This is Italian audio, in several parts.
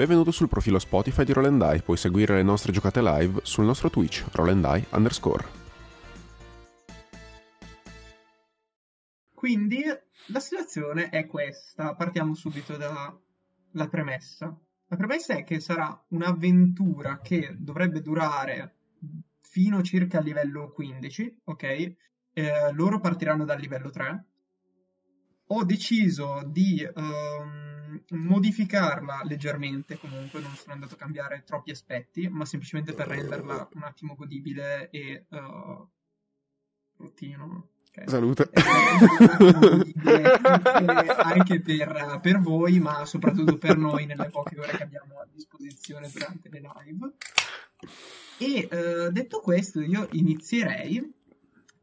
Benvenuto sul profilo Spotify di Roll puoi seguire le nostre giocate live sul nostro Twitch, Roll underscore. Quindi la situazione è questa, partiamo subito dalla premessa. La premessa è che sarà un'avventura che dovrebbe durare fino circa al livello 15, ok? Eh, loro partiranno dal livello 3. Ho deciso di... Um, modificarla leggermente comunque, non sono andato a cambiare troppi aspetti, ma semplicemente per renderla un attimo godibile e uh, routino. Okay. Salute. anche per, per, voi, ma soprattutto per noi nelle poche ore che abbiamo a disposizione durante le live. E uh, detto questo, io inizierei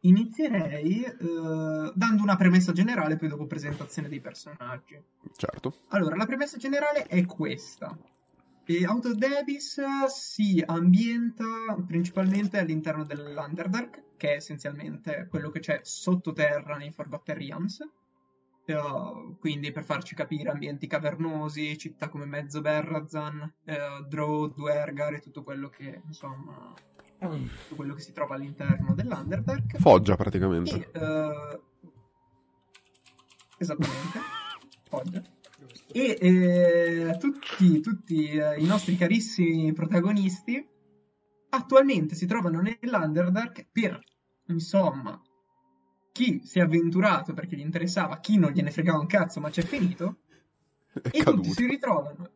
Inizierei eh, dando una premessa generale, poi dopo presentazione dei personaggi. Certo. Allora, la premessa generale è questa. E Out of Davis si ambienta principalmente all'interno dell'Underdark, che è essenzialmente quello che c'è sottoterra nei Forgotten Realms. Uh, quindi per farci capire ambienti cavernosi, città come Mezzo Berrazan, uh, Drow, Duergar e tutto quello che insomma tutto quello che si trova all'interno dell'Underdark. Foggia praticamente. E, uh, esattamente, Foggia. E eh, tutti, tutti eh, i nostri carissimi protagonisti attualmente si trovano nell'Underdark per, insomma, chi si è avventurato perché gli interessava, chi non gliene fregava un cazzo ma c'è finito, è e caduto. tutti si ritrovano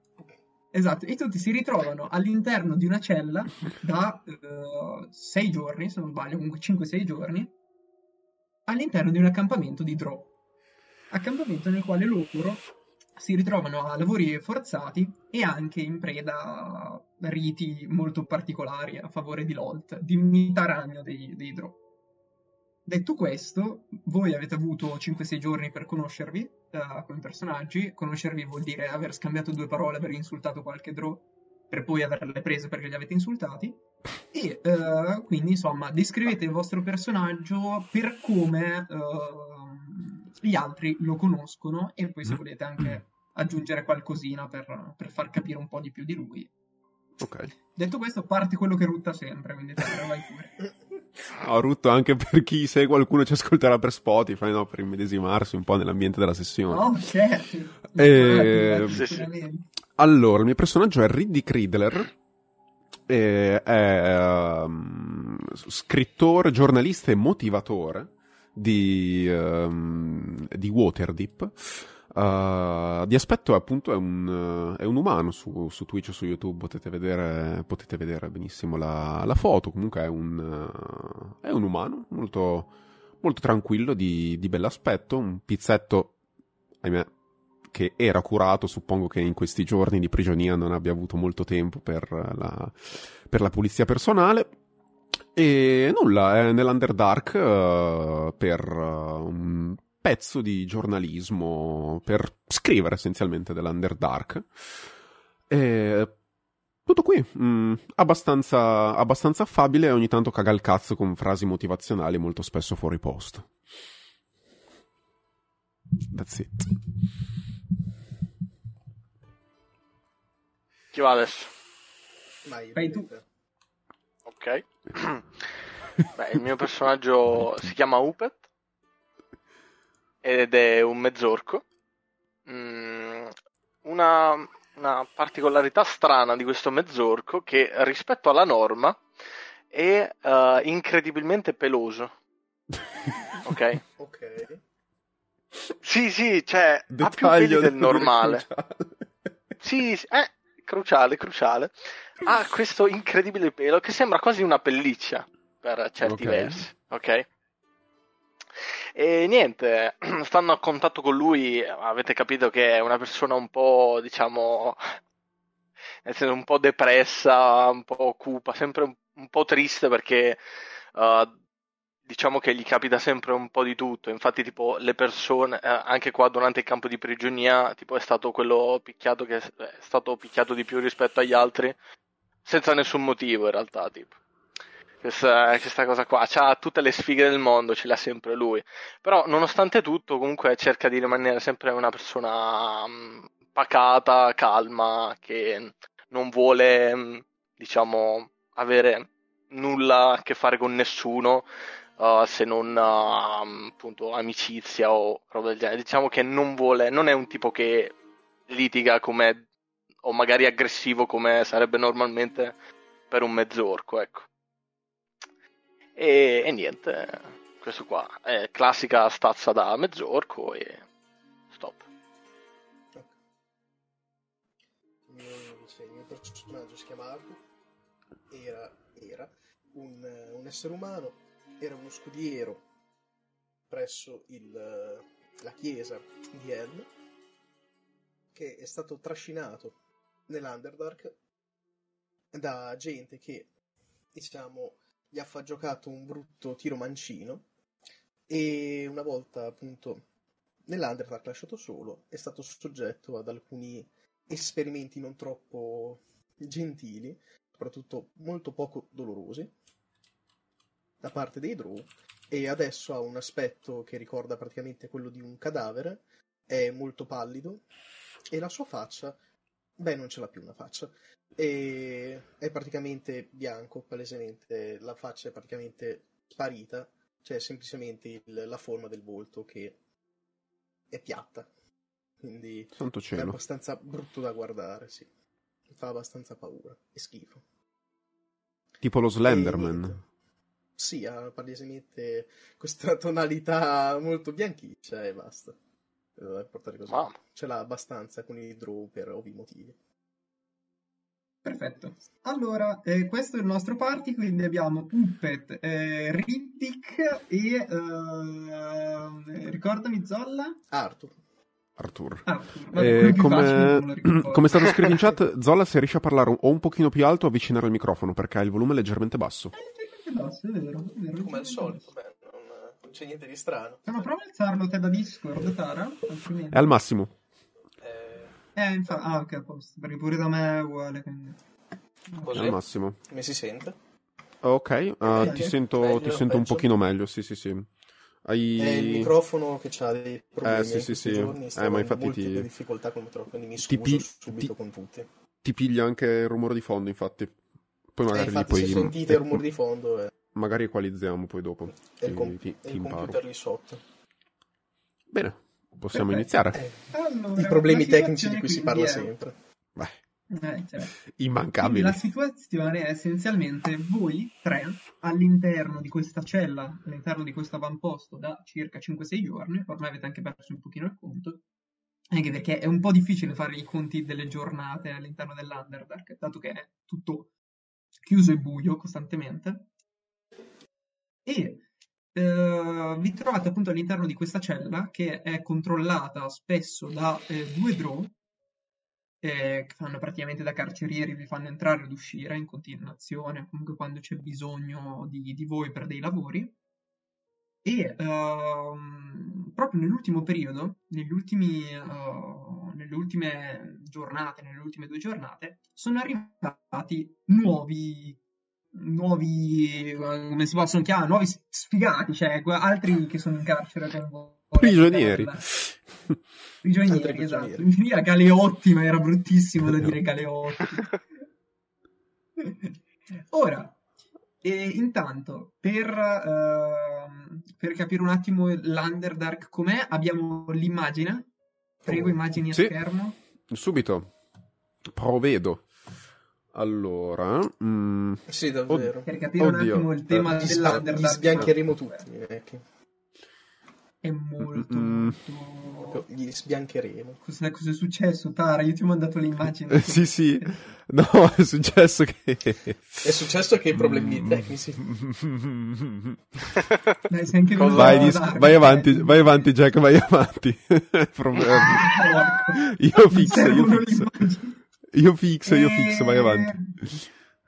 Esatto, e tutti si ritrovano all'interno di una cella da uh, sei giorni, se non sbaglio, comunque 5-6 giorni, all'interno di un accampamento di Drow. Accampamento nel quale loro si ritrovano a lavori forzati e anche in preda a riti molto particolari a favore di Lolt, di mita ragno dei, dei Drow. Detto questo, voi avete avuto 5-6 giorni per conoscervi uh, come personaggi. Conoscervi vuol dire aver scambiato due parole, aver insultato qualche draw, per poi averle prese perché li avete insultati. E uh, quindi, insomma, descrivete il vostro personaggio per come uh, gli altri lo conoscono e poi se mm. volete anche aggiungere qualcosina per, per far capire un po' di più di lui. Ok. Detto questo, parte quello che rutta sempre, quindi te, vai pure. Ho rutto anche per chi se qualcuno ci ascolterà per Spotify, no? per immedesimarsi un po' nell'ambiente della sessione. Oh, certo. E... Allora, il mio personaggio è Riddick Riddler. È um, scrittore, giornalista e motivatore di, um, di Waterdeep Uh, di aspetto appunto è un, è un umano su, su, Twitch o su YouTube, potete vedere, potete vedere benissimo la, la, foto, comunque è un, uh, è un umano molto, molto tranquillo, di, di bell'aspetto, un pizzetto, ahimè, che era curato, suppongo che in questi giorni di prigionia non abbia avuto molto tempo per la, per la pulizia personale. E nulla, è nell'Underdark uh, per uh, un pezzo di giornalismo per scrivere essenzialmente dell'Underdark. E tutto qui, mm, abbastanza, abbastanza affabile e ogni tanto caga il cazzo con frasi motivazionali molto spesso fuori posto. That's it. Chi va adesso? Vai, Vai tu. Ok. Beh, il mio personaggio si chiama Upet ed è un mezzorco. Mm, una, una, particolarità strana di questo mezzorco che rispetto alla norma è uh, incredibilmente peloso. ok? Ok. Sì, sì, cioè Dettaglio ha più peli del normale. Sì, sì, eh, cruciale, cruciale. Ha questo incredibile pelo che sembra quasi una pelliccia per certi okay. versi, ok? E niente, stando a contatto con lui, avete capito che è una persona un po', diciamo, nel senso un po' depressa, un po' cupa, sempre un, un po' triste perché uh, diciamo che gli capita sempre un po' di tutto. Infatti, tipo, le persone, eh, anche qua durante il campo di prigionia, tipo, è stato quello picchiato che è stato picchiato di più rispetto agli altri, senza nessun motivo in realtà, tipo questa, questa cosa qua. Ha tutte le sfighe del mondo, ce l'ha sempre lui. Però, nonostante tutto, comunque cerca di rimanere sempre una persona um, pacata, calma, che non vuole, diciamo, avere nulla a che fare con nessuno. Uh, se non uh, appunto amicizia o roba del genere. Diciamo che non vuole, non è un tipo che litiga come o magari aggressivo come sarebbe normalmente per un mezz'orco, ecco. E, e niente, questo qua è classica stazza da mezz'orco e stop. Il mio personaggio si chiama Arthur, era, era un, un, essere umano, era uno scudiero presso il, la chiesa di El, che è stato trascinato nell'Underdark da gente che, diciamo, gli ha giocato un brutto tiro mancino e una volta appunto nell'Underdark lasciato solo è stato soggetto ad alcuni esperimenti non troppo gentili, soprattutto molto poco dolorosi da parte dei Drow e adesso ha un aspetto che ricorda praticamente quello di un cadavere, è molto pallido e la sua faccia, beh non ce l'ha più una faccia, e è praticamente bianco, palesemente, la faccia è praticamente sparita, cioè semplicemente il, la forma del volto che è piatta. Quindi è abbastanza brutto da guardare, sì. Fa abbastanza paura e schifo. Tipo lo Slenderman. Sì, ha palesemente questa tonalità molto bianchiccia e basta. Portare così. Wow. Ce l'ha abbastanza con i draw per ovvi motivi. Perfetto. Allora, eh, questo è il nostro party, quindi abbiamo Puppet, eh, Riddick e... Eh, ricordami Zolla? Arthur. Arthur. Arthur. Eh, come... come è stato scritto in chat, Zolla se riesce a parlare o un pochino più alto avvicinare il microfono perché ha il volume leggermente basso. È leggermente basso, è vero. È vero come al solito, beh, non, c'è niente di strano. Ma prova a alzarlo te da Discord, Tara. È al massimo. Eh, infatti, ah, ok, a posto, perché pure da me è uguale, quindi... Così? Al massimo. Come si sente? Ok, uh, eh, ti sento, meglio, ti sento un pochino meglio, sì, sì, sì. Hai... È il microfono che ha dei problemi. Eh, sì, sì, sì. Eh, ma infatti ti... difficoltà con il microfono, quindi mi scuso pi... subito ti... con tutti. Ti piglia anche il rumore di fondo, infatti. Poi magari eh, infatti, poi... se sentite il rumore di fondo... Eh... Magari equalizziamo poi dopo. E il, com- ti, ti il computer lì sotto. Bene, possiamo iniziare. Eh, allora, I problemi tecnici di cui si parla è... sempre. Beh. Eh, cioè. Immancabile. la situazione è essenzialmente voi tre all'interno di questa cella, all'interno di questo avamposto da circa 5-6 giorni, ormai avete anche perso un pochino il conto, anche perché è un po' difficile fare i conti delle giornate all'interno dell'Underdark, dato che è tutto chiuso e buio costantemente. E eh, vi trovate appunto all'interno di questa cella che è controllata spesso da eh, due draw eh, che fanno praticamente da carcerieri, vi fanno entrare ed uscire in continuazione, comunque quando c'è bisogno di, di voi per dei lavori. E uh, proprio nell'ultimo periodo, uh, nelle ultime giornate, nelle ultime due giornate, sono arrivati nuovi nuovi, come si possono chiamare, nuovi sfigati, cioè altri che sono in carcere con voi. Prigionieri. Prigionieri, esatto. Veniva Galeotti, ma era bruttissimo da dire Galeotti. Ora, e intanto, per, uh, per, capire un attimo l'Underdark com'è, abbiamo l'immagine. Prego, immagini a sì, schermo. Subito. Provvedo. Allora, mm... sì, davvero. Od- per capire Oddio. un attimo il tema eh, dell'Underdark. Li sbiancheremo tutti. Ecco. È molto, mm. molto... Gli sbiancheremo. Cosa, cosa, è successo, Tara? Io ti ho mandato l'immagine. Eh, sì, sì. No, è successo che... È successo che problemi tecnici. Dai, sei anche vai, dis- vai avanti, vai avanti, Jack, vai avanti. io fixo, io fixo. Io fixo, io fixo, vai avanti.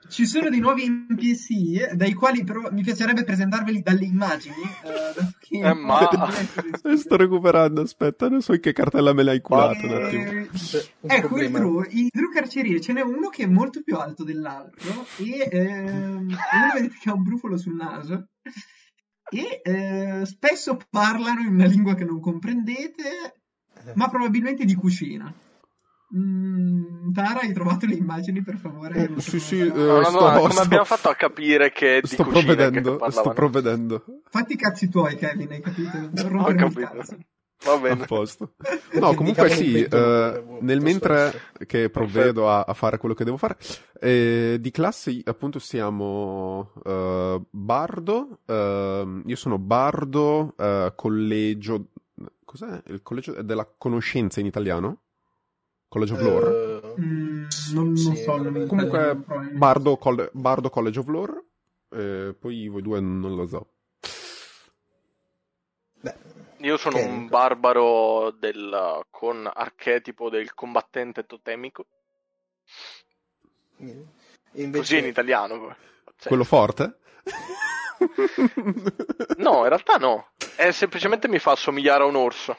Ci sono dei nuovi NPC, dai quali però mi piacerebbe presentarveli dalle immagini. Eh, eh ma... Sto recuperando, aspetta, non so in che cartella me l'hai culato. Eh... Ecco, il Drew, il Drew carceriere, ce n'è uno che è molto più alto dell'altro e ehm, uno vedete che ha un brufolo sul naso e eh, spesso parlano in una lingua che non comprendete, ma probabilmente di cucina. Mm, Tara, hai trovato le immagini per favore? Oh, sì, sì, eh, no, no, sto, no, come sto, abbiamo fatto a capire che di sto provvedendo, che sto provvedendo. Fatti i cazzi tuoi, Kevin, hai capito? Non Ho capito. Va bene. A posto. No, comunque sì, eh, nel mentre che provvedo a, a fare quello che devo fare, eh, di classe appunto siamo eh, Bardo, eh, io sono Bardo, eh, collegio, cos'è? Il collegio della conoscenza in italiano? College of Lore? Eh, Mm, non, non Sì, so il nome Comunque probabilmente. Bardo, Colle- Bardo College of Lore, eh, poi voi due non lo so. beh, Io sono un barbaro del, con archetipo del combattente totemico. e Così invece in italiano. Cioè, Quello forte? No, in realtà no. È semplicemente mi fa assomigliare a un orso.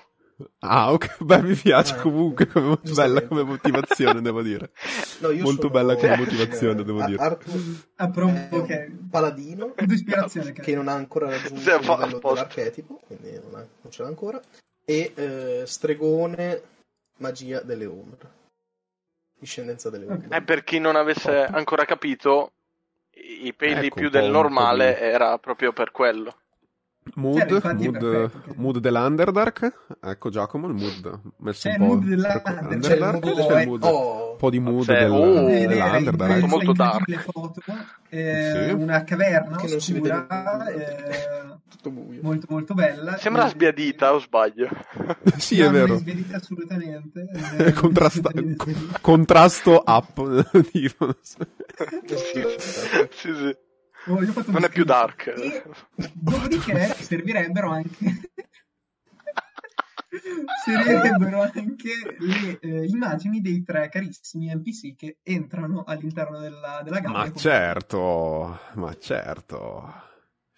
Ah, ok, beh, mi piace Ah, comunque, come- bella come motivazione, devo dire. No, io Molto sono, bella come eh, motivazione, devo Ar- dire. Arthur Ah, è proprio un che... paladino ispirazione, che non ha ancora raggiunto il livello dell'archetipo, quindi non, ha- non ce l'ha ancora. E eh, stregone magia delle ombre. Discendenza delle ombre. E per chi non avesse ancora capito, i peli Ecco, più un po', del un po' Mood, Cioè, è mood, perfetto, mood dell'Underdark. Ecco Giacomo, il mood messo C'è un il po'. mood dell'Underdark. ecco, C'è il Underdark, mood c'è del- il mood- oh. un po' di mood C'è- del, oh. Dell'Underdark. questa Molto dark. foto eh, Sì. una caverna Che non si vede oscura eh, Tutto buio. molto molto bella Sembra Eh, sbiadita o sbaglio? Sì, no, è vero. sbiadita assolutamente eh, Contrasta- non è sbiadita. contrasto up. sì, sì. Oh, io ho fatto un Non è più dark. E dopodiché servirebbero anche servirebbero anche le eh, immagini dei tre carissimi NPC che entrano all'interno della, della gabbia. Ma certo, ma certo.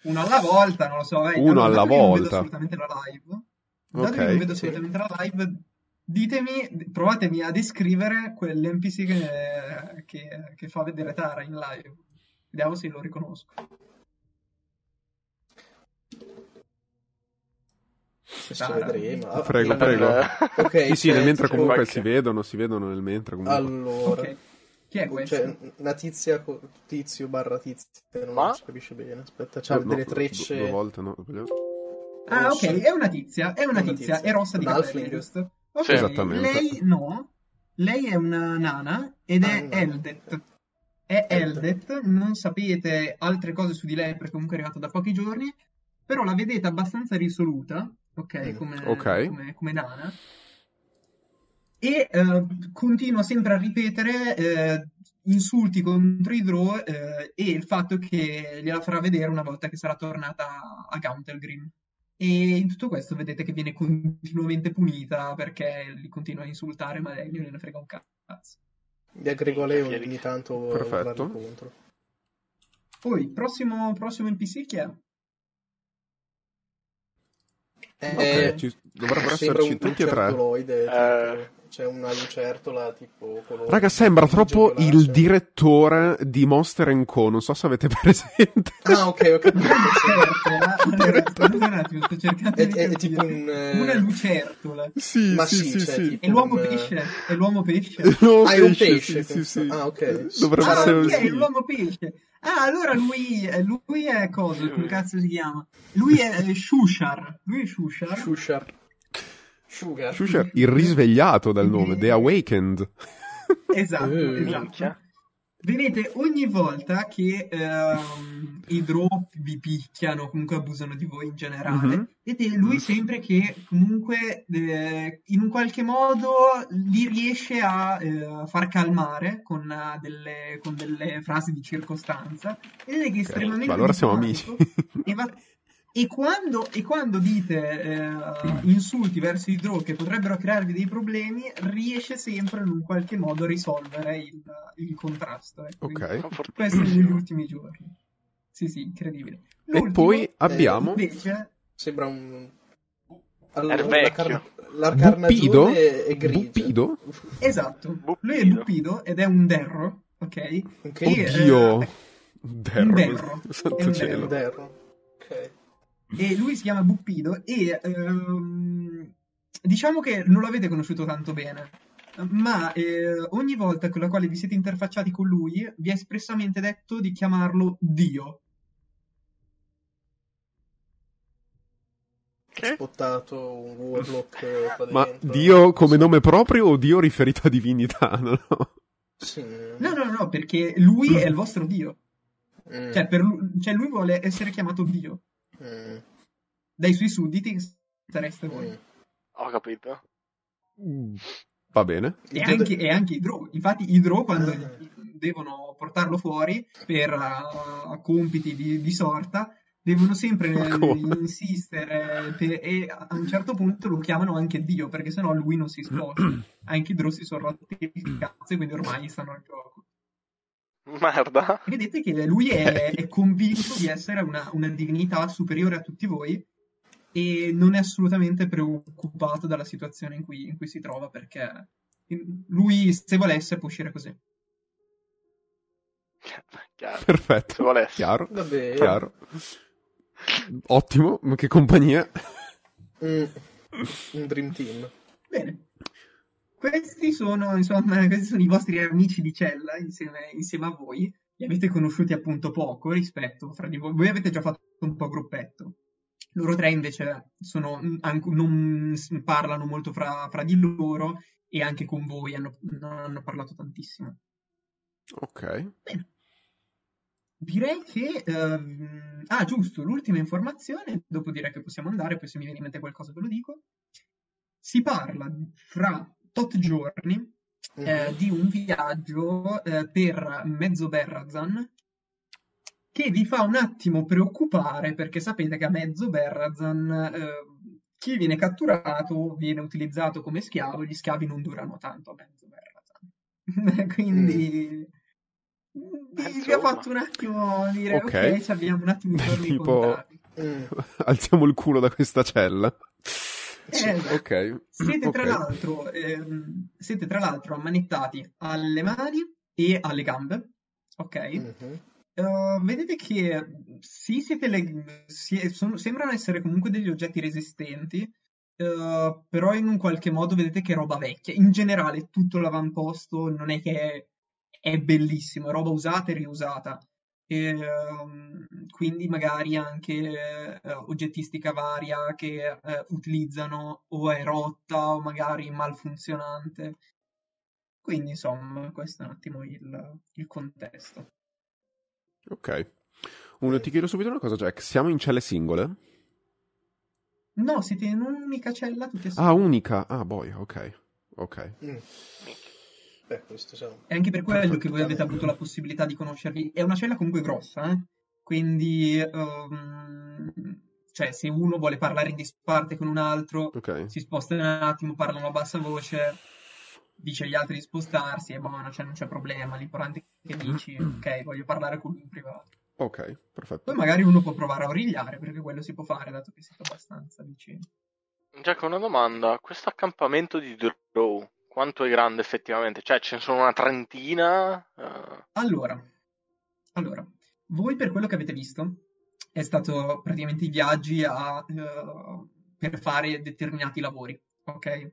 Uno alla volta, non lo so. vai. Uno alla che non vedo volta. assolutamente la live. Dato Ok, che non vedo sì. assolutamente la live, ditemi, provatemi a descrivere quell'NPC che, che, che fa vedere Tara in live. Vediamo se lo riconosco. Adesso vedremo. Ah, Prego, eh, prego. Ok, Sì, sì, nel mentre tipo- comunque qualche- si vedono, si vedono nel mentre comunque. Allora, Ok. Chi è questo? c'è una tizia, co- tizio barra tizia, non Ma? si capisce bene. Aspetta, c'ha No, no, delle due- trecce. Due volte, no? Ah, ok, è una tizia, è una Una tizia, tizia. è rossa di capelli, giusto? Ok, Sì. Esattamente. Lei no, lei è una nana ed Ah, è nana. Eldet. È Eldet. Eldet, non sapete altre cose su di lei perché comunque è arrivata da pochi giorni, però la vedete abbastanza risoluta, ok, Mm. come, Ok. come- come nana, e eh, continua sempre a ripetere eh, insulti contro i Drow eh, e il fatto che gliela farà vedere una volta che sarà tornata a Gauntelgrim. E in tutto questo vedete che viene continuamente punita perché li continua a insultare, ma lei non gliene frega un cazzo. Vi aggrego a lei Minchia, ogni tanto Perfetto. contro. Poi, prossimo, prossimo NPC chi è? Eh, Ok, ci- dovrebbero esserci un tutti e tre. Eh. tipo, c'è una lucertola tipo colore Raga, sembra troppo il direttore di Monster Co. Non so se avete presente. Ah, ok, ho capito. Lucertola. Allora, scusate un attimo, sto cercando È, di è- è tipo un... eh, Una lucertola. Sì, Ma sì, sì, sì, cioè, sì. E l'uomo pesce? È l'uomo pesce? L'uomo Ah, è un pesce, pesce sì, sì. Ah, ok. Dovrebbe Ah, essere ok, così. l'uomo pesce. Ah, allora lui, eh, lui è cosa? Come cazzo si chiama? Lui è eh, Shushar. Lui è Shushar. Shushar. Sugar. Shusher, il risvegliato dal nome, The Awakened. Esatto, Eh, esatto. Vedete, ogni volta che ehm, i drop vi picchiano, comunque abusano di voi in generale, Mhm. vedete lui sempre che comunque eh, in un qualche modo li riesce a eh, far calmare con, eh, delle, con delle frasi di circostanza. Vedete che è estremamente ma allora siamo amici. E, va- e quando, e quando dite eh, insulti verso i draw che potrebbero crearvi dei problemi, riesce sempre in un qualche modo a risolvere il, il contrasto. ecco. Ok. Questo negli ultimi giorni. Sì, sì, incredibile. E L'ultimo, poi abbiamo Invece, Sembra un... È la, vecchio. car- la è grigia. Buppido? esatto, Buppido. lui è Buppido ed è un derro, ok? Ok. E, Oddio. eh, Derro. derro. Santo È un cielo. Derro. Ok. E lui si chiama Buppido e ehm, diciamo che non l'avete conosciuto tanto bene ma eh, ogni volta con la quale vi siete interfacciati con lui vi è espressamente detto di chiamarlo Dio. Che? spottato un warlock eh, Ma Dio come nome proprio o Dio riferito a divinità? No, sì. no, no, no, perché lui è il vostro Dio. Mm. Cioè, lui, cioè, lui, vuole essere chiamato Dio. Mm. Dai suoi sudditi sareste voi. Mm. Ho capito. Mm. Va bene. E anche, e anche i Drow. Infatti i Drow quando ah. devono portarlo fuori per uh, compiti di, di sorta devono sempre insistere per, e a un certo punto lo chiamano anche Dio perché sennò lui non si sposta anche i Drossi sono rotti di cazzo e quindi ormai stanno al gioco merda vedete che lui è, è convinto di essere una, una, divinità superiore a tutti voi e non è assolutamente preoccupato dalla situazione in cui, in cui si trova perché lui se volesse può uscire così Chiaro. Perfetto. Chiaro. Chiaro. Ottimo, che compagnia. Mm, un dream team. Bene. Questi sono, insomma, questi sono i vostri amici di cella insieme, insieme a voi. Li avete conosciuti appunto poco rispetto fra di voi. Voi avete già fatto un po' gruppetto. Loro tre invece sono, non parlano molto fra, fra, di loro e anche con voi hanno, non hanno parlato tantissimo. Ok. Bene. Direi che... Ehm... Ah, giusto, l'ultima informazione, dopo direi che possiamo andare, poi se mi viene in mente qualcosa ve lo dico. Si parla fra tot giorni eh, mhm. di un viaggio eh, per mezzo Berrazan che vi fa un attimo preoccupare perché sapete che a mezzo Berrazan eh, chi viene catturato viene utilizzato come schiavo e gli schiavi non durano tanto a mezzo Berrazan. Quindi... Mm vi, ho fatto un attimo dire ok, ok abbiamo un attimo i giorni tipo mm. alziamo il culo da questa cella eh, ok siete, okay. Tra l'altro, ehm, siete tra l'altro ammanettati alle mani e alle gambe ok mm-hmm. Uh, vedete che sì, siete le... si... sono... sembrano essere comunque degli oggetti resistenti, uh, però in un qualche modo vedete che è roba vecchia. In generale, tutto l'avamposto non è che è è bellissimo, è roba usata e riusata. E, um, quindi magari anche uh, oggettistica varia che uh, utilizzano o è rotta o magari malfunzionante. Quindi insomma, questo è un attimo il, il contesto. Ok. Uno, ti chiedo subito una cosa, Jack. Siamo in celle singole? No, siete in un'unica cella tutte Ah, unica? Ah, boy, ok. Ok. Mm. Beh, siamo... È anche per quello che voi avete avuto la possibilità di conoscervi. È una cella comunque grossa, eh? quindi um, cioè, se uno vuole parlare in disparte con un altro, okay. si sposta un attimo, parlano a bassa voce, dice agli altri di spostarsi e buono, cioè non c'è problema. L'importante è che dici, ok, voglio parlare con lui in privato. Ok, perfetto. Poi magari uno può provare a origliare, perché quello si può fare, dato che siete abbastanza vicini. Giacomo, una domanda. Questo accampamento di Drow, quanto è grande effettivamente? Cioè, ce ne sono una trentina? Uh... Allora, allora, voi per quello che avete visto è stato praticamente i viaggi a, uh, per fare determinati lavori, ok?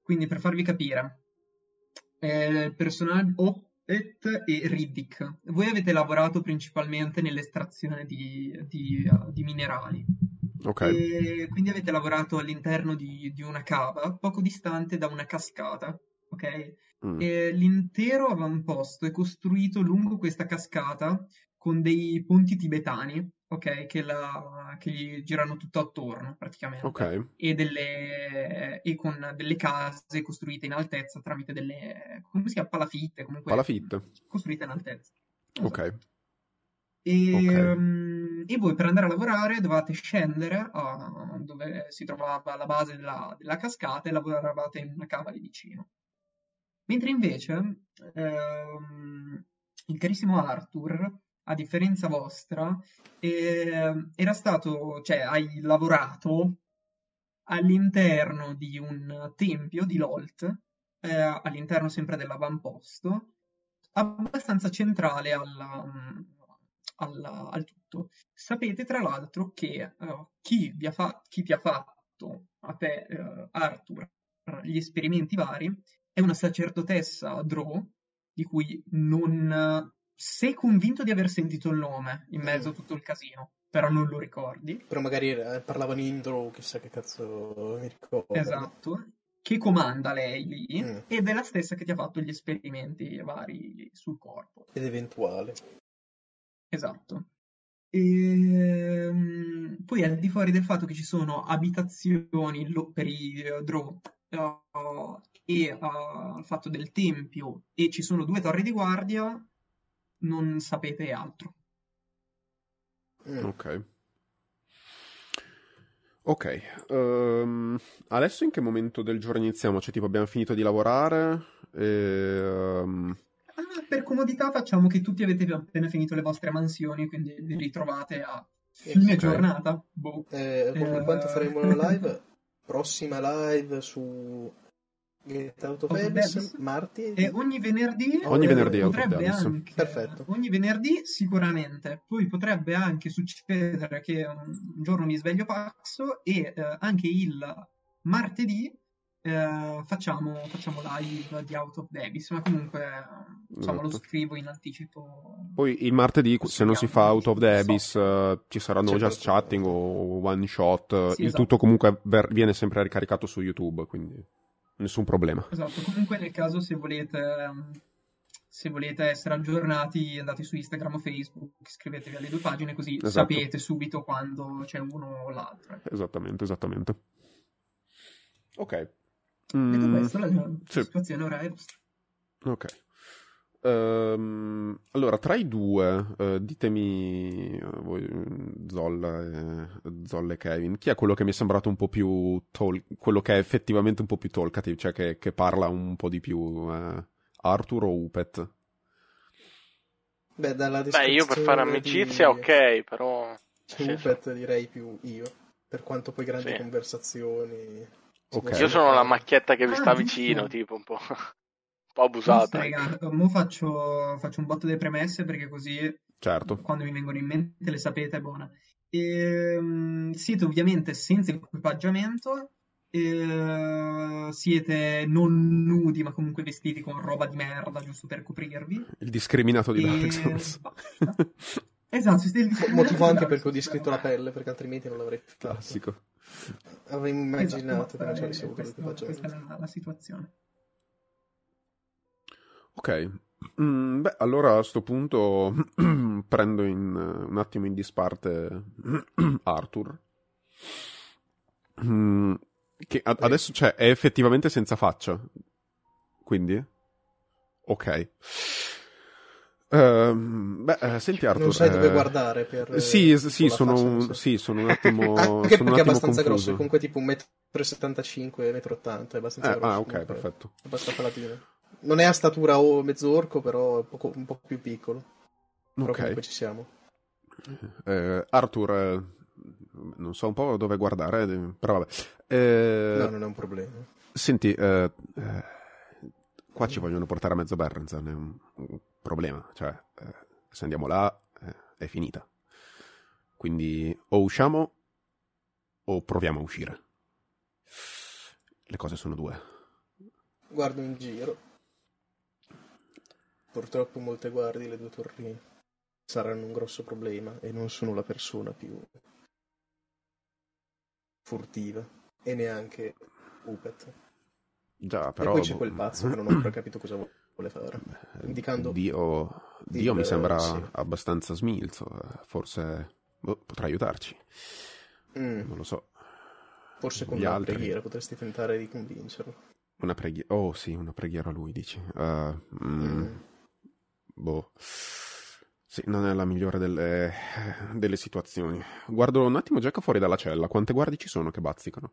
Quindi per farvi capire, eh, personaggio Opet e Riddick, voi avete lavorato principalmente nell'estrazione di, di, uh, di minerali, Okay. Quindi avete lavorato all'interno di, di, una cava poco distante da una cascata. Ok? Mm. L'intero avamposto è costruito lungo questa cascata con dei ponti tibetani, ok? Che, la, che gli girano tutto attorno praticamente. Okay. E, delle, e con delle case costruite in altezza tramite delle. come si chiama? Palafitte. Comunque, Palafitte. Costruite in altezza. Ok. E, okay. um, e, voi per andare a lavorare dovevate scendere a dove si trovava la base della, della cascata e lavoravate in una cava lì vicino. Mentre invece ehm, il carissimo Arthur, a differenza vostra, eh, era stato, cioè hai lavorato all'interno di un tempio di Lolt, eh, all'interno sempre dell'avamposto, abbastanza centrale alla, alla, al tutto. Sapete tra l'altro che uh, chi, vi ha fa- chi ti ha fatto a te, uh, Arthur, gli esperimenti vari, è una sacerdotessa Drow, di cui non sei convinto di aver sentito il nome in mezzo a mm. tutto il casino, però non lo ricordi. Però magari eh, parlavano in Drow, chissà che cazzo mi ricordo. Esatto, che comanda lei lì, mm. ed è la stessa che ti ha fatto gli esperimenti vari sul corpo. Ed eventuale. Esatto. E, ehm, poi al di fuori del fatto che ci sono abitazioni per i uh, Drow uh, e uh, il fatto del tempio e ci sono due torri di guardia, non sapete altro. Mm. Ok. Ok, um, adesso in che momento del giorno iniziamo? Cioè, tipo, abbiamo finito di lavorare e, um... per comodità facciamo che tutti avete appena finito le vostre mansioni, quindi vi ritrovate a fine okay. giornata. Boh. Eh, eh, quanto faremo la live? Prossima live su Get Out of Abyss, martedì. E ogni venerdì, ogni venerdì potrebbe anche, Perfetto. ogni venerdì sicuramente, poi potrebbe anche succedere che un giorno mi sveglio pazzo e eh, anche il martedì eh, facciamo, facciamo, live di Out of Davis, ma comunque insomma, lo esatto. scrivo in anticipo. Poi il martedì, se non si fa Out of Abyss, so. uh, ci saranno C'è just chatting o one shot. Sì, il esatto. tutto comunque ver- viene sempre ricaricato su YouTube, quindi nessun problema. Esatto, comunque nel caso se volete, se volete essere aggiornati andate su Instagram o Facebook, iscrivetevi alle due pagine così esatto. sapete subito quando c'è uno o l'altro. Esattamente, esattamente. Ok. Mm, Detto questo, la sì. situazione ora è vostra. Ok. Um, allora, tra i due, uh, ditemi uh, voi, Zolla e, Zolla e Kevin, chi è quello che mi è sembrato un po' più tol- quello che è effettivamente un po' più talkative, cioè che, che parla un po' di più, uh, Arthur o Upet? Beh, dalla Beh, io per fare amicizia, di... ok, però. Cioè, Upet direi più io, per quanto poi grandi sì. conversazioni. Okay. Io sono la macchietta che vi sta ah, vicino, tipo un po' po' abusata. Raga, ora faccio, faccio, un botto delle premesse perché così certo. quando mi vengono in mente le sapete, è buona. E, um, siete ovviamente senza equipaggiamento, e, siete non nudi ma comunque vestiti con roba di merda giusto per coprirvi. Il discriminato di. Dark Souls. esatto, siete il discriminato Motivo anche per cui ho descritto la pelle perché altrimenti non l'avrei fatto. Classico. Avrei immaginato esatto, che non ci avessimo questo, Questa è la, la situazione. Ok, mm, beh, allora a questo punto prendo in, un attimo in disparte Arthur. Mm, che a- adesso cioè, è effettivamente senza faccia. Quindi? Ok. Uh, beh, eh, senti Arthur. Non sai eh... dove guardare per. Sì, sì, sono un, sì, sono un attimo. Anche sono perché è abbastanza confuso. grosso, comunque tipo 1,75 m, 1,80 m, è abbastanza eh, grosso. Ah, ok, perfetto. Abbastanza palatino. Non è a statura o mezz'orco, però è un po', un po più piccolo. Però ok. comunque ci siamo. Eh, Arthur, eh, non so un po' dove guardare, eh, però vabbè. Eh, no, non è un problema. Senti, eh, eh, qua ci vogliono portare a mezzo Berrenzan, è un problema. Cioè, se andiamo là, è finita. Quindi o usciamo o proviamo a uscire. Le cose sono due. Guardo in giro. Purtroppo molte guardie le due torri saranno un grosso problema e non sono la persona più furtiva e neanche Upet. Già, però... E poi c'è quel pazzo che non ho ancora capito cosa vuole fare. Indicando... Dio, Dio il... mi sembra sì. abbastanza smilzo, forse boh, potrà aiutarci. Mm. Non lo so. Forse con Gli una altri... preghiera potresti tentare di convincerlo. Una preghiera... Oh sì, una preghiera a lui, dici. Uh, mm. Mm boh. Sì, non è la migliore delle, delle situazioni. Guardo un attimo Jack fuori dalla cella. Quante guardie ci sono che bazzicano?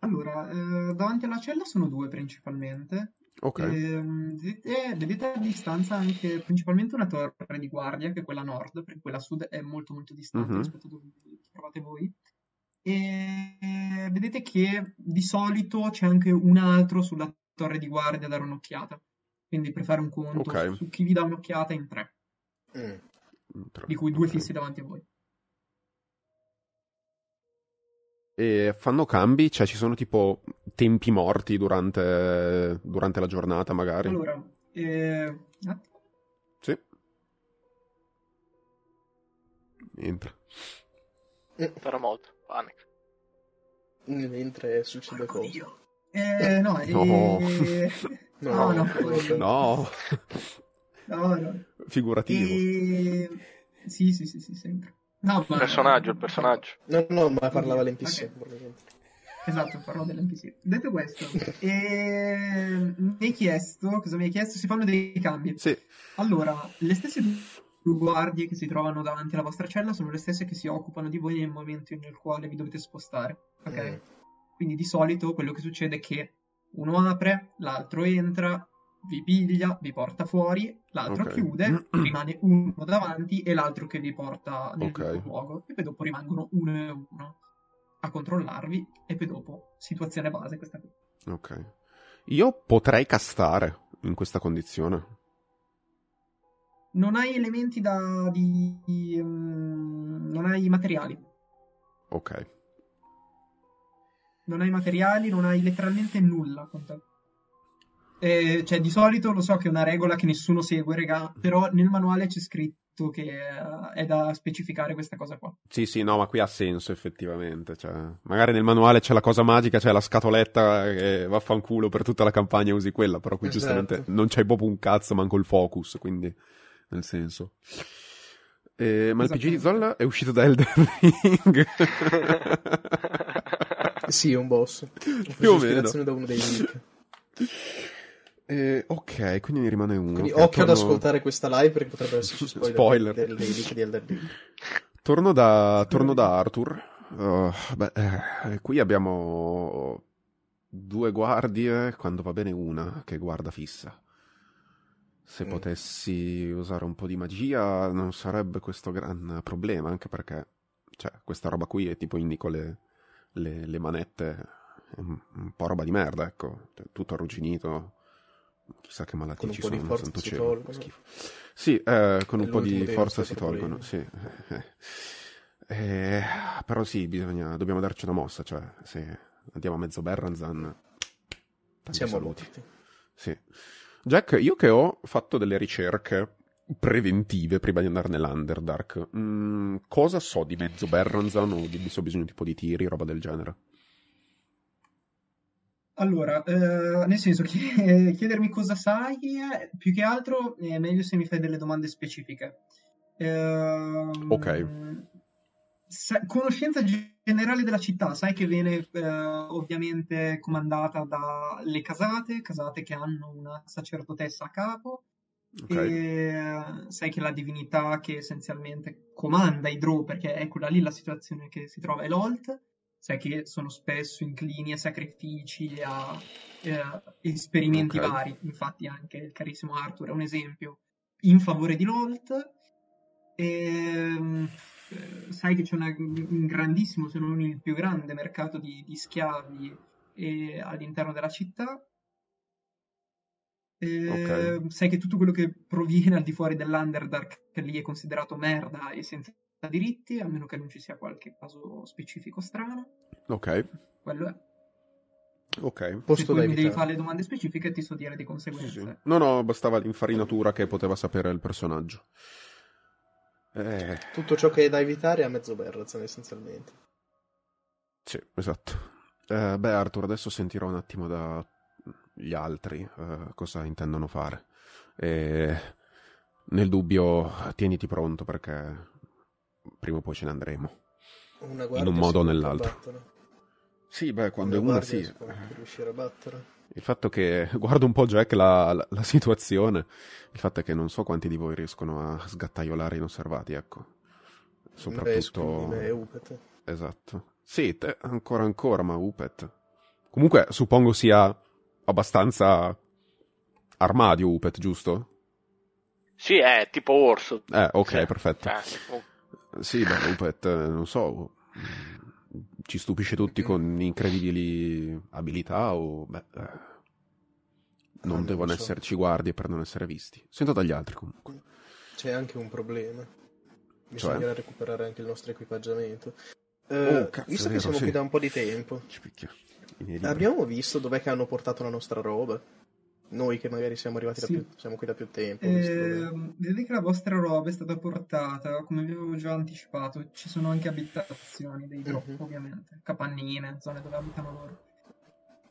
Allora, eh, davanti alla cella sono due principalmente. Ok. E, vedete, vedete, a distanza anche principalmente una torre di guardia, che è quella nord, perché quella sud è molto molto distante mm-hmm. rispetto a dove trovate voi. E vedete che di solito c'è anche un altro sulla torre di guardia a dare un'occhiata. Quindi per fare un conto okay. su chi vi dà un'occhiata in tre. Mm. Di cui due okay. fissi davanti a voi. E fanno cambi? Cioè ci sono tipo tempi morti durante, durante la giornata magari? Allora, eh... Sì. Entra. Farà molto, panic. Mentre succede cosa? Eh, no, No. eh... No, no, no, No, no, no. figurativo. E... Sì, sì, sì, sì, sempre. No, Il ma... personaggio, il personaggio. No, no, ma parlava l'NPC. Ok. probabilmente. Esatto, parlo dell'NPC. Detto questo, e... mi hai chiesto, cosa mi hai chiesto? Si fanno dei cambi. Sì, Allora, le stesse due guardie che si trovano davanti alla vostra cella sono le stesse che si occupano di voi nel momento nel quale vi dovete spostare. Ok? Mm. Quindi di solito quello che succede è che uno apre, l'altro entra, vi piglia, vi porta fuori, l'altro Ok. chiude, rimane uno davanti e l'altro che vi porta nel Ok. giusto luogo. E poi dopo rimangono uno e uno a controllarvi e poi dopo situazione base questa qui. ok. Io potrei castare in questa condizione. Non hai elementi da... di... di, mm, non hai materiali. Ok. Non hai materiali, non hai letteralmente nulla con te. Eh, cioè, di solito lo so che è una regola che nessuno segue, regà, però nel manuale c'è scritto che eh, è da specificare questa cosa qua. Sì, sì, no, ma qui ha senso effettivamente. Cioè, magari nel manuale c'è la cosa magica, c'è la scatoletta che vaffanculo per tutta la campagna e usi quella, però qui Esatto. giustamente non c'hai proprio un cazzo, manco il focus, quindi nel senso. Eh, ma il PG di. Zolla è uscito da Elden Ring. Sì, è un boss. Ho Più o meno. ispirazione da uno dei leak. Eh, ok, quindi ne rimane uno. Quindi occhio ad torno- ascoltare questa live perché potrebbero esserci spoiler, Spoiler. Del, di Elden Ring. Torno da, torno da Arthur. Uh, beh, eh, qui abbiamo due guardie, quando va bene una che guarda fissa. Se Mm. potessi usare un po' di magia non sarebbe questo gran problema, anche perché cioè, questa roba qui è tipo indico le, le, le manette, è un, un po' roba di merda, ecco, Cioè, tutto arrugginito, chissà che malattie ci sono, forza santo cielo. Sì, eh, con un po' di forza si tolgono, sì. Eh, però sì, bisogna, dobbiamo darci una mossa, cioè se andiamo a mezzo Berranzan, tanti Siamo saluti. morti. Sì. Jack, io che ho fatto delle ricerche preventive prima di andare nell'Underdark, mm, cosa so di mezzo Berranzan o di se ho bisogno tipo di tiri, roba del genere? Allora, eh, nel senso che chiedermi cosa sai, eh, più che altro è meglio se mi fai delle domande specifiche. Ehm, Ok. sa- conoscenza ge- generale della città, sai che viene eh, ovviamente comandata dalle casate, casate che hanno una sacerdotessa a capo, Ok. e sai che la divinità che essenzialmente comanda i Drow, perché è quella lì la situazione che si trova, è l'Olt, sai che sono spesso inclini a sacrifici, a eh, esperimenti Ok. vari, infatti anche il carissimo Arthur è un esempio in favore di l'Olt. Ehm, eh, sai che c'è una- un grandissimo, se non il più grande mercato di, di schiavi eh, all'interno della città. Eh, Sai che tutto quello che proviene al di fuori dell'Underdark lì è considerato merda e senza diritti, a meno che non ci sia qualche caso specifico strano. Ok. Quello è. Ok. Se Posto poi da mi devi fare le domande specifiche, ti so dire di Sì, conseguenza. sì. No, no, bastava l'infarinatura che poteva sapere il personaggio. Eh, Tutto ciò che è da evitare è a mezzo Berrazan essenzialmente. sì, esatto. Eh, beh, Arthur, adesso sentirò un attimo dagli altri eh, cosa intendono fare. E nel dubbio, tieniti pronto perché prima o poi ce ne andremo. Una In un modo o nell'altro. Sì, beh, quando è Una una guardia sì. riuscire a battere. Il fatto che guardo un po' Jack la, la- la situazione, il fatto è che non so quanti di voi riescono a sgattaiolare inosservati, ecco. Soprattutto... me e Upet. Esatto. Sì, te ancora ancora, ma Upet. Comunque, suppongo sia abbastanza armadio Upet, giusto? Sì, è tipo orso. Eh, ok, Sì. perfetto. Eh, oh, Sì, beh, Upet, eh, non so, mm, ci stupisce tutti con incredibili abilità o... Beh, eh, non non devono so. esserci guardie per non essere visti. Sento dagli altri comunque. C'è anche un problema. Bisognerà recuperare anche il nostro equipaggiamento. oh, cazzo, visto vero, che siamo sì. qui da un po' di tempo, abbiamo visto dov'è che hanno portato la nostra roba? Noi che magari siamo arrivati sì. da più, siamo qui da più tempo. Eh, vedete che la vostra roba è stata portata, come vi avevo già anticipato, ci sono anche abitazioni dei drop, uh-huh. ovviamente, capannine, zone dove abitano loro.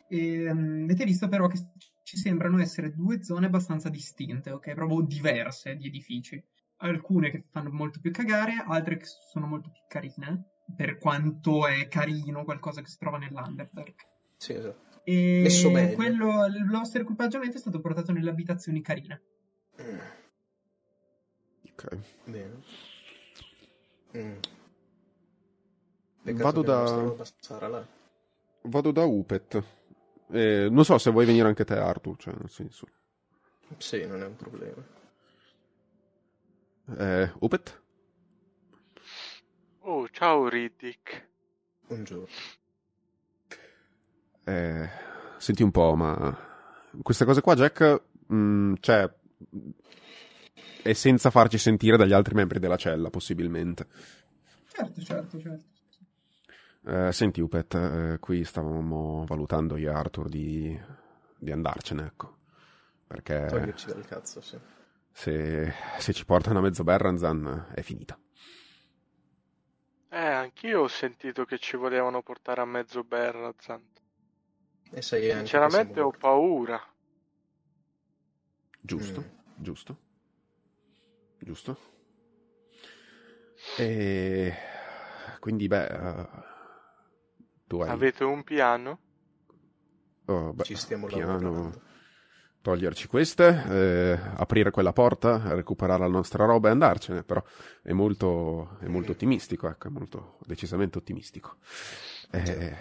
E, um, avete visto però che ci sembrano essere due zone abbastanza distinte, ok? Proprio diverse di edifici. Alcune che fanno molto più cagare, altre che sono molto più carine, per quanto è carino qualcosa che si trova nell'Underdark. Sì, esatto. E quello, il vostro equipaggiamento è stato portato nelle abitazioni carine. Mm. Ok. Bene. Mm. Vado da... Vado da Upet. Eh, non so se vuoi venire anche te, Arthur, cioè nel senso. Sì, non è un problema. Eh, Upet? Oh, ciao Riddick. Buongiorno. Eh, senti un po', ma queste cose qua, Jack, mh, mm, cioè, è senza farci sentire dagli altri membri della cella, possibilmente. Certo, certo, certo. Eh, senti, Upet, eh, qui stavamo valutando io e Arthur di, di andarcene, ecco. Perché... Toglierci dal cazzo, sì. Se, se ci portano a mezzo Berranzan è finita. Eh, anch'io ho sentito che ci volevano portare a mezzo Berranzan. E sei Sinceramente ho paura. Giusto, mm. giusto. Giusto. E quindi beh, uh, tu hai... Avete un piano? Oh, beh, Ci stiamo piano... lavorando. Toglierci queste, eh, aprire quella porta, recuperare la nostra roba e andarcene, però è molto, è molto ottimistico, ecco, è molto decisamente ottimistico. Eh,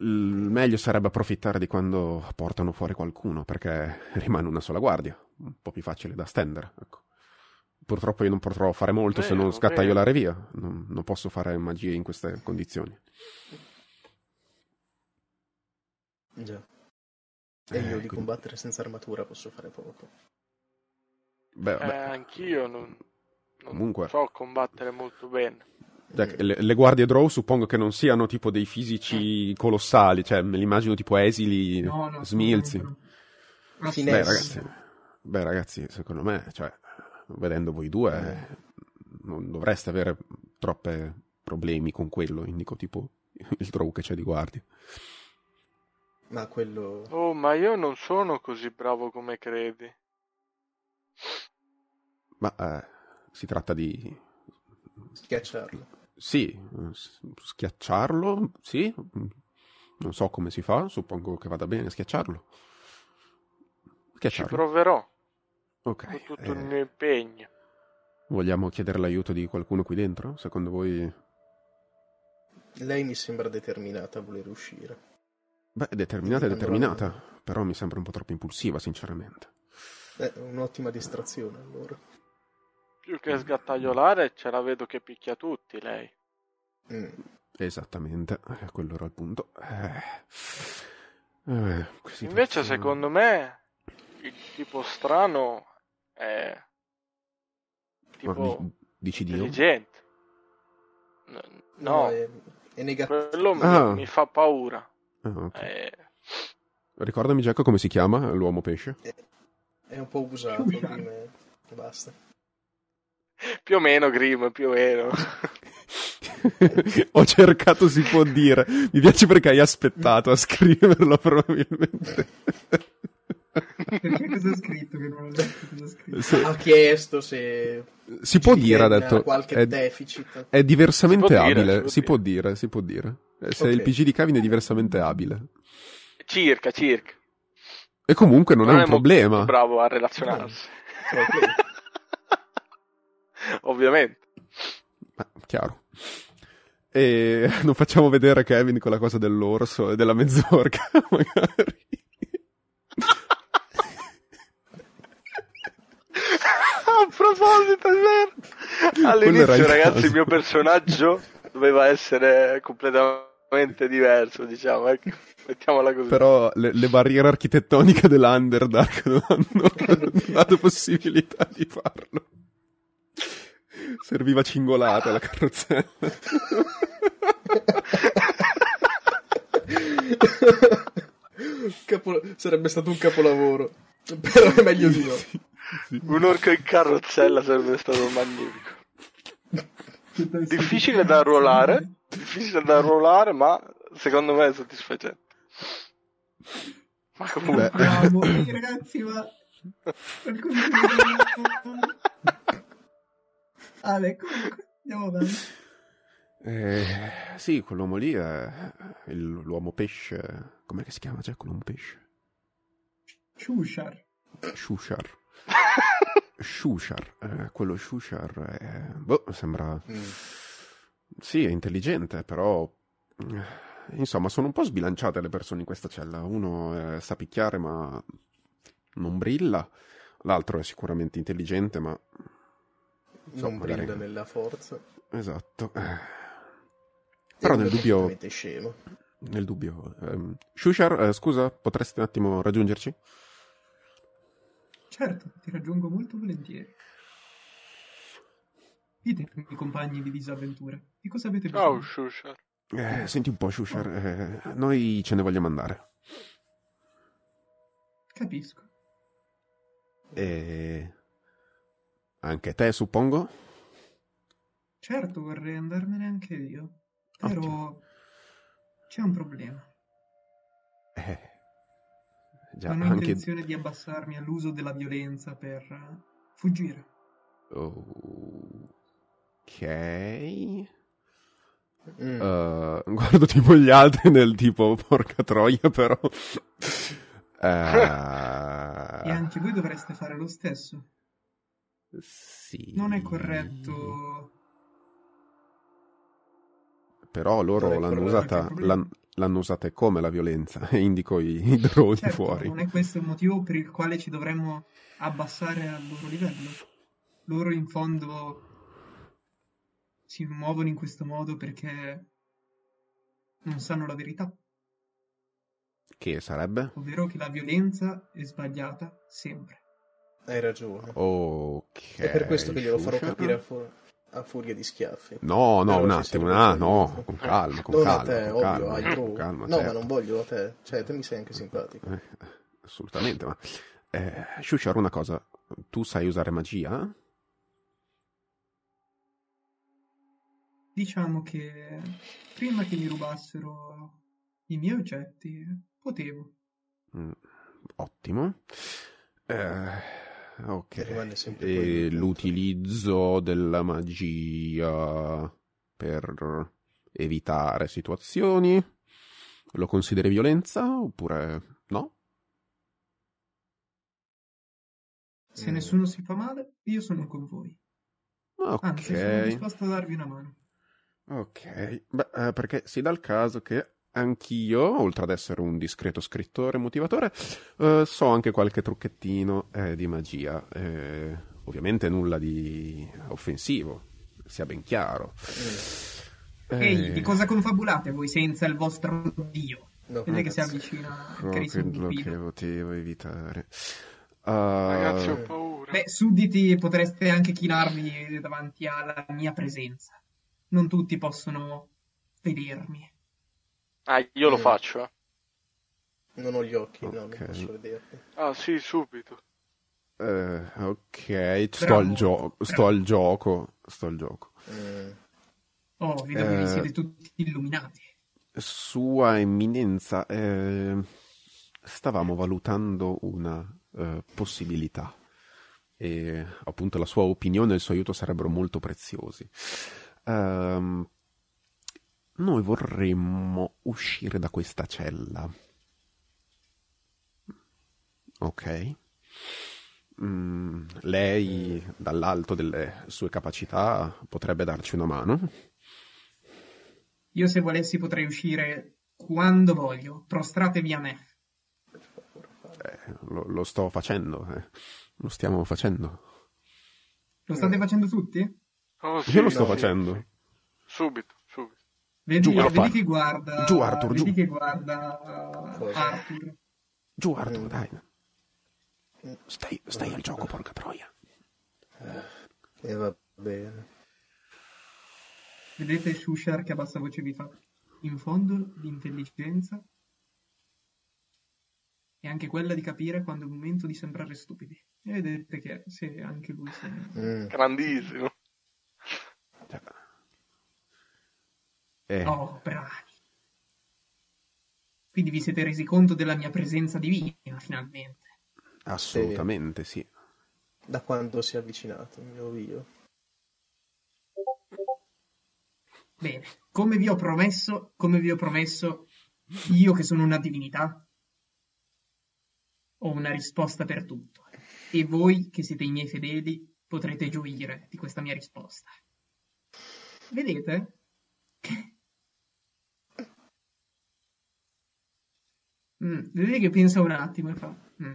il meglio sarebbe approfittare di quando portano fuori qualcuno, perché rimane una sola guardia, un po' più facile da stendere. Ecco. Purtroppo io non potrò fare molto vero, se non scattaiolare via, non, non posso fare magie in queste condizioni. Già. E io eh, di combattere senza armatura posso fare poco. Beh, eh, anch'io non, non Comunque... so combattere molto bene. Cioè, le, le, guardie draw suppongo che non siano tipo dei fisici colossali, cioè me li immagino tipo esili, no, no, smilzi. Beh ragazzi, beh ragazzi, secondo me, cioè, vedendo voi due, non dovreste avere troppe problemi con quello, indico tipo il draw che c'è di guardie. Ma quello... Oh, ma io non sono così bravo come credi. Ma eh, si tratta di... Schiacciarlo. Sì, schiacciarlo, sì. Non so come si fa, suppongo che vada bene schiacciarlo. schiacciarlo. Ci proverò. Ok. Con tutto eh... il mio impegno. Vogliamo chiedere l'aiuto di qualcuno qui dentro? Secondo voi... Lei mi sembra determinata a voler uscire. Beh, determinata è determinata, però mi sembra un po' troppo impulsiva, sinceramente. È un'ottima distrazione, allora. Più che sgattaiolare, ce la vedo che picchia tutti lei. Mm. Esattamente, eh, quello era il punto. Eh. Eh, Invece, secondo me, il tipo strano è tipo dici intelligente. No, no è, è, negativo. Quello ah. mi, mi, fa paura. Ah, okay. Eh. Ricordami, Giacco, come si chiama l'uomo pesce? È, è un po' usato, prima basta. Più o meno, Grim, più o meno. Ho cercato si può dire. Mi piace perché hai aspettato a scriverlo probabilmente. Perché cosa ha scritto che non ho letto cosa ha scritto? Se... Ha chiesto se si può dire, ha detto qualche è, deficit. È diversamente si abile, dire, si, può dire, si può dire. Se okay. il PG di Kevin è diversamente abile. Circa, circa. E comunque non, non è un problema. bravo a relazionarsi. No. Ovviamente. Ma, chiaro. E non facciamo vedere Kevin con la cosa dell'orso e della mezzorca, magari. A proposito, è vero. All'inizio, ragazzi, il mio personaggio doveva essere completamente diverso, diciamo. Ecco. Mettiamola così. Però le, le barriere architettoniche dell'Underdark non hanno dato possibilità di farlo. Serviva cingolata la carrozzella. Capolo... Sarebbe stato un capolavoro. Però è meglio di no. Sì, sì. Un orco in carrozzella sarebbe stato magnifico. Difficile da ruolare. Difficile da ruolare, ma secondo me è soddisfacente. Ma comunque. Bravo, ragazzi, ma. Ale, comunque, andiamo avanti. Eh, sì, quell'uomo lì è l'uomo pesce. Com'è che si chiama? Cioè, quell'uomo pesce? Shushar. Shushar. Shushar. Eh, quello Shushar è... Boh, sembra... Mm. Sì, è intelligente, però... Insomma, sono un po' sbilanciate le persone in questa cella. Uno eh, sa picchiare, ma non brilla. L'altro è sicuramente intelligente, ma... So, non magari... brilla nella forza. Esatto. Eh. Però nel dubbio... Scemo. Nel dubbio... Um, Shushar, eh, scusa, potresti un attimo raggiungerci? Certo, ti raggiungo molto volentieri. Ditemi, compagni di disavventura, di cosa avete bisogno? Oh, Shushar. Eh, senti un po', Shushar, oh. eh, noi ce ne vogliamo andare. Capisco. E... Anche te, suppongo? Certo, vorrei andarmene anche io. Però Ottimo. c'è un problema. Eh, già, non ho anche... intenzione di abbassarmi all'uso della violenza per fuggire. Ok. Mm. Uh, guardo tipo gli altri nel tipo porca troia però. uh... e anche voi dovreste fare lo stesso. Sì. Non è corretto però loro l'hanno usata, l'hanno, l'hanno usata come la violenza e indico i, i droni certo, fuori. Non è questo il motivo per il quale ci dovremmo abbassare al loro livello. Loro in fondo si muovono in questo modo perché non sanno la verità. Che sarebbe? Ovvero che la violenza è sbagliata sempre. Hai ragione. Ok. È per questo che glielo farò capire a fuori a furia di schiaffi. No, no, un attimo, ah, no, con calma, con non calma. te, con ovvio, calma, con calma No, certo. ma non voglio a te, cioè te mi sei anche simpatico. Eh, assolutamente, ma... Eh, Shushar, una cosa, tu sai usare magia? Diciamo che prima che mi rubassero i miei oggetti, potevo. Mm, ottimo. Eh ok. E l'utilizzo della magia per evitare situazioni lo consideri violenza oppure no? Se mm. nessuno si fa male, io sono con voi. Ok. Anzi, sono disposto a darvi una mano. Ok, Beh, eh, perché si dà il caso che anch'io, oltre ad essere un discreto scrittore e motivatore, eh, so anche qualche trucchettino eh, di magia. Eh, ovviamente nulla di offensivo, sia ben chiaro. Ehi, eh, di cosa confabulate voi senza il vostro dio? No, Vedete che si avvicina il carissimo che potevo evitare. Uh... Ragazzi, ho paura. Beh, sudditi potreste anche chinarvi davanti alla mia presenza. Non tutti possono vedermi. Ah, io lo mm. faccio. Eh. Non ho gli occhi, okay. no, non posso vederti. Ah, sì, subito. Eh, ok, sto al, gio- sto al, gioco. Sto al gioco. Mm. Oh, vedo che eh, siete tutti illuminati. Sua eminenza, eh, stavamo valutando una eh, possibilità. E appunto la sua opinione e il suo aiuto sarebbero molto preziosi. Um, noi vorremmo uscire da questa cella. Ok? Mm, lei, dall'alto delle sue capacità, potrebbe darci una mano? Io se volessi potrei uscire quando voglio, prostratevi a me. Eh, lo, lo, sto facendo, eh. lo stiamo facendo. Lo state facendo tutti? Oh, sì, Io lo sto no, facendo. Sì. Subito. Vedi, giù, vedi chi guarda. Giù Arthur, vedi giù. che guarda uh, Arthur. Giù Arthur, mm. dai. Stai, stai al gioco, porca troia. E eh, va bene. Vedete Shushar che a bassa voce vi fa in fondo l'intelligenza è anche quella di capire quando è il momento di sembrare stupidi. E vedete che se anche lui si... Mm. Grandissimo. Eh. Oh, bravi. Quindi vi siete resi conto della mia presenza divina, finalmente. Assolutamente, sì. Da quando si è avvicinato, mio Dio. Bene, come vi ho promesso, come vi ho promesso, io che sono una divinità, ho una risposta per tutto. E voi, che siete i miei fedeli, potrete gioire di questa mia risposta. Vedete? Mm, vedete che pensa un attimo e fa... Mm.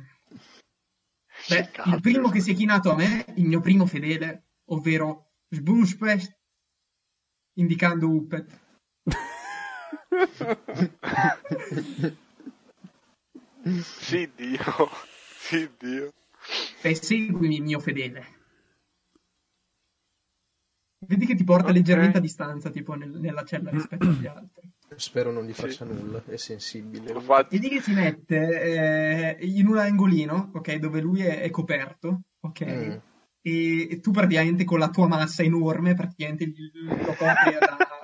Beh, il primo che si è chinato a me, il mio primo fedele, ovvero Sbushpest, indicando Uppet. sì, Dio. Sì, Dio. Beh, seguimi, mio fedele. Vedi che ti porta okay. leggermente a distanza, tipo nel, nella cella rispetto agli altri. Spero non gli faccia sì. nulla, è sensibile. Vedi che si mette eh, in un angolino, ok, dove lui è, è coperto, ok? Mm. E, e, tu praticamente con la tua massa enorme, praticamente lo copri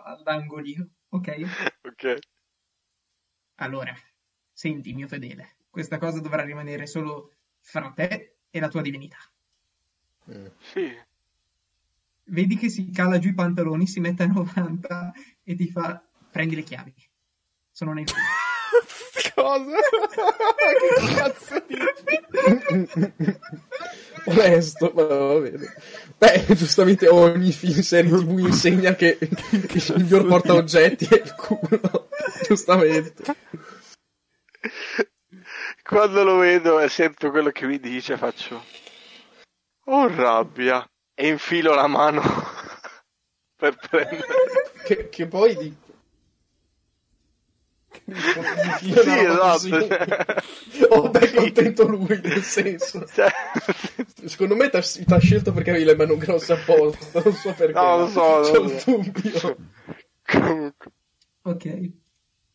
all'angolino, ok? Ok. Allora, senti, mio fedele, questa cosa dovrà rimanere solo fra te e la tua divinità. Mm. Sì. Vedi che si cala giù i pantaloni, si mette a 90 e ti fa prendi le chiavi. Sono nel Cosa? che cazzo dici? Onesto, ma va bene. Beh, giustamente ogni film serie tv insegna che, che il miglior porta oggetti è il culo. Giustamente. Quando lo vedo e sento quello che mi dice, faccio... Oh rabbia! E infilo la mano per prendere... Che, che poi di, sì, esatto. oh, beh, contento lui, nel senso. Cioè... Secondo me ti ha scelto perché avevi le mani grosse apposta, non so perché. No, lo so. C'è un dubbio. ok.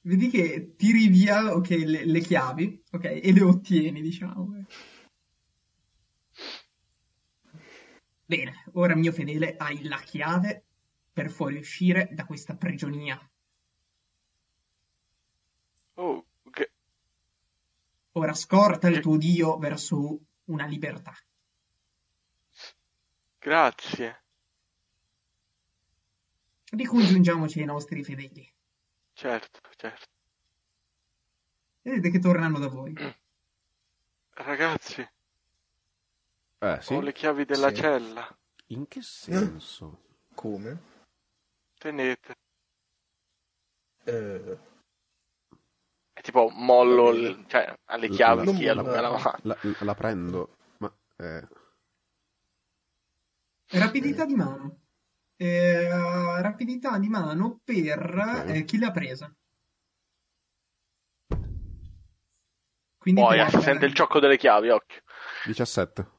Vedi che tiri via okay, le, le, chiavi, ok, e le ottieni, diciamo. Bene, ora mio fedele hai la chiave per fuoriuscire da questa prigionia Oh, che... Ora scorta il tuo Dio verso una libertà. Grazie. Ricongiungiamoci ai nostri fedeli. Certo, certo. Vedete che tornano da voi. Ragazzi. Eh, sì? Ho le chiavi della sì. cella. In che senso? Come? Tenete. Eh, tipo mollo, l- cioè alle chiavi chi è la, la, la, la, la prendo, ma... Eh... Rapidità di mano. Eh, rapidità di mano per okay. eh, chi l'ha presa. Quindi Poi si sente il ciocco delle chiavi, occhio. 17.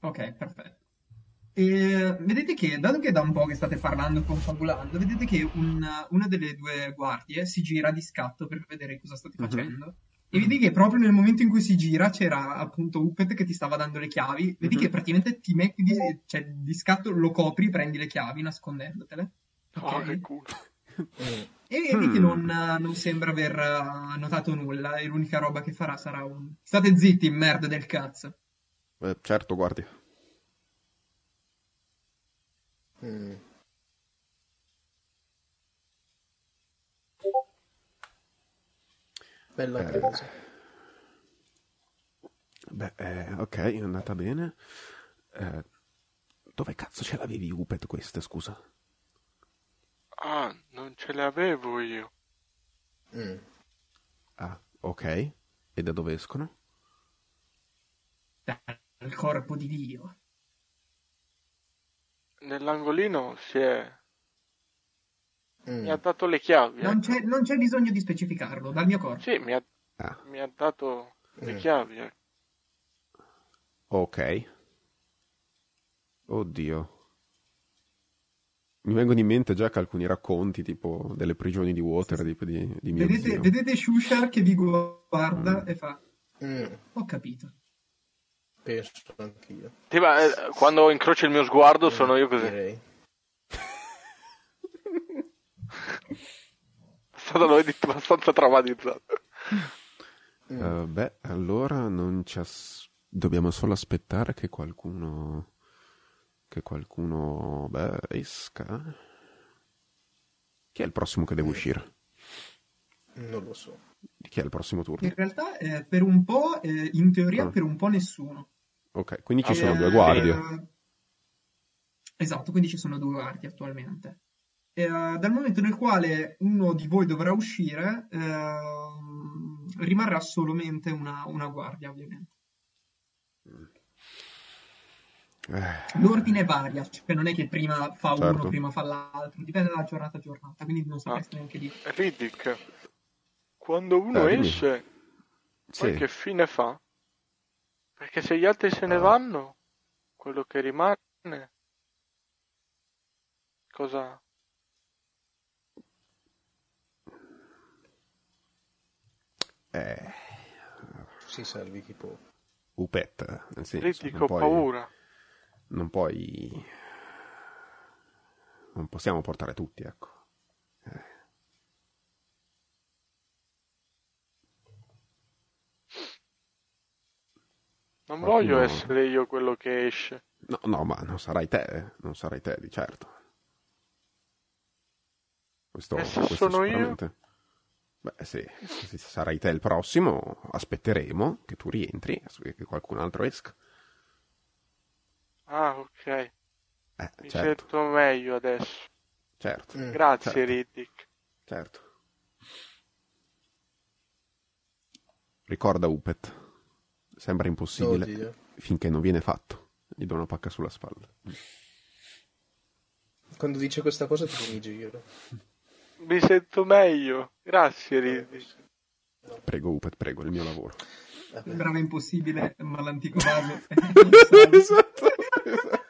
Ok, perfetto. E vedete che, dato che da un po' che state parlando e confabulando, vedete che una, una delle due guardie si gira di scatto per vedere cosa state mhm. facendo. Mm-hmm. E vedi che proprio nel momento in cui si gira c'era appunto Uppet che ti stava dando le chiavi. Vedi mm-hmm. che praticamente ti metti di, cioè, di scatto, lo copri, prendi le chiavi nascondendotele. Okay? Oh, che culo. E vedi che non, non, sembra aver notato nulla e l'unica roba che farà sarà un... State zitti, merda del cazzo. Eh, certo, guardi. Mm. Bella eh, cosa. Beh, eh, ok, è andata bene. Eh, dove cazzo ce l'avevi Upet queste, scusa? Ah, non ce le avevo io. Mm. Ah, ok. E da dove escono? Dal corpo di Dio nell'angolino si è... Mm. Mi ha dato le chiavi. Non, ecco. c'è, non, c'è, bisogno di specificarlo, dal mio corpo. Sì, mi ha, ah. mi ha dato le mm. chiavi. Ecco. Ok. Oddio. Mi vengono in mente già che alcuni racconti, tipo delle prigioni di Waterdeep di, di mio vedete, zio. vedete Shushar che vi guarda Mm. e fa: Mm, Ho capito. Penso anch'io. Sì, ma, eh, quando incrocio il mio sguardo sono io così. Direi. Lo vedi abbastanza traumatizzato. Mm. Eh, beh, allora non ci as- dobbiamo solo aspettare che qualcuno che qualcuno beh, esca. Chi è il prossimo che deve uscire? Non lo so. Chi è il prossimo turno? In realtà, eh, per un po', eh, in teoria, Ah. per un po' nessuno. Ok, quindi ci Eh, sono due guardie. Eh, esatto, quindi ci sono due guardie attualmente. Eh, dal momento nel quale uno di voi dovrà uscire, ehm, rimarrà solamente una, una guardia, ovviamente. Eh, L'ordine varia, cioè non è che prima fa Certo. uno, prima fa l'altro, dipende da giornata a giornata, quindi non sapreste neanche dire. Riddick, quando uno Eh, esce, sì. che fine fa? Perché se gli altri se ne vanno, quello che rimane, cosa... Eh, Si salvi chi può. Upet, nel senso, non ho puoi, paura. non puoi non possiamo portare tutti, ecco. Non Qualcuno- voglio essere io quello che esce. No, no, ma non sarai te, eh, non sarai te, di certo. Questo, E se questo sono io? sicuramente. Beh, sì, se sarai te il prossimo, aspetteremo che tu rientri e che qualcun altro esca. Ah, ok. Eh, Mi certo, sento meglio adesso. certo, Mm. Grazie, Certo. Riddick. certo. Ricorda Upet, sembra impossibile Oddio. finché non viene fatto. Gli do una pacca sulla spalla. Quando dice questa cosa ti mi giro. Mi sento meglio. Grazie, Riddick. Prego Upet, prego, il mio lavoro. Vabbè. Sembrava impossibile, ma l'antico vaso. esatto, esatto.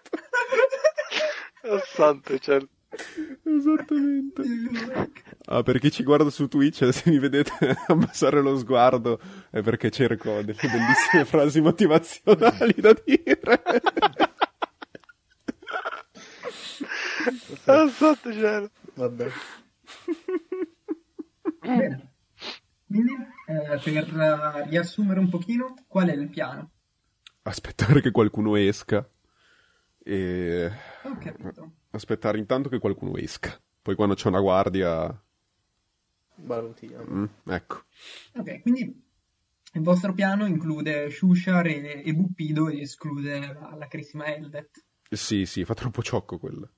Santo cielo. Esattamente. Ah, per chi ci guarda su Twitch, se mi vedete abbassare lo sguardo è perché cerco delle bellissime frasi motivazionali da dire. Ah, Santo cielo. Vabbè. Bene. Quindi, eh, per eh, riassumere un pochino, qual è il piano? Aspettare che qualcuno esca e Ho capito. Aspettare intanto che qualcuno esca. Poi quando c'è una guardia, Valutiamo. mm, ecco. Ok, quindi il vostro piano include Shushar e, e Buppido e esclude la, la carissima Eldet. Sì, sì, fa troppo ciocco quella.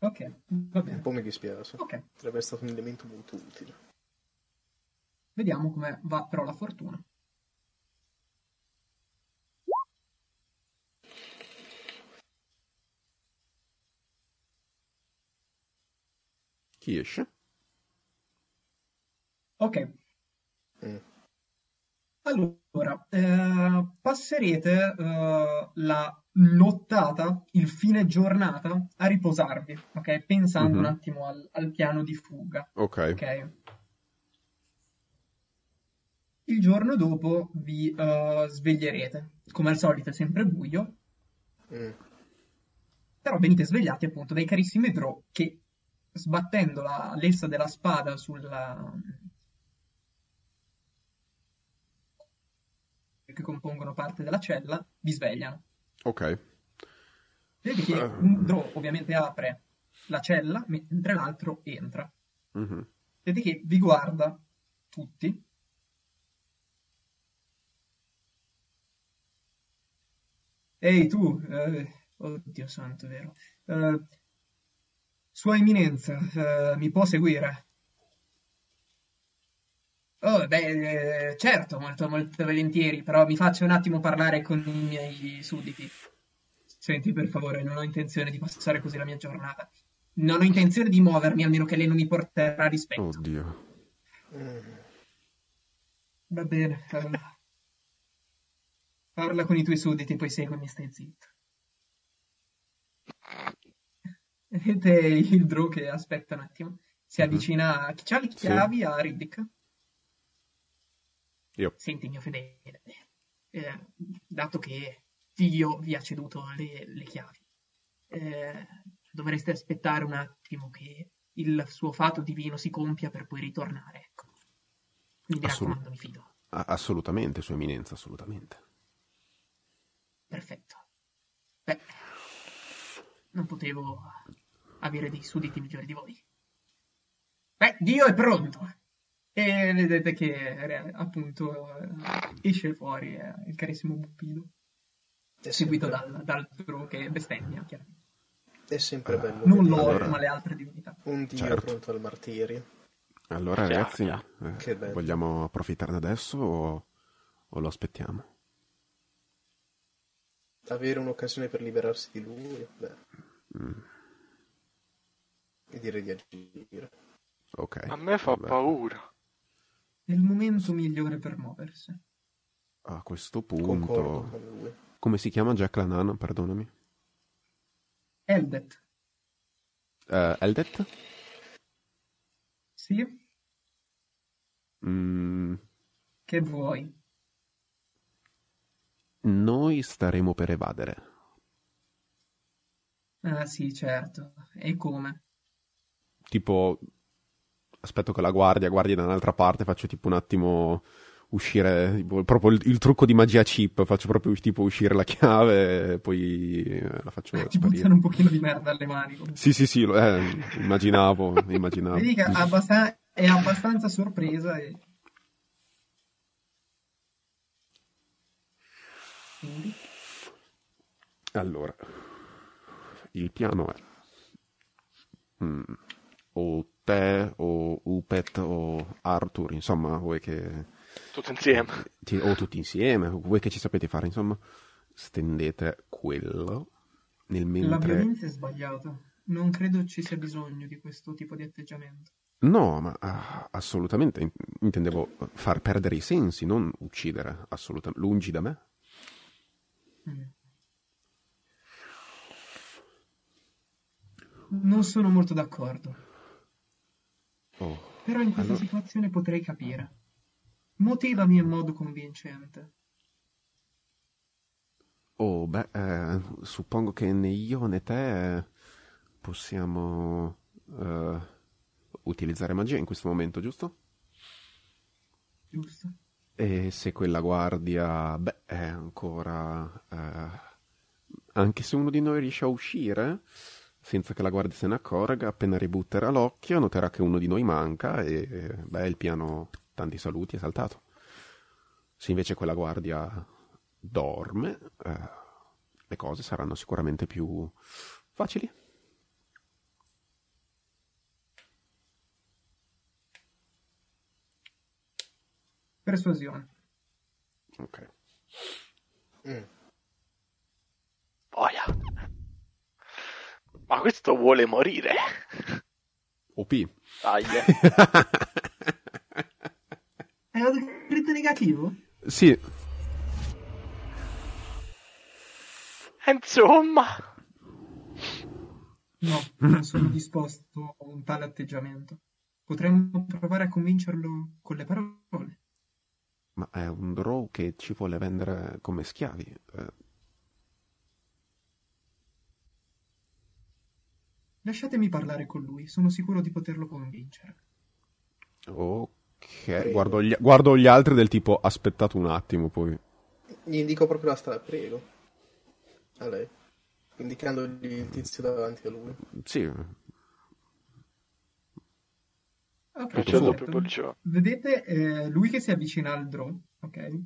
Ok, va Un bene. po' mi dispiace. Ok, Sarebbe essere stato un elemento molto utile. vediamo come va però la fortuna. Chi esce? Ok, Mm. allora, eh, passerete eh, la nottata, il fine giornata, a riposarvi, ok? Pensando Mhm. un attimo al, al piano di fuga. Ok. Ok. Il giorno dopo vi eh, sveglierete. Come al solito è sempre buio, Mm. però venite svegliati appunto dai carissimi Drow che sbattendo la lessa della spada sulla... che compongono parte della cella, vi svegliano. Ok. Vedete che un Drow ovviamente apre la cella mentre l'altro entra. Mhm. Vedete che vi guarda tutti. Ehi tu, eh, oddio santo, vero. Eh, Sua Eminenza, eh, mi può seguire? Oh, beh, eh, certo, molto, molto volentieri, però mi faccia un attimo parlare con i miei sudditi. Senti, per favore, non ho intenzione di passare così la mia giornata. Non ho intenzione di muovermi, a meno che lei non mi porterà rispetto. Oddio. Va bene, allora. Parla con i tuoi sudditi, poi seguimi, stai zitto. Vedete il Drew che aspetta un attimo. Si mhm. avvicina a chi c'ha le chiavi sì. a Riddick. Io. Senti, mio fedele, eh, dato che Dio vi ha ceduto le, le chiavi, eh, dovreste aspettare un attimo che il suo fato divino si compia per poi ritornare. Ecco. Quindi Assolut- raccomando, mi fido. Assolutamente, Sua Eminenza, assolutamente. Perfetto. Beh, non potevo avere dei sudditi migliori di voi. Beh, Dio è pronto. E vedete che appunto esce fuori eh, il carissimo Bupido, seguito dal, dal che bestemmia, chiaramente. È sempre bello. Non loro, allora... ma le altre divinità. Un dio certo. pronto al martirio. Allora, ragazzi, eh, vogliamo approfittarne adesso o, o, lo aspettiamo? Avere un'occasione per liberarsi di lui? Beh. Mm. E direi di agire. Ok. A me fa vabbè. paura. È il momento migliore per muoversi. A questo punto... Come si chiama Jack Lanana, perdonami? Eldet. Uh, Eldet? Sì. Mm. Che vuoi? Noi staremo per evadere. Ah sì, certo. E come? Tipo, aspetto che la guardia guardi da un'altra parte, faccio tipo un attimo uscire tipo, proprio il, il, trucco di magia chip faccio proprio tipo uscire la chiave e poi eh, la faccio eh, ti buttano un pochino di merda alle mani comunque. sì sì sì eh, immaginavo immaginavo vedi che abbastan- è abbastanza sorpresa e... Quindi? allora il piano è mm, o te o Upet o Arthur insomma voi che tutti insieme. O tutti insieme, voi che ci sapete fare, insomma, stendete quello nel mentre... L'avviamento è sbagliato. Non credo ci sia bisogno di questo tipo di atteggiamento. No, ma uh, assolutamente intendevo far perdere i sensi, non uccidere, assolutamente, lungi da me. Mm. Non sono molto d'accordo. Oh, Però in questa allora... situazione potrei capire. Motivami in modo convincente. Oh, beh, eh, suppongo che né io né te eh, possiamo eh, utilizzare magia in questo momento, giusto? Giusto. E se quella guardia, beh, è ancora... Eh, anche se uno di noi riesce a uscire, senza che la guardia se ne accorga, appena ributterà l'occhio, noterà che uno di noi manca e, beh, il piano tanti saluti, è saltato. Se invece quella guardia dorme, eh, le cose saranno sicuramente più facili. Persuasione. Ok. Mm. Boia. Ma questo vuole morire. OP. Dai. È un critto negativo? Sì. Insomma. No, non sono disposto a un tale atteggiamento. Potremmo provare a convincerlo con le parole. Ma è un draw che ci vuole vendere come schiavi. Eh. Lasciatemi parlare con lui, sono sicuro di poterlo convincere. Ok. Guardo gli, guardo gli, altri del tipo aspettate un attimo poi. Gli indico proprio la strada, prego. A lei. Indicandogli il tizio davanti a lui. Sì. Ok, Vedete eh, lui che si avvicina al drone, ok? E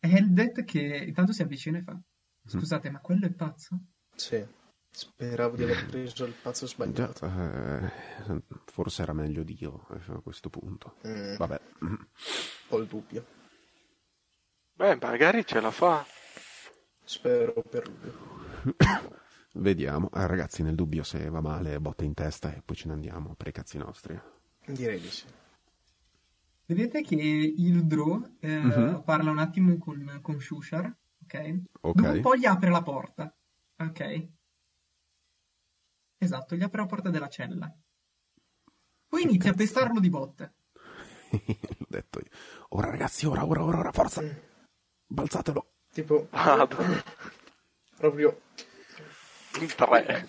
Heldet che intanto si avvicina e fa Scusate, mm. ma quello è pazzo? Sì. Speravo di aver preso il pazzo sbagliato. Eh, forse era meglio Dio eh, a questo punto. Mm. Vabbè. Ho il dubbio. Beh, magari ce la fa. Spero per lui. Vediamo. Eh, ragazzi, nel dubbio se va male, botte in testa e poi ce ne andiamo per i cazzi nostri. Direi di sì. Vedete che il Dro eh, mm-hmm. parla un attimo con, con Shushar, ok? Ok. Dopo un po' gli apre la porta, ok? Esatto, gli apre la porta della cella. Poi inizia a pestarlo di botte. L'ho detto io. Ora ragazzi, ora, ora, ora, ora, forza. Mm. Balzatelo. Tipo, Vado. proprio In tre.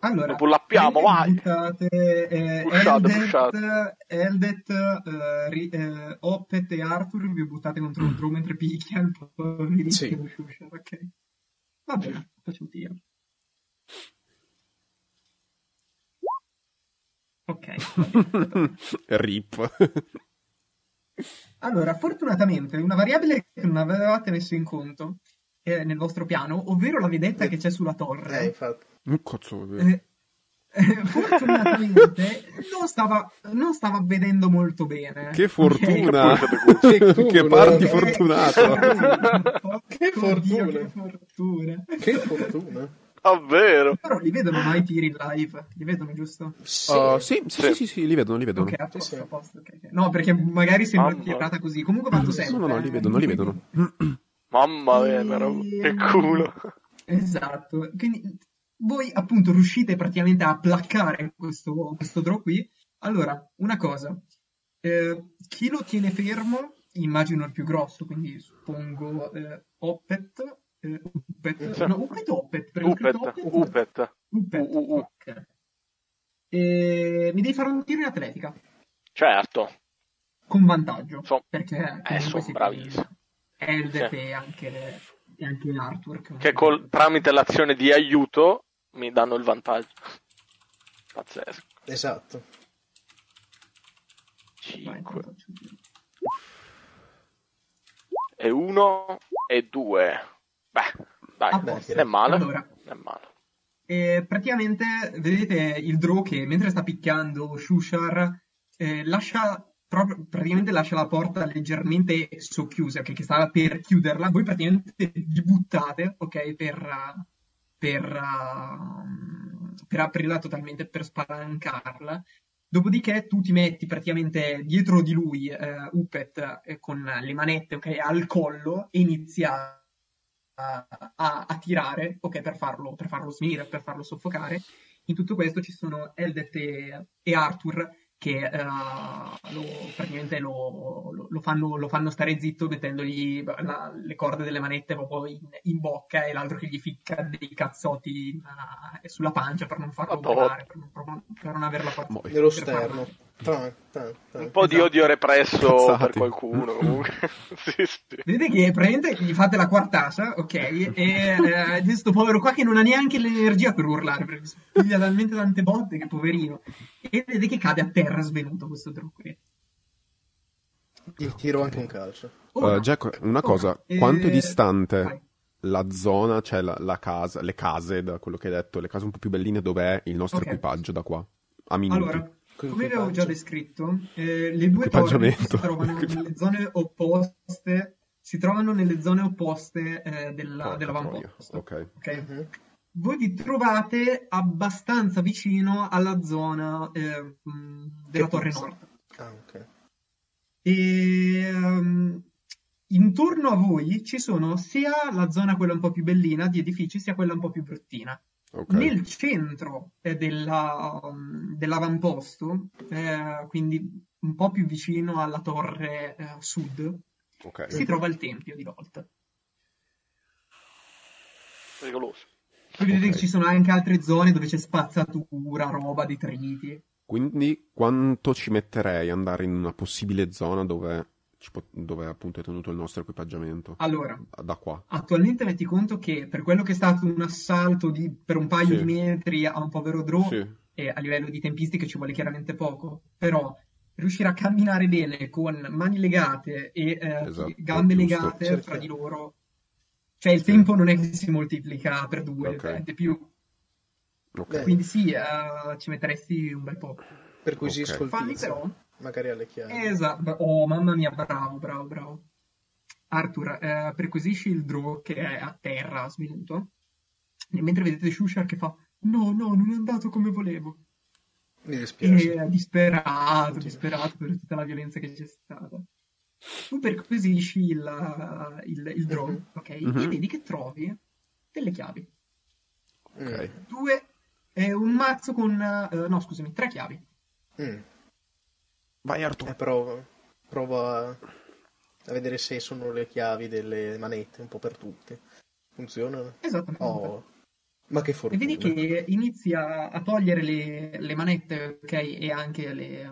Allora, Dopo l'appiamo, vai! Buttate, eh, Pushate, Eldet, pushate. Eldet, eh, Ri- eh, Oppet e Arthur vi buttate contro il draw mentre picchia il poverissimo Sì. Ok. Va bene, faccio un tiro. Ok. Rip. Allora, fortunatamente, una variabile che non avevate messo in conto eh, nel vostro piano, ovvero la vedetta che c'è sulla Eh, torre, infatti. Un cazzo. eh, eh, fortunatamente non stava, non stava vedendo molto bene. Che fortuna. Che che culo. parti Eh, fortunato. Che fortuna. che fortuna. Che fortuna. Davvero. Però li vedono mai i tiri in live? Li vedono giusto? Sì. Uh, sì, sì, Sì. sì, sì, sì, li vedono, li vedono. Ok, a posto, sì. a posto. ok, ok. No, perché magari sembra Mamma. tirata così. Comunque fatto sempre. No, no, no, li eh. vedono, li vedono. Mamma mia, roba- che culo. Esatto. Quindi voi appunto riuscite praticamente a placcare questo, questo draw qui. Allora, una cosa. Eh, chi lo tiene fermo, immagino il più grosso, quindi suppongo eh, Oppet. Eh, Uppet, Sì. no, Uppet Upet. Upet. Uppet, U- u- u. ok. E mi devi fare un tiro in atletica Certo. con vantaggio So- perché Eh, comunque sono bravissimo. Eldet Sì. e anche, e anche Arthur che, Che col- tramite l'azione di aiuto mi danno il vantaggio. Pazzesco. Esatto. Vai, 5 faccio un tiro. e 1 e 2. Beh, dai, A non posto. è male. Allora, è male. E praticamente vedete il draw che mentre sta picchiando Shushar eh, lascia proprio, praticamente lascia la porta leggermente socchiusa, ok, che stava per chiuderla. Voi praticamente vi buttate, ok, per, per, uh, per aprirla totalmente, per spalancarla. Dopodiché tu ti metti praticamente dietro di lui, eh, Uppet, eh, con le manette, ok, al collo e inizia a, a- a tirare, ok, per farlo, per farlo svenire, per farlo soffocare. In tutto questo ci sono Eldet e, e Arthur che eh, lo, praticamente lo, lo- lo fanno, lo fanno stare zitto mettendogli la- le corde delle manette proprio in, in bocca e l'altro che gli ficca dei cazzotti in- eh, sulla pancia per non farlo volare, per per non averla forza. Nello per farlo- sterno. Tan, tan, Un po' di Esatto. odio represso Cazzate. per qualcuno comunque. sì, sì. Vedete che praticamente gli fate la quartata, ok? E eh, questo povero qua che non ha neanche l'energia per urlare, perché piglia talmente tante botte che poverino. E vedete che cade a terra svenuto questo qui. Gli tiro anche un calcio. Ora- Uh, Jack, una cosa, ora, eh, quanto è distante vai. la zona, cioè la, la casa, le case, da quello che hai detto, le case un po' più belline, dov'è il nostro Ok. equipaggio da qua? A minuti. Allora, come vi avevo già descritto, eh, le due torri si trovano nelle zone opposte, si trovano nelle zone opposte eh, della, dell'avamposto. troia, Ok. ok? Mhm. Voi vi trovate abbastanza vicino alla zona eh, della Che torre pazzo. nord. Ah, ok. E ehm, intorno a voi ci sono sia la zona quella un po' più bellina di edifici, sia quella un po' più bruttina. Ok. Nel centro eh, della- um, dell'avamposto, eh, quindi un po' più vicino alla torre eh, sud, ok. si trova il tempio di Volt. Pericoloso. Poi vedete Ok. che ci sono anche altre zone dove c'è spazzatura, roba, detriti. Quindi quanto ci metterei ad andare in una possibile zona dove, dove appunto è tenuto il nostro equipaggiamento? Allora, Da qua. attualmente metti conto che per quello che è stato un assalto di- per un paio Sì. di metri a un povero draw, Sì. e a livello di tempistiche ci vuole chiaramente poco, però riuscire a camminare bene con mani legate e eh, Esatto, gambe giusto. legate Certo. fra di loro, cioè il Sì. tempo non è che si moltiplica per due, Ok. è di più. Ok. Beh. Quindi sì, eh, ci metteresti un bel po'. Perquisisco Ok. il Falli tizio. però. Magari alle chiavi. Esatto, oh mamma mia, bravo, bravo, bravo. Arthur, eh, perquisisci il draw che è a terra, svenuto, e mentre vedete Shushar che fa no, no, non è andato come volevo. Mi dispiace. E è disperato, Oddio. disperato per tutta la violenza che c'è stata. Tu perquisisci il, il, il draw, Mhm. ok? Mhm. E vedi che trovi delle chiavi. Mm. Ok. Due È un mazzo con, uh, no scusami, tre chiavi. Mm. Vai Arturo. Eh, prova, prova a vedere se sono le chiavi delle manette, un po' per tutte. Funzionano? Esattamente. Oh, ma che fortuna. E vedi che inizia a togliere le, le manette, ok, e anche le,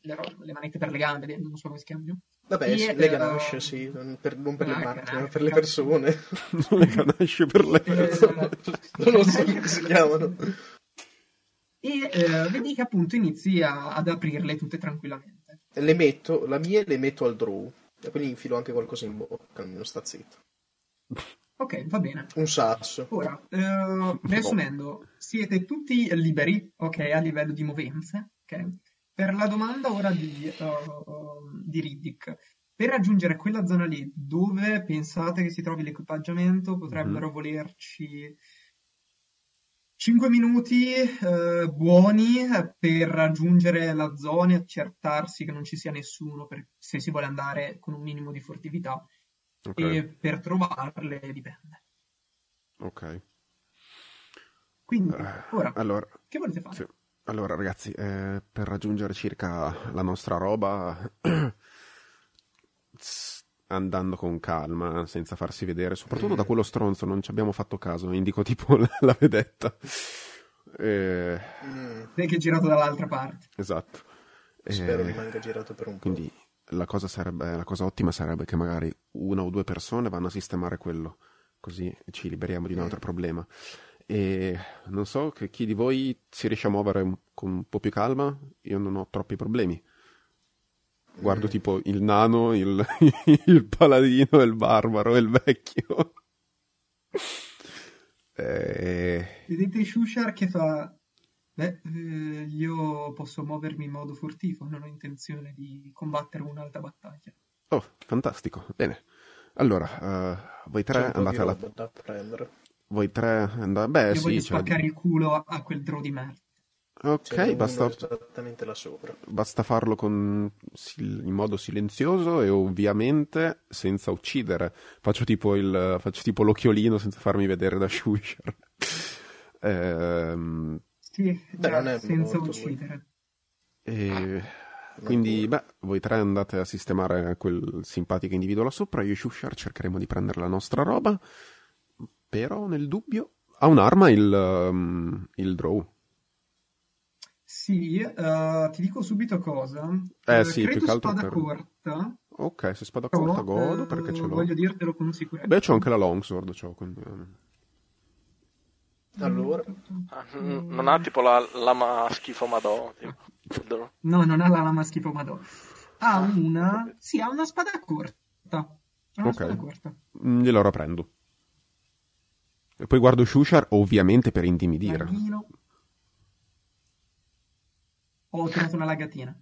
le, le, manette per le gambe, non so come si chiamano. Vabbè, e, le ganasce, uh, sì, non per, non per le macchine, ma per le persone. le ganasce per le persone. non lo so come si chiamano. E eh, vedi che appunto inizia ad aprirle tutte tranquillamente. Le metto, la mia le metto al draw, e poi infilo anche qualcosa in bocca, almeno sta zitto. Ok, va bene. Un sasso. Ora, eh, riassumendo, siete tutti liberi, ok, a livello di movenze, ok? Per la domanda ora di, uh, di Riddick, per raggiungere quella zona lì dove pensate che si trovi l'equipaggiamento potrebbero mm-hmm. volerci 5 minuti eh, buoni per raggiungere la zona e accertarsi che non ci sia nessuno per, se si vuole andare con un minimo di furtività okay. e per trovarle dipende. Ok. Quindi, ora, allora, che volete fare? Sì. Allora, ragazzi, eh, per raggiungere circa la nostra roba, andando con calma, senza farsi vedere, soprattutto da quello stronzo, non ci abbiamo fatto caso, indico tipo la, la vedetta. Eh... Mm. che è girato dall'altra parte. Esatto. Spero eh... rimanga girato per un po'. Quindi la cosa, sarebbe, la cosa ottima sarebbe che magari una o due persone vanno a sistemare quello, così ci liberiamo di un altro mm. problema. E non so che chi di voi si riesce a muovere con un po' più calma, io non ho troppi problemi. Guardo mm. tipo il nano, il, il paladino, il barbaro e il vecchio. Vedete Shushar che fa... Beh, eh, io posso muovermi in modo furtivo, non ho intenzione di combattere un'altra battaglia. Oh, fantastico, bene. Allora, uh, voi tre andate alla... Da prendere. Voi tre andate... Beh, Io sì, voglio spaccare il culo a quel draw di merda. Ok, basta... esattamente là sopra. Basta farlo con... in modo silenzioso e ovviamente senza uccidere. Faccio tipo, il... Faccio tipo l'occhiolino senza farmi vedere da Shusher. ehm... Sì, Beh, senza uccidere. E... Quindi, beh, voi tre andate a sistemare quel simpatico individuo là sopra. Io e Shushar cercheremo di prendere la nostra roba. Però nel dubbio ha un'arma il, um, il draw. Sì, uh, ti dico subito cosa. Eh uh, sì, più che altro spada per... corta. Ok, se spada corta godo perché ce l'ho. Voglio dirtelo con sicurezza. Beh, c'ho anche la longsword, c'ho, quindi... Allora, ah, non ha tipo la lama schifo madò. No, non ha la lama schifo madò. Ha una. Sì, ha una spada corta. Ha una ok. Spada corta. Mm, glielo prendo. E poi guardo Shushar, ovviamente per intimidire. Laghino. Ho tirato una lagatina.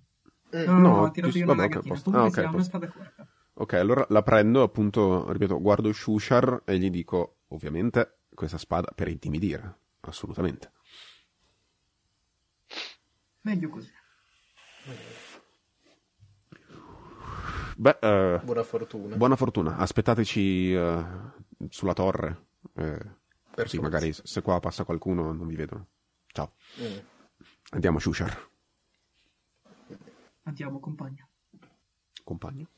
Eh, no, no, ho tirato io una vabbè, lagatina. Okay, ah, okay, una spada corta. Ok, allora la prendo, appunto, ripeto, guardo Shushar e gli dico, ovviamente, questa spada per intimidire. Assolutamente. Meglio così. Beh, uh, buona fortuna. Buona fortuna. Aspettateci uh, sulla torre. Eh, Così magari se qua passa qualcuno non vi vedono. Ciao. Mm. Andiamo, Shushar. Andiamo, compagno. Compagno?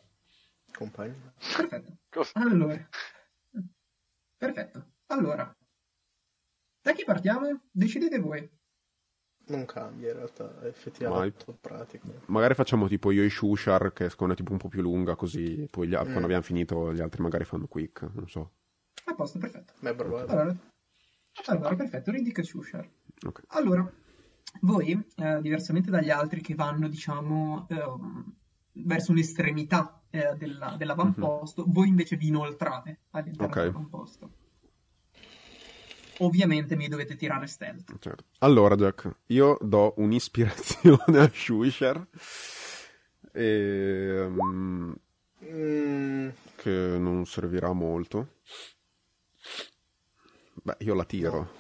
Compagno. Perfetto. Allora. Perfetto. Allora. Da chi partiamo? Decidete voi. Non cambia in realtà, è effettivamente Ma... pratico. Magari facciamo tipo io e Shushar, che secondo è tipo un po' più lunga, così poi gli... mm. quando abbiamo finito gli altri magari fanno quick, non so. A posto, perfetto. Beh, allora, allora, perfetto, Riddick e Shushar. Okay. Allora, voi, eh, diversamente dagli altri che vanno, diciamo, eh, verso un'estremità eh, della, dell'avamposto, mm-hmm. voi invece vi inoltrate all'interno okay. dell'avamposto. Ovviamente mi dovete tirare stealth. Certo. Allora, Jack, io do un'ispirazione a Shushar. E, um, mm. che non servirà molto. Beh, io la tiro.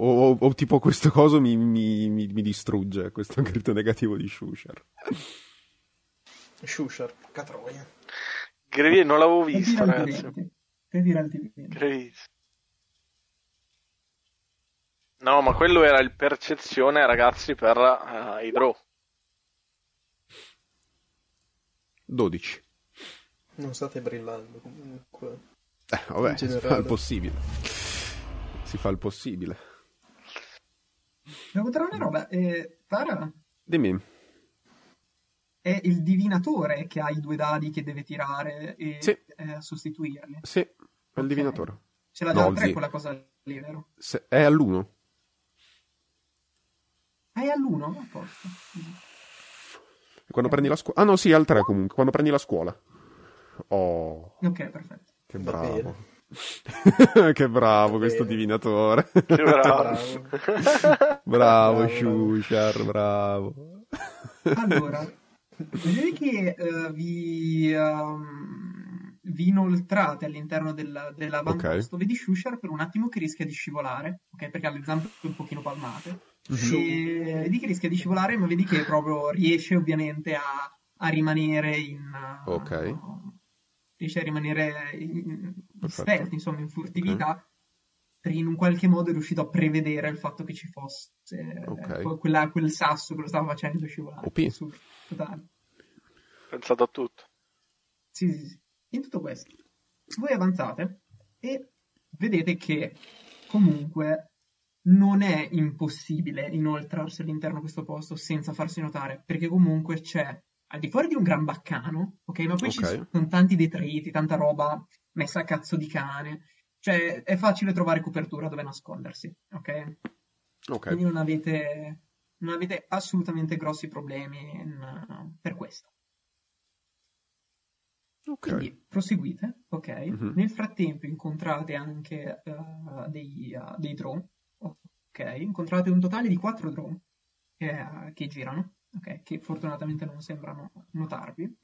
O, o, o tipo questo coso mi, mi, mi, mi distrugge, questo grito negativo di Shushar. Shushar, catroia. Grevier non l'avevo visto, ragazzi. Grevier. No, ma quello era il percezione, ragazzi, per uh, i draw. 12. Non state brillando comunque. Eh, vabbè, si fa il possibile. Si fa il possibile. Devo dire una roba, eh, Tara? Dimmi. È il divinatore che ha i due dadi che deve tirare e sì. eh, sostituirli. Sì, è okay. il divinatore. Ce l'ha già no, 3 quella cosa lì, vero? Se, è all'1. È all'1? A posto. Quando prendi la scuola... Ah no, sì, al 3 comunque, quando prendi la scuola. Oh. Ok, perfetto. Che bravo. Che bravo questo divinatore. Che bravo. bravo, bravo Shushar, bravo. Allora, vedete che uh, vi, um, vi inoltrate all'interno del, dell'avamposto, okay. vedi Shushar per un attimo che rischia di scivolare, ok? Perché ha le zampe un pochino palmate. Mm-hmm. E vedi che rischia di scivolare, ma vedi che proprio riesce ovviamente a, a rimanere in... Uh, ok. Riesce a rimanere in, insomma, in furtività. Okay in un qualche modo è riuscito a prevedere il fatto che ci fosse okay. eh, quella, quel sasso che lo stava facendo scivolare. OP. Su, totale. Pensato a tutto. Sì, sì, sì. In tutto questo, voi avanzate e vedete che comunque non è impossibile inoltrarsi all'interno di questo posto senza farsi notare, perché comunque c'è al di fuori di un gran baccano, ok? Ma poi okay. ci sono tanti detriti, tanta roba messa a cazzo di cane cioè, è facile trovare copertura dove nascondersi, ok? Ok. Quindi non avete, non avete assolutamente grossi problemi in, per questo. Ok. Quindi proseguite, ok? Mm-hmm. Nel frattempo incontrate anche uh, dei, uh, dei drone, ok? Incontrate un totale di quattro drone che, uh, che girano, ok? Che fortunatamente non sembrano notarvi.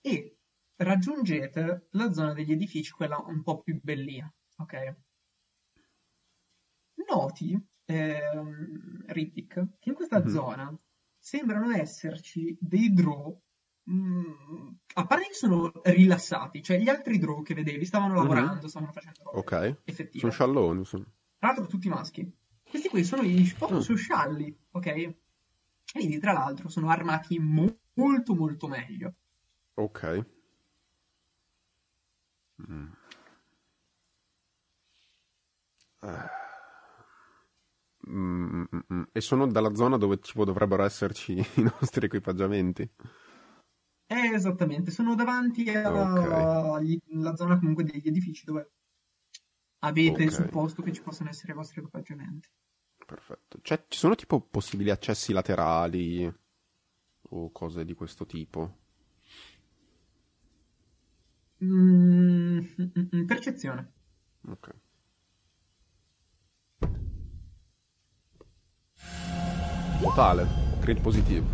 E raggiungete la zona degli edifici, quella un po' più bellina, ok? Noti, ehm, Riddick, che in questa mm-hmm. zona sembrano esserci dei draw mh, mm, a parte che sono rilassati, cioè gli altri draw che vedevi stavano mm-hmm. lavorando, mm-hmm. stavano facendo roba Ok, effettive. sono scialloni. Sono... Tra l'altro tutti maschi. Questi qui sono gli mm. scialli, ok? Quindi tra l'altro sono armati mo- molto molto meglio. Ok. Mm. Mm, mm, mm, e sono dalla zona dove tipo dovrebbero esserci i nostri equipaggiamenti. Eh, esattamente, sono davanti alla okay. zona comunque degli edifici dove avete okay. supposto che ci possano essere i vostri equipaggiamenti. Perfetto. Cioè, ci sono tipo possibili accessi laterali o cose di questo tipo? Mm, percezione. Ok. Totale, crit positivo.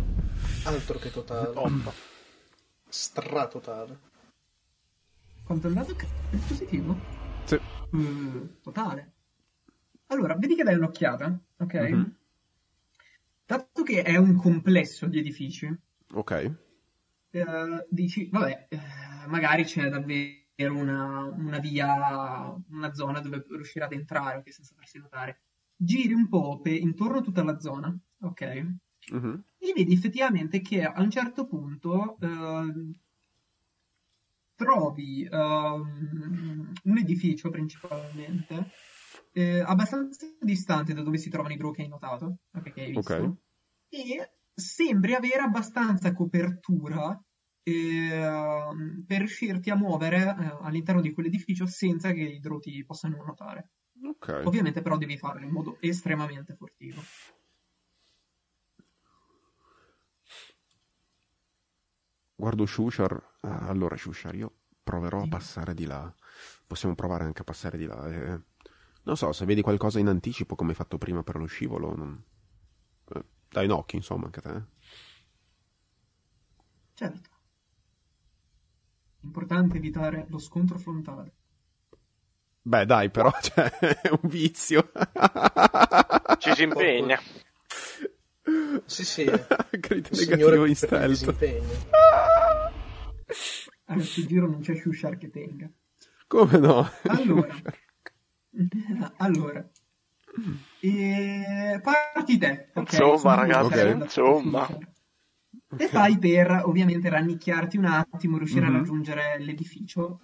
Altro che totale. Bomba. Stratotale. Quanto è andato crit positivo? Sì. Mm, totale. Allora, vedi che dai un'occhiata, ok? Mm-hmm. Dato che è un complesso di edifici. Ok. Uh, dici, vabbè, uh, magari c'è davvero una, una, via, una zona dove riuscire ad entrare okay, senza farsi notare. Giri un po' per, intorno a tutta la zona, ok? Uh-huh. E vedi effettivamente che a un certo punto uh, trovi uh, un edificio principalmente eh, abbastanza distante da dove si trovano i gru che hai notato, okay, che hai visto, okay. e sembri avere abbastanza copertura eh, per riuscirti a muovere eh, all'interno di quell'edificio senza che i druti possano notare. Okay. Ovviamente però devi farlo in modo estremamente furtivo. Guardo Shushar. Ah, allora, Shushar, io proverò sì. a passare di là. Possiamo provare anche a passare di là. Eh, non so, se vedi qualcosa in anticipo come hai fatto prima per lo scivolo, non... eh, dai un occhio, insomma, anche te. Certo. Importante evitare lo scontro frontale. Beh, dai, però, cioè, è un vizio. Ci si impegna. Sì, sì. Crito negativo in stealth. A questo giro non c'è Shushar che tenga. Come no? Allora. allora. E parti te. Okay, insomma, ragazzi, okay. insomma. E fai per ovviamente rannicchiarti un attimo, riuscire mm-hmm. a raggiungere l'edificio.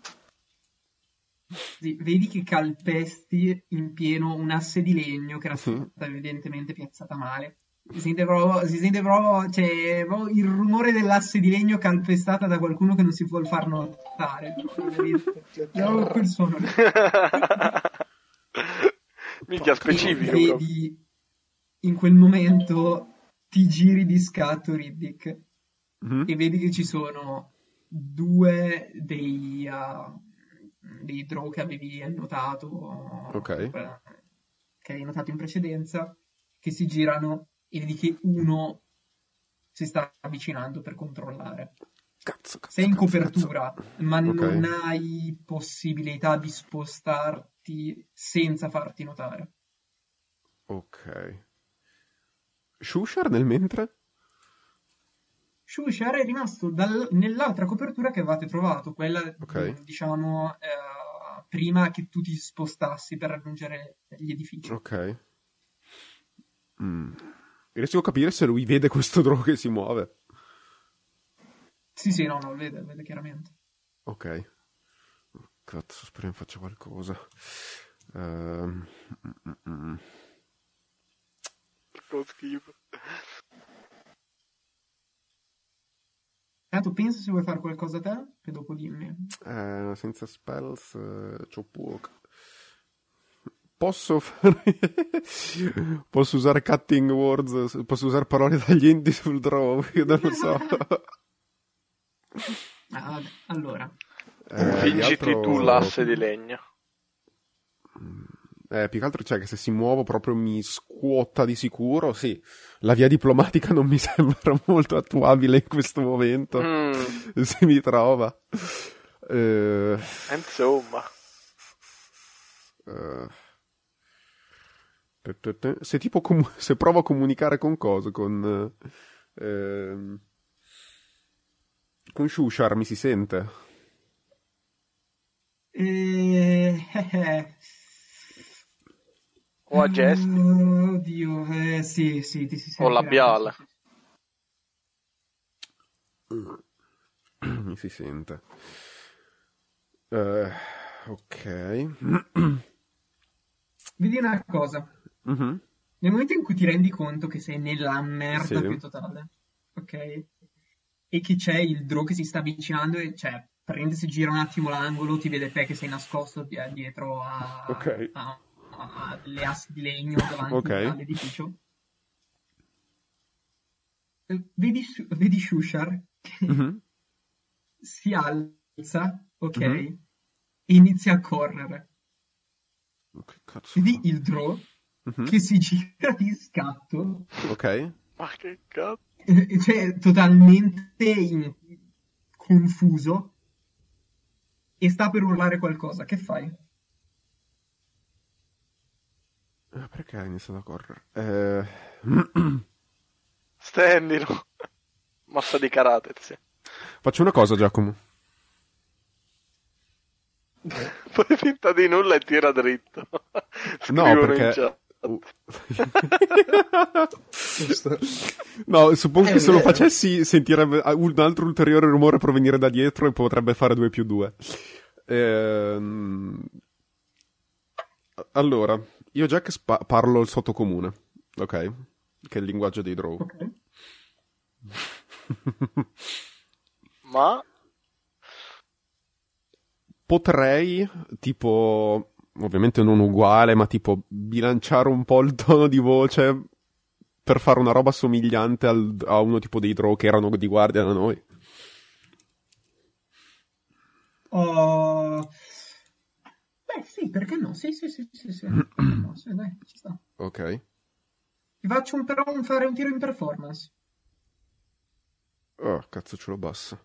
Sì, vedi che calpesti in pieno un asse di legno che era stata evidentemente piazzata male. Si sente proprio, si sente proprio, cioè, proprio il rumore dell'asse di legno calpestata da qualcuno che non si vuol far notare. Io quel suono. Minchia specifico. Vedi, in quel momento ti giri di scatto Riddick mm-hmm. e vedi che ci sono due dei, uh, dei draw che avevi annotato, okay. che avevi notato in precedenza, che si girano e vedi che uno si sta avvicinando per controllare. Cazzo, cazzo, Sei in cazzo, copertura, ma okay. non hai possibilità di spostarti senza farti notare. Ok. Shushar nel mentre? Shushar è rimasto dal... nell'altra copertura che avevate trovato, quella, okay. diciamo, eh, prima che tu ti spostassi per raggiungere gli edifici. Ok. Mm. Riesco a capire se lui vede questo drone che si muove. Sì, sì, no, no, lo vede, lo vede chiaramente. Ok. Cazzo, speriamo faccia qualcosa. Um, mm, mm, mm. Schifo. Ah, tu pensi se vuoi fare qualcosa te? E dopo dimmi. Eh, senza spells, eh, c'ho poco. Posso fare... posso usare cutting words, posso usare parole taglienti sul draw, io non lo so. ah, allora. Eh, Fingiti altro... tu l'asse di legno. Eh, più che altro c'è che se si muovo proprio mi scuotta di sicuro, sì. La via diplomatica non mi sembra molto attuabile in questo momento. Mm. Se mi trova. Eh... Insomma. Uh... Se tipo comu- se provo a comunicare con cosa? Con, eh, con Shushar mi si sente? Eh, eh, o a gesti? Oddio, eh, sì, sì, ti si sente. O labiale. Mi si sente. Uh, ok. Vedi una cosa. Mm-hmm. Nel momento in cui ti rendi conto che sei nella merda sì. più totale, ok? E che c'è il draw che si sta avvicinando e cioè, prende, si gira un attimo l'angolo, ti vede te che sei nascosto dietro a, okay. a, a, a delle assi di legno davanti okay. all'edificio. Vedi, vedi Shushar che mm-hmm. si alza, ok? Mm-hmm. E inizia a correre. Che cazzo vedi il draw mm-hmm. che si gira di scatto. Ok. Ma che cazzo? Cioè, totalmente in... confuso. E sta per urlare qualcosa. Che fai? Eh, perché hai iniziato a correre? Eh... Stendilo. Mossa di karate, sì. Faccio una cosa, Giacomo. Fai finta di nulla e tira dritto. no, perché no, suppongo che se lo facessi sentirebbe un altro ulteriore rumore provenire da dietro e potrebbe fare 2 più 2. Ehm... Allora, io Jack spa- parlo il sottocomune, ok? Che è il linguaggio dei draw. Okay. Ma potrei tipo ovviamente non uguale, ma tipo bilanciare un po' il tono di voce per fare una roba somigliante al, a uno tipo dei draw che erano di guardia da noi. Uh... Beh, sì, perché no? Sì, sì, sì, sì, sì. no, sì dai, ci sta. Ok. Ti faccio un, però un, fare un tiro in performance. Oh, cazzo ce l'ho bassa.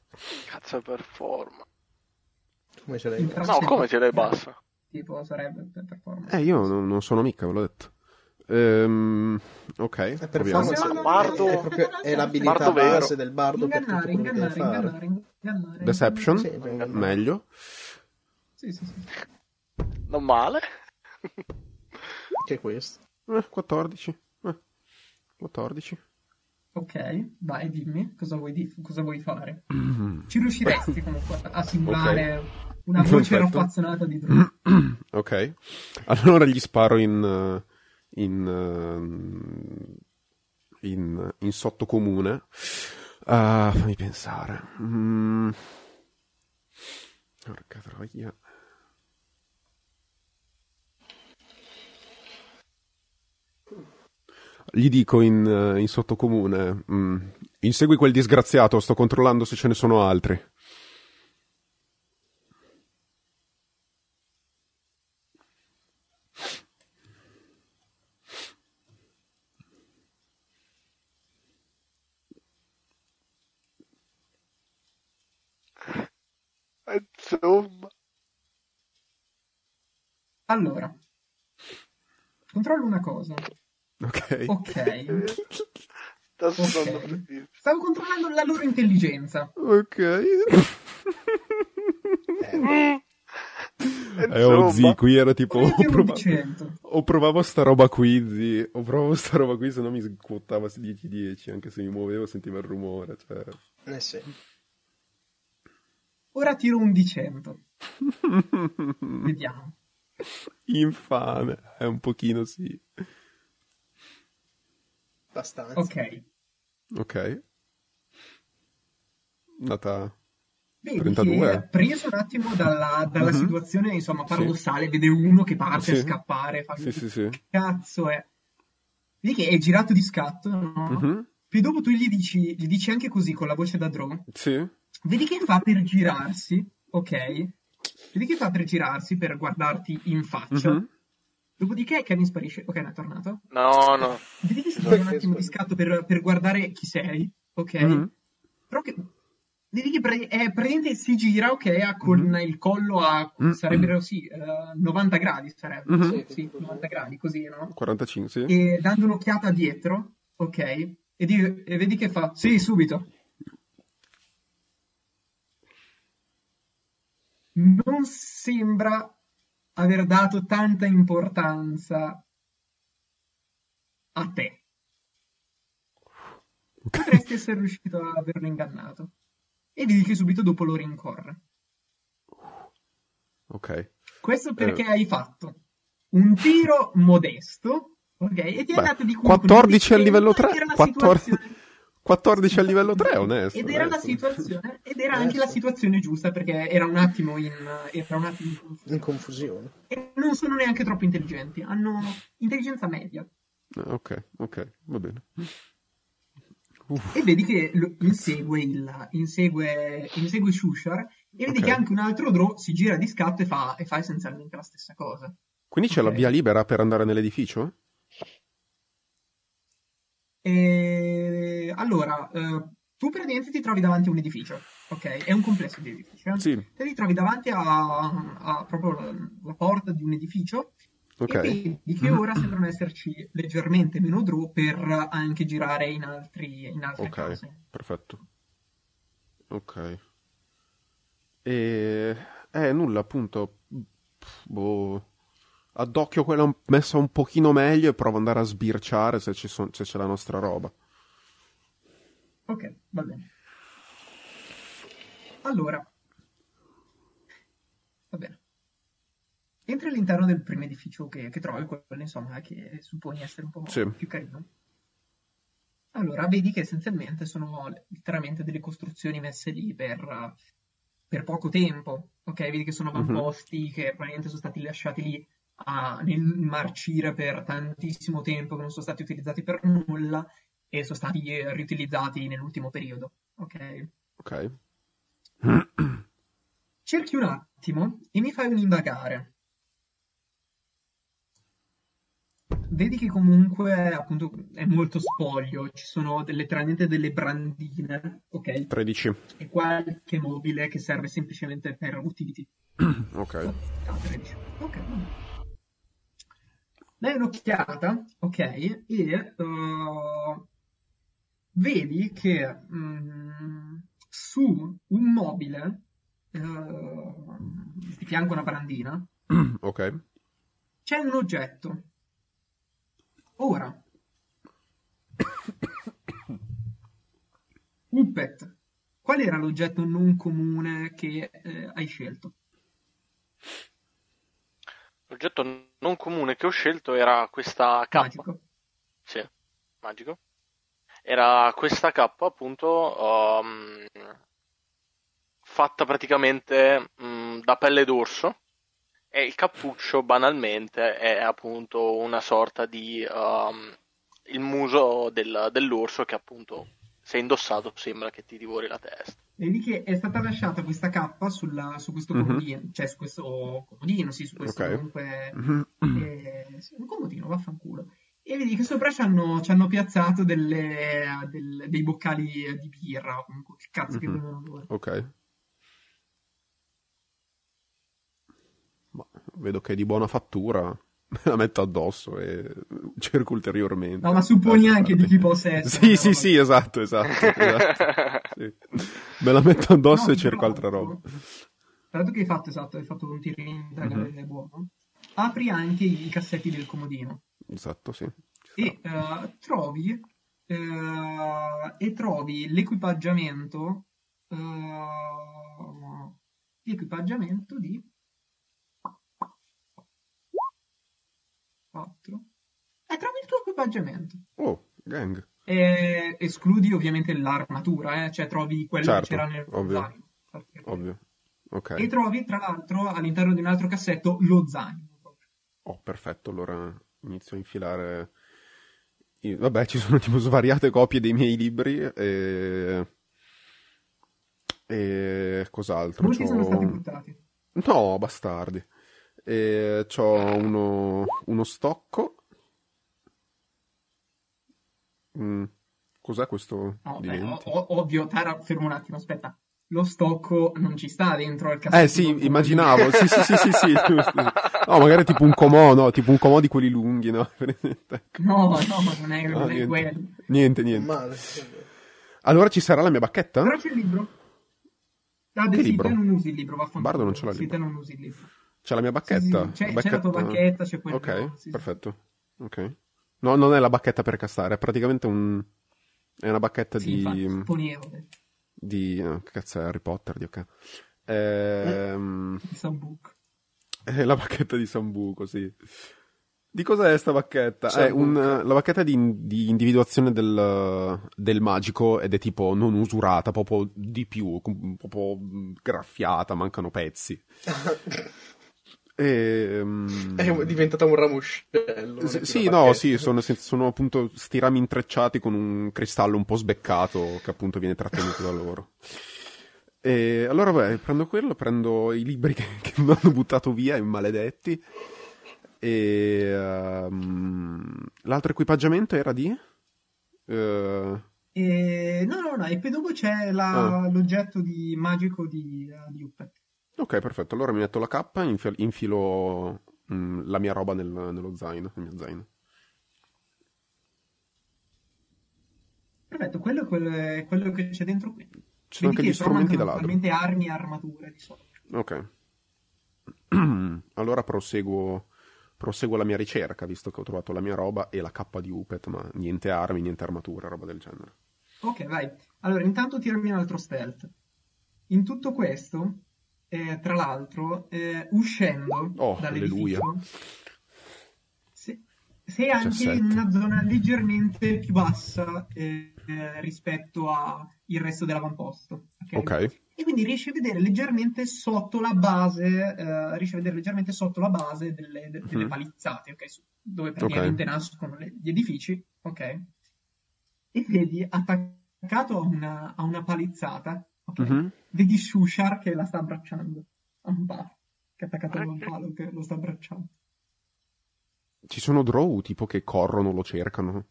Cazzo performance. Come ce l'hai bassa? No, come ce l'hai bassa? tipo sarebbe per performance. Eh, io non, non sono mica, ve l'ho detto. Ehm, ok, è performance no, no, bardo, è, proprio, è l'abilità bardo base vero. del bardo ingannare, per ingannare, ingannare, ingannare, Deception, sì, meglio. Sì, sì, sì. Non male. che è questo? Eh, 14. Eh, 14. Ok, vai, dimmi cosa vuoi, di- cosa vuoi fare. Ci riusciresti comunque a simulare okay. una voce Perfetto. raffazzonata di Drew. ok. Allora gli sparo in... in, uh, in, in sottocomune. Uh, fammi pensare. Mm. Porca troia. Gli dico in, uh, in sottocomune, mm, insegui quel disgraziato, sto controllando se ce ne sono altri. Insomma. Allora, controllo una cosa. Ok. Ok. Adesso Ok. non- Stavo controllando la loro intelligenza. Ok. Eh, Eh, oh, zi, qui era tipo... Come O, che un prova- di 100. o provavo sta roba qui, zi. O provavo sta roba qui, se no mi scuottava 10-10, anche se mi muovevo sentivo il rumore, cioè... eh sì. Ora tiro un di 100. Vediamo. Infame. È un pochino sì. Abbastanza. Ok. Ok. Andata... Vedi 32. che preso un attimo dalla, dalla Mhm. situazione, insomma, paradossale, vede uno che parte a Sì. scappare, fa Sì, sì, sì. che cazzo è? Vedi che è girato di scatto, no? Mhm. Poi dopo tu gli dici, gli dici anche così con la voce da drone. Sì. Vedi che fa per girarsi, ok? Vedi che fa per girarsi, per guardarti in faccia. Mhm. Dopodiché Kenny sparisce. Ok, non è tornato. No, no. Vedi che si toglie un attimo di scatto per, per guardare chi sei, ok? Mhm. Però che... Vedi che pre- è, praticamente si gira, ok, ha con Mhm. il collo a... Mm. sarebbero, sì, eh, 90 gradi sarebbe. Mhm. Sì, sì, 90 gradi, così, no? 45, sì. E dando un'occhiata dietro, ok? E, di- e vedi che fa, sì, subito. Non sembra aver dato tanta importanza a te. Potresti essere riuscito a averlo ingannato. E vedi che subito dopo lo rincorre. Ok. Questo perché Eh. hai fatto un tiro modesto, ok? E ti hai Beh, dato di culo con il 14 al bicchiere, livello ma 3. era la 14, situazione- 14 al livello 3, onesto. Ed era la onesto. situazione, ed era anche la situazione giusta perché era un attimo in, era un attimo in confusione. In confusione. E non sono neanche troppo intelligenti, hanno intelligenza media. Ah, Ok, ok, va bene. Uff, E vedi che lo insegue, il, insegue, insegue Shushar e vedi Ok. che anche un altro draw si gira di scatto e fa, e fa essenzialmente la stessa cosa. Quindi c'è la via libera per andare nell'edificio? E... Allora, eh, tu praticamente ti trovi davanti a un edificio, ok? È un complesso di edifici. eh? Sì, Te ti trovi davanti a, a proprio la, la porta di un edificio ok. e vedi che ora sembrano esserci leggermente meno draw per anche girare in, altri, in altre case. perfetto. Ok. E... Eh, nulla, appunto. Boh... Ad occhio quella messa un pochino meglio e provo ad andare a sbirciare se, ci son- se c'è la nostra roba. Ok, va bene. Allora, va bene. Entri all'interno del primo edificio che, che trovi, quello insomma che supponi essere un po' Sì. più carino. Allora, vedi che essenzialmente sono letteralmente delle costruzioni messe lì per, per poco tempo. Ok, vedi che sono Mhm. avamposti che probabilmente sono stati lasciati lì a, nel marcire per tantissimo tempo, che non sono stati utilizzati per nulla e sono stati riutilizzati nell'ultimo periodo. Ok. Ok. Cerchi un attimo e mi fai un indagare. Vedi che comunque appunto è molto spoglio, ci sono letteralmente delle brandine, ok? 13. E qualche mobile che serve semplicemente per utility. Ok. Ah, 13. Ok. Dai un'occhiata, ok, e uh, vedi che mm, su un mobile uh, di fianco a una brandina Ok. c'è un oggetto. Ora. Uppet, qual era l'oggetto non comune che eh, hai scelto? L'oggetto non comune che ho scelto era questa K. Magico. Sì, magico. Era questa K appunto um, fatta praticamente um, da pelle d'orso e il cappuccio banalmente è appunto una sorta di um, il muso del, dell'orso che appunto se indossato sembra che ti divori la testa. Vedi che è stata lasciata questa cappa sulla, su questo Mhm. comodino, cioè su questo comodino, sì, su questo Ok. comunque Mhm. eh, un comodino, vaffanculo. E vedi che sopra ci hanno, ci hanno piazzato delle, del- dei boccali di birra, o comunque che cazzo che Mhm. bevono loro. Ok. Ma vedo che è di buona fattura. Me la metto addosso e cerco ulteriormente. No, ma supponi anche di chi possa essere. Sì, sì, sì, esatto, esatto. esatto. Sì. Me la metto addosso No, e cerco tra altra roba. Tra l'altro che hai fatto, esatto, hai fatto un tirino in indagare Mhm. buono. Apri anche i cassetti del comodino Esatto, sì. e eh, trovi eh, e trovi l'equipaggiamento eh, l'equipaggiamento di 4 e trovi il tuo equipaggiamento Oh, gang. e escludi ovviamente l'armatura eh, cioè trovi quello Certo, che c'era nel ovvio. zaino Ovvio. Ok. e trovi tra l'altro all'interno di un altro cassetto lo zaino Oh, perfetto, allora inizio a infilare... i- Vabbè, ci sono tipo svariate copie dei miei libri e... E cos'altro? molti sono C'ho- stati buttati No, bastardi. E c'ho uno, uno stocco. Mm, Cos'è questo di beh, 20? o- ovvio, Tara, fermo un attimo, aspetta. Lo stocco non ci sta dentro al cassetto. Eh sì, immaginavo. Sì, sì, sì, sì, sì. No, magari tipo un comò, no? Tipo un comò di quelli lunghi, no? No, no, non è, No, non è niente. quello. Niente, niente. Male. Allora ci sarà la mia bacchetta? Però c'è il libro. Ah, Che sì, libro? te non usi il libro, vaffanculo. Bardo non ce l'ha il Sì, libro. te non usi il libro. C'è la mia Sì, bacchetta? sì, c'è, La c'è la tua bacchetta, c'è quello. Ok, sì, sì. perfetto. Ok. No, non è la bacchetta per castare, è praticamente un... È una bacchetta Sì, di... infatti, supponevo, eh, di... che cazzo è Harry Potter, di ok. Ehm, di Sambuc. È la bacchetta di Sambuco, sì. Di cos'è sta bacchetta? È Sambuco. un, la bacchetta di, di individuazione del, del magico ed è tipo non usurata, proprio di più, proprio mm, graffiata, mancano pezzi. E, mm, È diventata un ramoscello. sì, non è più sì, no, sì, sono, sono appunto sti rami intrecciati con un cristallo un po' sbeccato che appunto viene trattenuto da loro. E allora, beh, prendo quello, prendo i libri che, che mi hanno buttato via, i maledetti. E ehm, l'altro equipaggiamento era di? Eh, E... No, no, no, e poi dopo c'è la- Ah. l'oggetto di magico di, uh, di Uppet. Ok, perfetto. Allora mi metto la cappa, infi- infilo mm, la mia roba nel- nello zaino, nel mio zaino. Perfetto, quello è quello, è quello che c'è dentro qui. Ci sono anche gli strumenti da ladro. armi e armature di solito. Ok. allora proseguo, proseguo la mia ricerca, visto che ho trovato la mia roba e la cappa di Upet, ma niente armi, niente armatura, roba del genere. Ok, vai. Allora, intanto tirami un altro stealth. In tutto questo, eh, tra l'altro, eh, uscendo Oh, dall'edificio, se- sei anche 17. in una zona leggermente più bassa eh, eh, rispetto al resto dell'avamposto. ok? Ok. E quindi riesci a vedere leggermente sotto la base, eh, riesci a vedere leggermente sotto la base delle, de- delle Mhm. palizzate, ok? Su- dove praticamente nascono le- gli edifici, ok? E vedi attaccato a una, a una palizzata, ok? Mhm. Vedi Shushar che la sta abbracciando a un palo, che è attaccato a un palo che lo sta abbracciando. Ci sono drow tipo che corrono, lo cercano.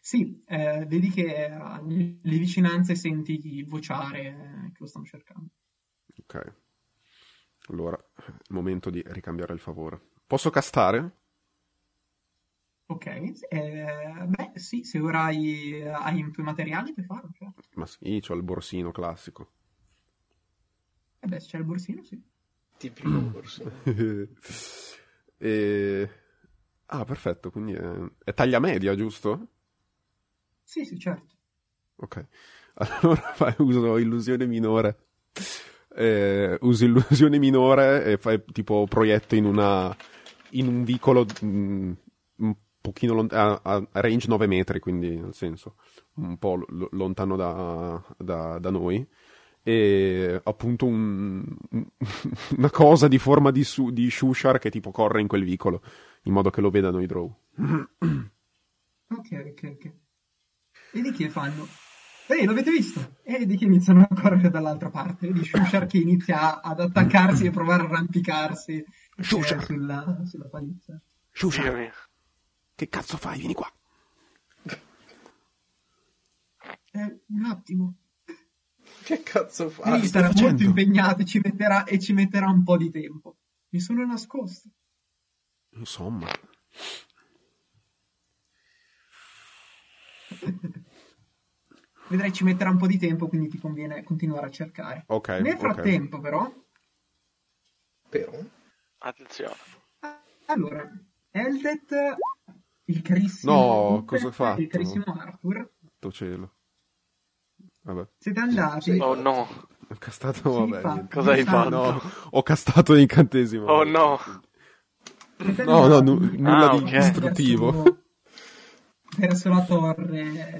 Sì, eh, vedi che nelle vicinanze senti vociare eh, che lo stanno cercando. Ok. Allora, è il momento di ricambiare il favore. Posso castare? Ok, eh, beh sì, se ora hai, hai i tuoi materiali puoi farlo, certo. Ma sì, c'ho il borsino classico. Eh beh, se c'è il borsino, sì. Tipico borso. e... Ah, perfetto, quindi è, è taglia media, giusto? Sì, sì, certo. Ok. Allora fai uso illusione minore. Eh, usi illusione minore e fai tipo proietto in una in un vicolo mh, mm, pochino lontano a, a, range 9 metri, quindi nel senso un po' l- lontano da, da, da, noi. E appunto un, una cosa di forma di, su, di Shushar che tipo corre in quel vicolo in modo che lo vedano i draw. ok, ok, ok. Vedi che fanno? Ehi, l'avete visto? E vedi che iniziano a correre dall'altra parte. Vedi Shushar che inizia ad attaccarsi e provare a arrampicarsi eh, sulla, sulla palizza. Shushar, che cazzo fai? Vieni qua. Eh, un attimo. Che cazzo fai? Devi stare molto impegnato e ci, metterà, e ci metterà un po' di tempo. Mi sono nascosto. Insomma. Vedrai ci metterà un po' di tempo, quindi ti conviene continuare a cercare. Ok. Nel frattempo, okay. però. Però. Attenzione. Allora, Eldet, il carissimo. No, cosa fatto? Il carissimo Arthur. Tuo cielo. Vabbè. Siete andati. Oh no. Ho castato, vabbè. Fa... Cosa hai fatto? No, ho castato l'incantesimo. Oh no. No, no, n- nulla ah, di okay. distruttivo verso la torre,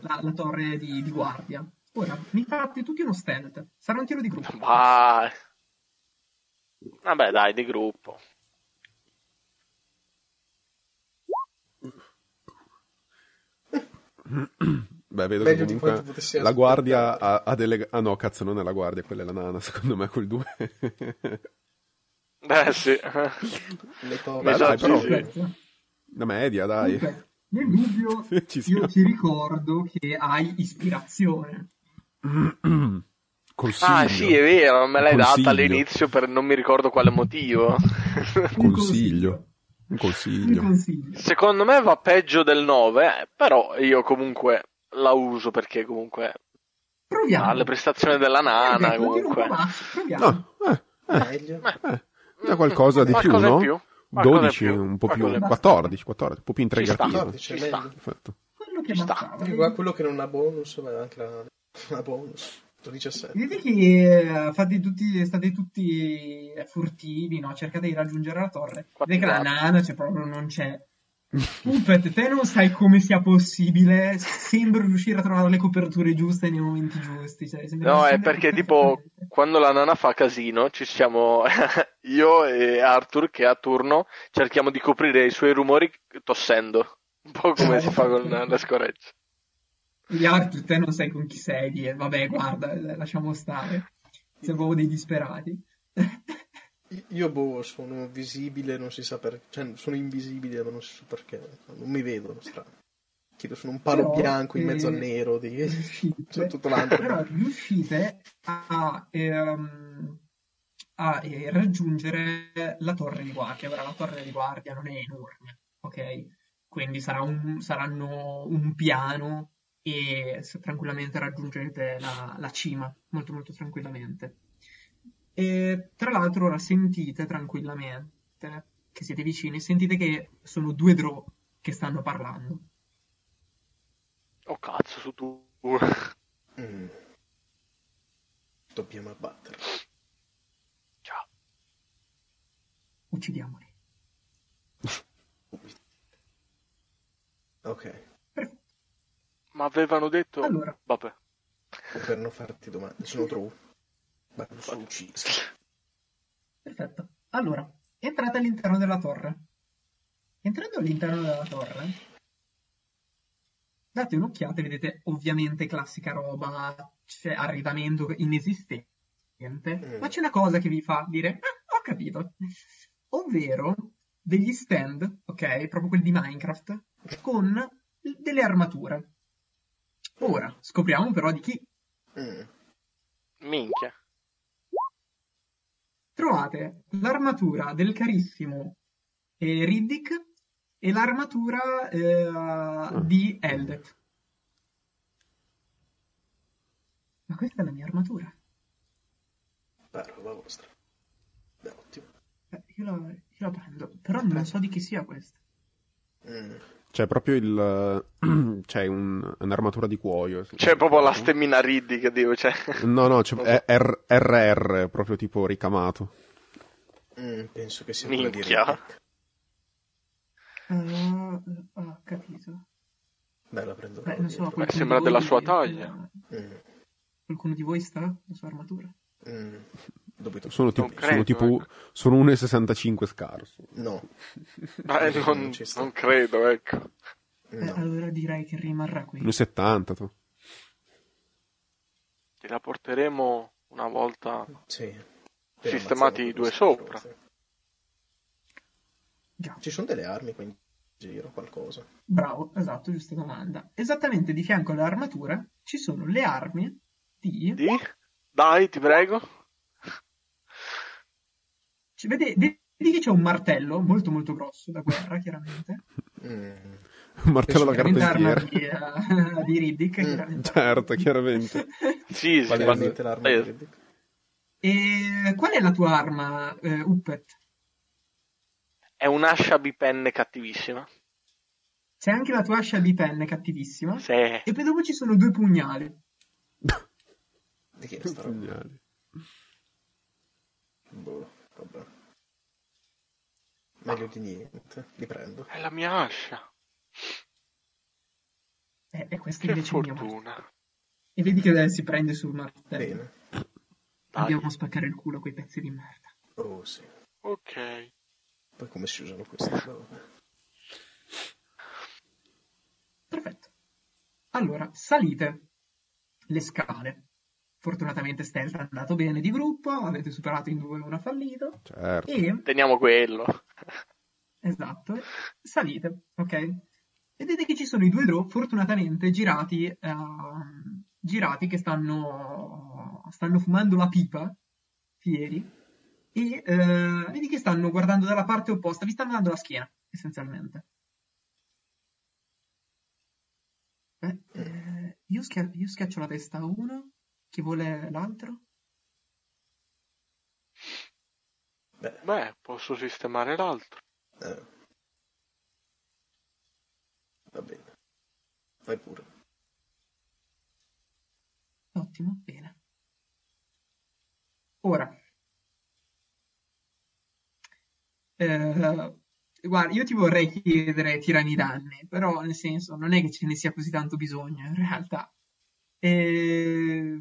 la, la torre di, di, guardia. Ora, mi fate tutti uno stealth. Sarà un tiro di gruppo. Vai. Vabbè, dai, di gruppo. Beh, vedo Meglio che comunque la guardia ha, ha delle... Ah no, cazzo, non è la guardia, quella è la nana, secondo me, quel 2. Beh, sì. Le to- Beh, dai, però... Sì. La media, dai. Okay. Nel dubbio, io ti ricordo che hai ispirazione. Consiglio. Ah, sì, è vero, me l'hai Consiglio. data all'inizio per non mi ricordo quale motivo. Consiglio. Un consiglio. Un consiglio. Secondo me va peggio del 9, però io comunque la uso perché comunque Proviamo. Ha le prestazioni della nana eh, comunque. Proviamo. No, eh, eh, eh, eh, qualcosa di più, no? Più. 12, più, un po' più, 14, 14, un po' più integrativo. Ci sta, Perfetto. Quello che, ci sta. quello che non ha bonus, ma anche la, la bonus. 17. Vedete che fate tutti, state tutti furtivi, no? Cercate di raggiungere la torre. Vedete che la nana c'è proprio non c'è. Puppet, te non sai come sia possibile. Sembra riuscire a trovare le coperture giuste nei momenti giusti. Cioè, no, è perché tipo quando la nana fa casino, ci siamo io e Arthur che a turno cerchiamo di coprire i suoi rumori tossendo. Un po' come si fa con le scoregge. Gli Arthur, te non sai con chi sei. Vabbè, guarda, lasciamo stare. Siamo dei disperati. Io boh, sono visibile, non si sa perché, cioè sono invisibile, ma non si sa perché, non mi vedono, strano. Chiedo, sono un palo però, bianco in mezzo eh, al nero di riuscite, tutto l'anno. Però riuscite a, ehm, a eh, raggiungere la torre di guardia. Ora la torre di guardia non è enorme, ok? Quindi sarà un, saranno un piano e tranquillamente raggiungerete la, la cima, molto molto tranquillamente. E tra l'altro ora sentite tranquillamente che siete vicini, sentite che sono due draw che stanno parlando. Oh cazzo, su tu. Mm. Dobbiamo abbatterli. Ciao. Uccidiamoli. ok. Ma avevano detto... Allora. Vabbè. Per non farti domande, sono true. Beh, non sono ucciso. Perfetto. Allora, entrate all'interno della torre. Entrando all'interno della torre, date un'occhiata e vedete ovviamente classica roba, c'è arredamento inesistente, mm. ma c'è una cosa che vi fa dire, ah, ho capito, ovvero degli stand, ok, proprio quelli di Minecraft, con delle armature. Ora, scopriamo però di chi. Mm. Minchia trovate l'armatura del carissimo eh, Riddick e l'armatura eh, mm. di Eldet. Ma questa è la mia armatura. Beh, roba vostra. Beh, ottimo. Eh, io, la, io, la, prendo, però non so di chi sia questa. Mm. C'è proprio il. c'è un, un'armatura di cuoio. C'è proprio la stemmina Riddi che dico. C'è. No, no, c'è è R- RR, proprio tipo ricamato. Mm, penso che sia Minchia. Uh, ho capito. Beh, la prendo. Beh, so, Beh, sembra della sua taglia. Mm. Qualcuno di voi sta la sua armatura? Mm. Sono, tipo, credo, sono tipo ecco. sono 1,65 scarso. No. Eh, non, non, non, credo, ecco. Eh, no. allora direi che rimarrà qui. 1,70 tu. Te la porteremo una volta sì. sistemati i due sopra. Già. Ci sono delle armi qua in giro, qualcosa. Bravo, esatto, giusta domanda. Esattamente di fianco all'armatura ci sono le armi di... Di? Dai, ti prego. Ci vede, vedi che c'è un martello molto molto grosso da guerra, chiaramente. Mm. Un martello da carpentiere. Di, uh, di Riddick, mm. chiaramente. Certo, chiaramente. sì, sicuramente l'arma di Riddick. E qual è la tua arma, uh, Uppet? È un'ascia bipenne cattivissima. C'è anche la tua ascia bipenne cattivissima. Sì. E poi dopo ci sono due pugnali. Di che sta pugnali? Boh. Meglio di niente, li prendo. È la mia ascia. Eh, e questo che invece fortuna. E vedi che si prende sul martello. Bene. Dobbiamo spaccare il culo quei pezzi di merda. Oh sì. Ok. Poi come si usano queste cose? Perfetto. Allora, salite le scale. Fortunatamente Stealth è andato bene di gruppo, avete superato in due, uno ha fallito. Certo. E... Teniamo quello. Esatto. Salite, ok? Vedete che ci sono i due draw, fortunatamente girati, uh, girati che stanno, stanno fumando la pipa, fieri, e uh, vedi che stanno guardando dalla parte opposta, vi stanno dando la schiena, essenzialmente. Beh, eh, io, schia- io schiaccio la testa a uno, chi vuole l'altro? Beh, Beh posso sistemare l'altro. Eh. Va bene. Vai pure. Ottimo, bene. Ora. Eh, guarda, io ti vorrei chiedere tirani danni, però nel senso non è che ce ne sia così tanto bisogno in realtà. E,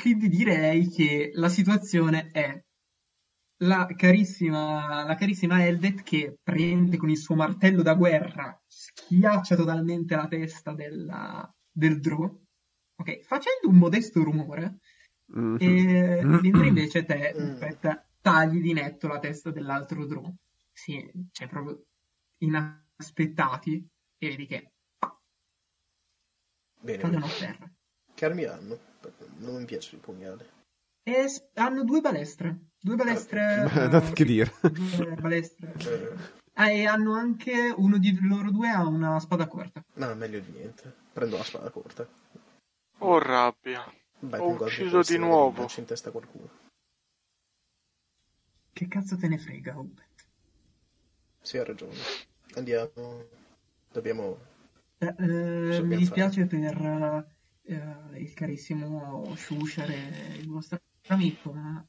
quindi direi che la situazione è la carissima, la carissima Eldet che prende con il suo martello da guerra, schiaccia totalmente la testa della, del Drow, ok, facendo un modesto rumore, mm-hmm. e mentre invece te, aspetta, mm. tagli di netto la testa dell'altro Drow. Sì, cioè proprio inaspettati, e vedi che Bene, cadono a terra. Che armi hanno? Non mi piace il pugnale. E hanno due balestre. Due balestre. Ah, uh, che dire. Due balestre. ah, e hanno anche uno di loro due ha una spada corta. No, meglio di niente. Prendo la spada corta. Oh rabbia. Beh, Ho ucciso di nuovo. in testa qualcuno. Che cazzo te ne frega, Hobbit? Sì, ha ragione. Andiamo. Dobbiamo. Eh, eh, mi dispiace fare? per eh, il carissimo Shusher e il vostro amico, ma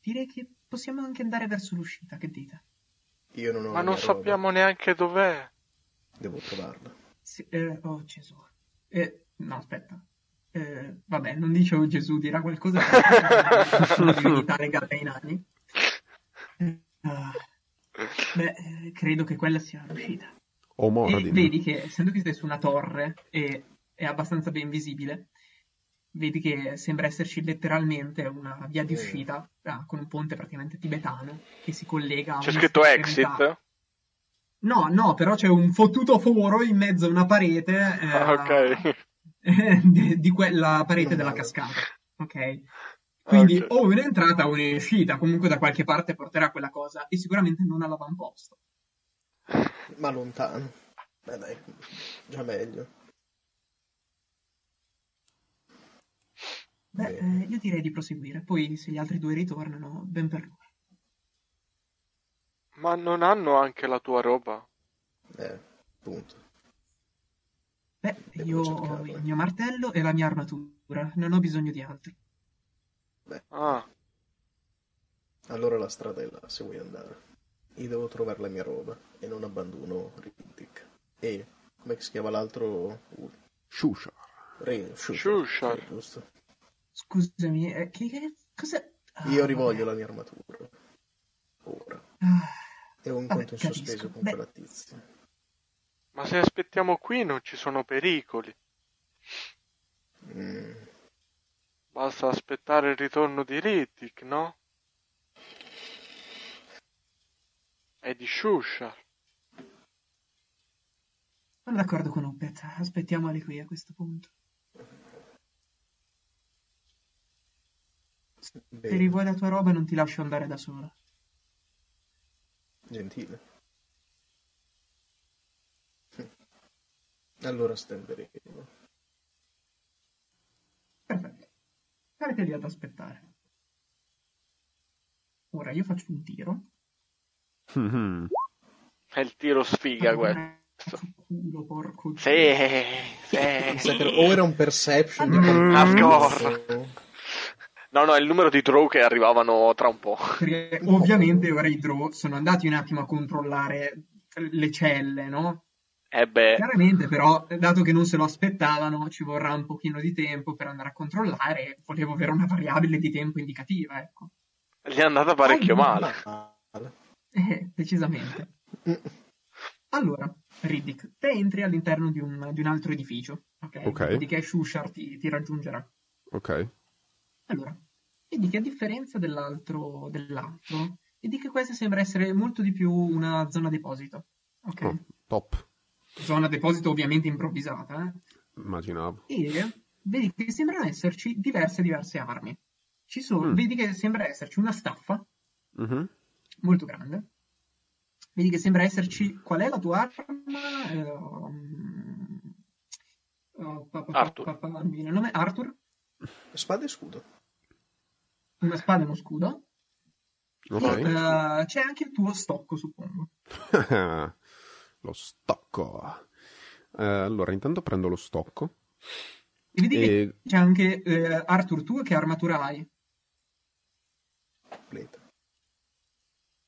direi che possiamo anche andare verso l'uscita, che dite? Io non ho Ma non sappiamo roba. neanche dov'è. Devo trovarla. Sì, eh, oh Gesù. Eh, no, aspetta. Eh, vabbè, non dicevo Gesù, dirà qualcosa di divinità legata ai nani. Uh, beh, credo che quella sia l'uscita. O Moradin. E vedi che essendo che sei su una torre e è abbastanza ben visibile. Vedi che sembra esserci letteralmente una via di uscita ah, con un ponte praticamente tibetano che si collega a C'è scritto exit? No, no, però c'è un fottuto foro in mezzo a una parete. Eh, ah, ok. di, di quella parete della cascata. Ok. Quindi okay. o un'entrata o un'uscita, comunque da qualche parte porterà quella cosa e sicuramente non all'avamposto. Ma lontano. Beh dai, già meglio. Beh, eh, io direi di proseguire, poi se gli altri due ritornano, ben per loro. Ma non hanno anche la tua roba? Eh, Punto. Beh, io ho il mio martello e la mia armatura, non ho bisogno di altro. Beh. Ah. Allora la strada è là, se vuoi andare. Io devo trovare la mia roba e non abbandono Riddick. E, come si chiama l'altro? Shushar. Re, Shushar. Sì, giusto. Scusami, eh, che, che cosa... Ah, Io rivoglio vabbè. la mia armatura. Ora. Ah, E ho un Vabbè, conto in capisco. sospeso con Beh. quella tizia. Ma se aspettiamo qui non ci sono pericoli. Mm. Basta aspettare il ritorno di Riddick, no? E di Shusha. sono d'accordo con Opet, aspettiamoli qui a questo punto. Se rivuoi la tua roba non ti lascio andare da sola. gentile. Allora stenderemo. Perfetto. Starete lì ad aspettare. Ora io faccio un tiro. È il tiro sfiga questo. Culo, porco Sì, sì. o era un perception di Mm, Ascolta. No, no, è il numero di draw che arrivavano tra un po'. Perché ovviamente ora i draw sono andati un attimo a controllare le celle, no? Eh beh, Chiaramente però, dato che non se lo aspettavano, ci vorrà un pochino di tempo per andare a controllare. Volevo avere una variabile di tempo indicativa, ecco. gli è andata parecchio male. Male. Eh, decisamente. Allora, Riddick, te entri all'interno di un, di un altro edificio, ok? Ok. Dopodiché Shushar ti, ti raggiungerà. Ok. Allora, vedi che a differenza dell'altro, dell'altro, vedi che questa sembra essere molto di più una zona deposito, ok? Oh, top. Zona deposito ovviamente improvvisata, eh? Immaginavo. E vedi che sembrano esserci diverse diverse armi. Ci sono, Mm. vedi che sembra esserci una staffa Mhm. molto grande. Vedi che sembra esserci. Qual è la tua arma? Eh, um, oh, pa- pa- pa- Arthur. pa- pa- non mi viene il nome. Arthur. Spada e scudo. Una spada e uno scudo. Ok. E eh, c'è anche il tuo stocco, suppongo. lo stocco. Eh, allora, intanto prendo lo stocco. E vedi che E... c'è anche eh, Arthur, tu che armatura hai? Completa.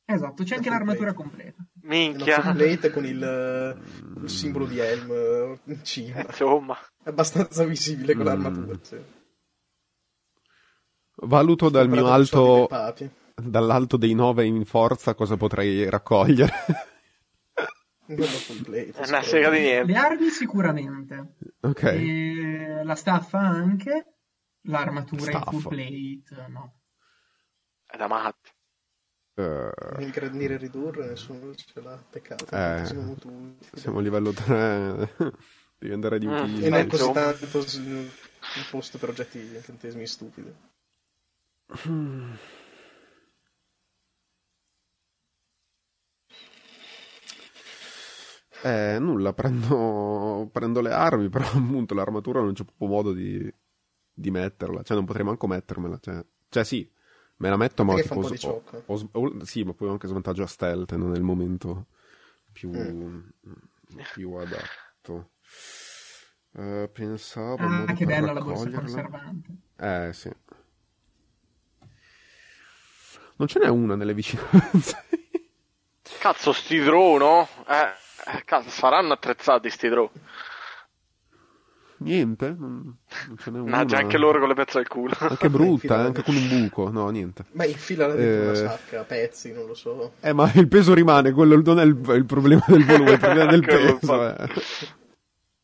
Esatto, c'è La anche full l'armatura completa. Minchia. completa con il, eh, il simbolo di Helm in cima. Insomma, È abbastanza visibile con Mm. l'armatura. Sì. Valuto dal mio alto, dall'alto dei 9 in forza cosa potrei raccogliere. È una sega di niente. Le armi sicuramente. ok. E la staffa anche. L'armatura in full plate, no. È da matti. Eh, Ingrandire e ridurre, nessuno ce l'ha. Peccato. Eh, siamo siamo a livello 3. Devi andare di Mm. utili. E non Eh, così tanto un posto per oggetti incantesimi stupidi. Eh, nulla, prendo, prendo le armi, però appunto l'armatura non c'è proprio modo di, di metterla, cioè non potrei manco mettermela, cioè, cioè sì, me la metto ma tipo, un po' di ho- ho ho- sì, ma poi ho anche svantaggio a stealth, non è il momento più, Mm. più adatto. Eh, pensavo Ah, che bella la borsa conservante. Eh, sì. Non ce n'è una nelle vicinanze. Cazzo, sti draw, no? Eh, eh, cazzo, saranno attrezzati sti draw. Niente, non, non ce n'è una. Mannaggia, anche loro con le pezze al culo. Anche brutta, anche con un buco. No, niente. Ma infila dentro una Eh. sacca a pezzi, non lo so. Eh, ma il peso rimane, quello non è il, il problema del volume, il problema del peso. eh.